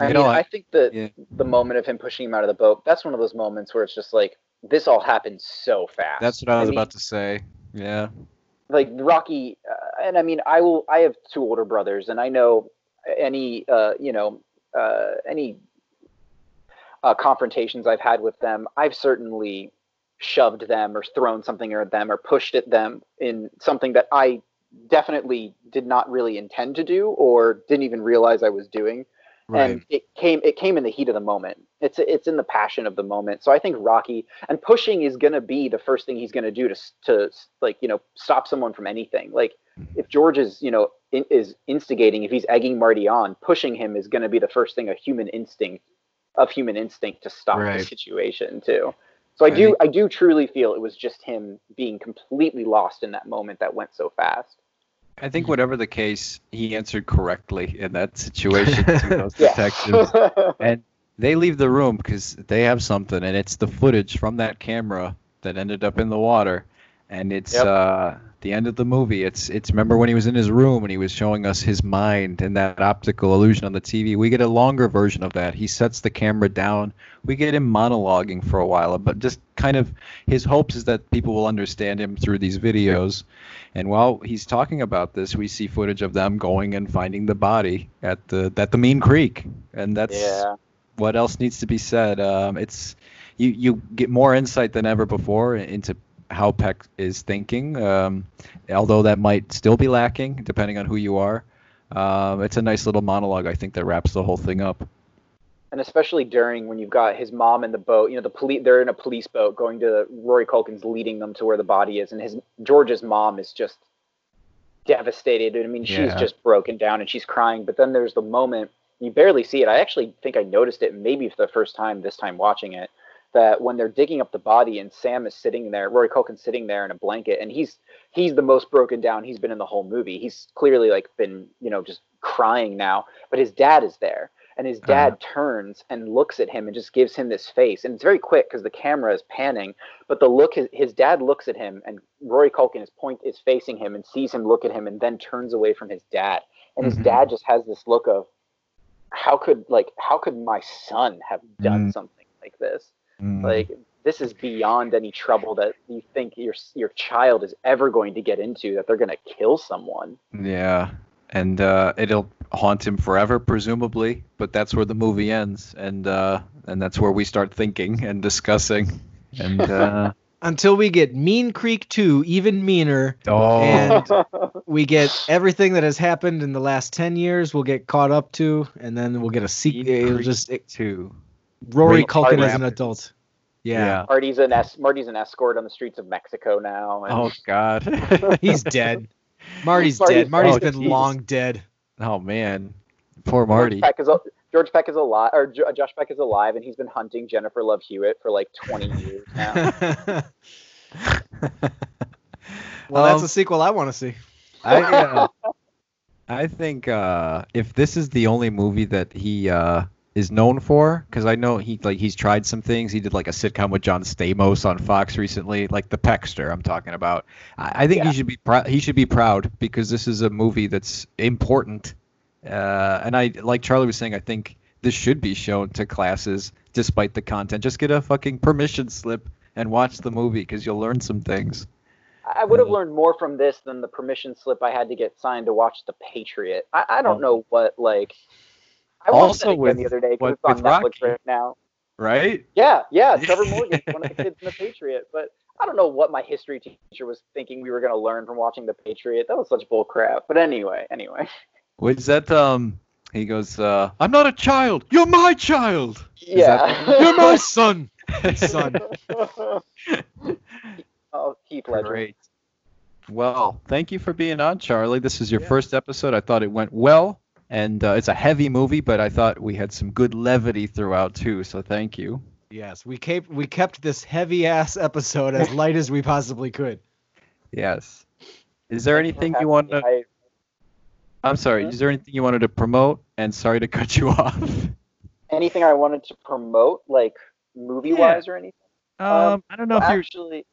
I You mean, know, I, I- think that yeah. the moment of him pushing him out of the boat, that's one of those moments where it's just like, this all happened so fast. That's what I was mean, about to say. Yeah. Like Rocky, uh, and I mean, I will. I have two older brothers, and I know any, uh, you know, uh, any uh, confrontations I've had with them, I've certainly shoved them or thrown something at them or pushed at them in something that I definitely did not really intend to do or didn't even realize I was doing. And it came it came in the heat of the moment. It's it's in the passion of the moment. So I think Rocky and pushing is going to be the first thing he's going to do to to like, you know, stop someone from anything. Like mm-hmm. if George is, you know, in, is instigating, if he's egging Marty on, pushing him is going to be the first thing a human instinct of human instinct to stop Right. the situation too. So I, I do think- I do truly feel it was just him being completely lost in that moment that went so fast. I think whatever the case, he answered correctly in that situation to those detectives. and they leave the room because they have something, and it's the footage from that camera that ended up in the water, and it's Yep. uh, the end of the movie. It's it's remember when he was in his room and he was showing us his mind and that optical illusion on the TV. We get a longer version of that. He sets the camera down. We get him monologuing for a while, but just kind of his hopes is that people will understand him through these videos. And while he's talking about this, we see footage of them going and finding the body at the at the Mean Creek, and that's yeah. what else needs to be said. Um, it's you you get more insight than ever before into how Peck is thinking, um, although that might still be lacking depending on who you are. Um, it's a nice little monologue, I think, that wraps the whole thing up. and especially during when you've got his mom in the boat you know the police they're in a police boat going to rory culkin's leading them to where the body is and his george's mom is just devastated i mean she's Yeah. just broken down and she's crying but then there's the moment you barely see it i actually think i noticed it maybe for the first time this time watching it that when they're digging up the body and sam is sitting there rory culkin's sitting there in a blanket and he's he's the most broken down he's been in the whole movie he's clearly like been you know just crying now but his dad is there and his dad turns and looks at him and just gives him this face and it's very quick because the camera is panning but the look his, his dad looks at him and rory culkin is point is facing him and sees him look at him and then turns away from his dad and his Mhm. dad just has this look of how could like how could my son have done Mm. something like this Mm. like this is beyond any trouble that you think your your child is ever going to get into that they're going to kill someone Yeah, and uh, it'll haunt him forever, presumably. But that's where the movie ends, and uh, and that's where we start thinking and discussing. And uh, Until we get Mean Creek 2 even meaner, oh, and we get everything that has happened in the last 10 years, we'll get caught up to, and then we'll get a sequel. Mean It'll just it, two. Rory Great Culkin as an adult. Yeah. marty's an es- marty's an escort on the streets of mexico now and Oh God. He's dead. Marty's, Marty's dead. Marty's dead. been Oh, jeez. long dead. oh man, poor Marty. George Peck is, al- George Peck is alive, or Jo- Josh Peck is alive, and he's been hunting Jennifer Love Hewitt for like 20 years now. well, that's Um, a sequel I want to see. I uh, I think uh, if this is the only movie that he uh, is known for, because I know he like he's tried some things. He did like a sitcom with John Stamos on Fox recently, like The Peckster. I'm talking about. I, I think Yeah. he should be proud. He should be proud because this is a movie that's important. Uh, and I like Charlie was saying. I think this should be shown to classes, despite the content. Just get a fucking permission slip and watch the movie because you'll learn some things. I would have learned more from this than the permission slip I had to get signed to watch The Patriot. I, I don't know what like. I Also that with- the other day because it's on Netflix Rocky. right now. Right? Yeah, yeah, Trevor Morgan, one of the kids in The Patriot. But I don't know what my history teacher was thinking we were going to learn from watching The Patriot. That was such bull crap. But anyway, anyway. Was that um? He goes, uh, "I'm not a child. You're my child." Yeah. You're my son. son. oh, Heath Ledger. Great. Well, thank you for being on, Charlie. This is your Yeah. first episode. I thought it went well, and uh, it's a heavy movie, but I thought we had some good levity throughout too. So thank you. Yes, we kept we kept this heavy ass episode as light as we possibly could. Yes. Is there anything you Having want to? I- I'm sorry. Is there anything you wanted to promote? And sorry to cut you off. anything I wanted to promote, like movie wise or anything? Um, I don't know if you're Actually,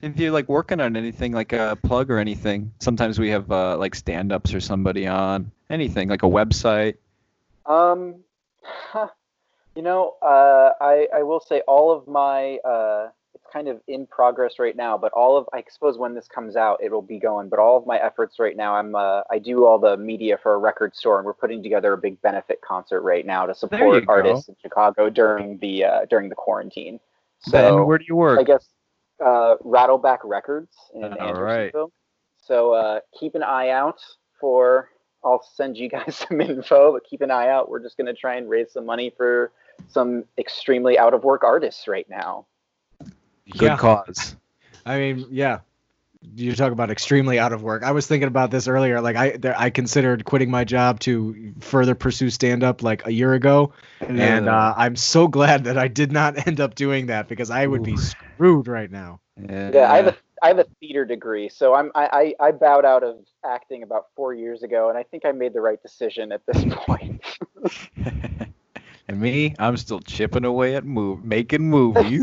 if you're like working on anything like a plug or anything. Sometimes we have uh, like stand-ups or somebody on anything like a website. Um, you know, uh, I I will say all of my uh, it's kind of in progress right now, but all of I suppose when this comes out, it will be going. But all of my efforts right now, I'm uh, I do all the media for a record store, and we're putting together a big benefit concert right now to support go. artists in Chicago during the uh, during the quarantine. Ben, So, where do you work? I guess uh, Rattleback Records in All Andersonville. So uh, keep an eye out for. I'll send you guys some info, but keep an eye out. We're just going to try and raise some money for some extremely out of work artists right now. Good Yeah. cause. I mean, yeah. You talk about extremely out of work. I was thinking about this earlier. Like I, there, I considered quitting my job to further pursue stand up like a year ago, and uh, I'm so glad that I did not end up doing that because I would be screwed right now. Yeah, I have a I have a theater degree, so I'm I, I I bowed out of acting about four years ago, and I think I made the right decision at this point. and me, I'm still chipping away at move, making movies.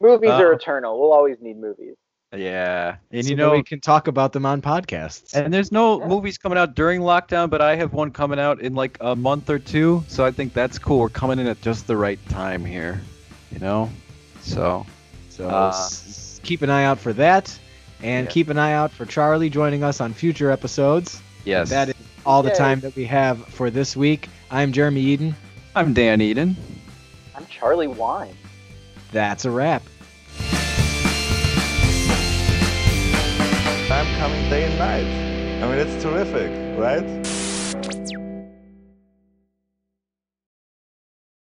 movies are Uh, eternal. We'll always need movies. Yeah, and So you know, we can talk about them on podcasts. and there's no Yeah. movies coming out during lockdown, but I have one coming out in like a month or two, so I think that's cool. We're coming in at just the right time here, you know. So So Uh, s- keep an eye out for that, and Yeah. keep an eye out for Charlie joining us on future episodes. yes, That is all the Yay. time that we have for this week. I'm Jeremy Eden. I'm Dan Eden. I'm Charlie Wine. That's a wrap. I'm coming day and night. I mean, it's terrific, right?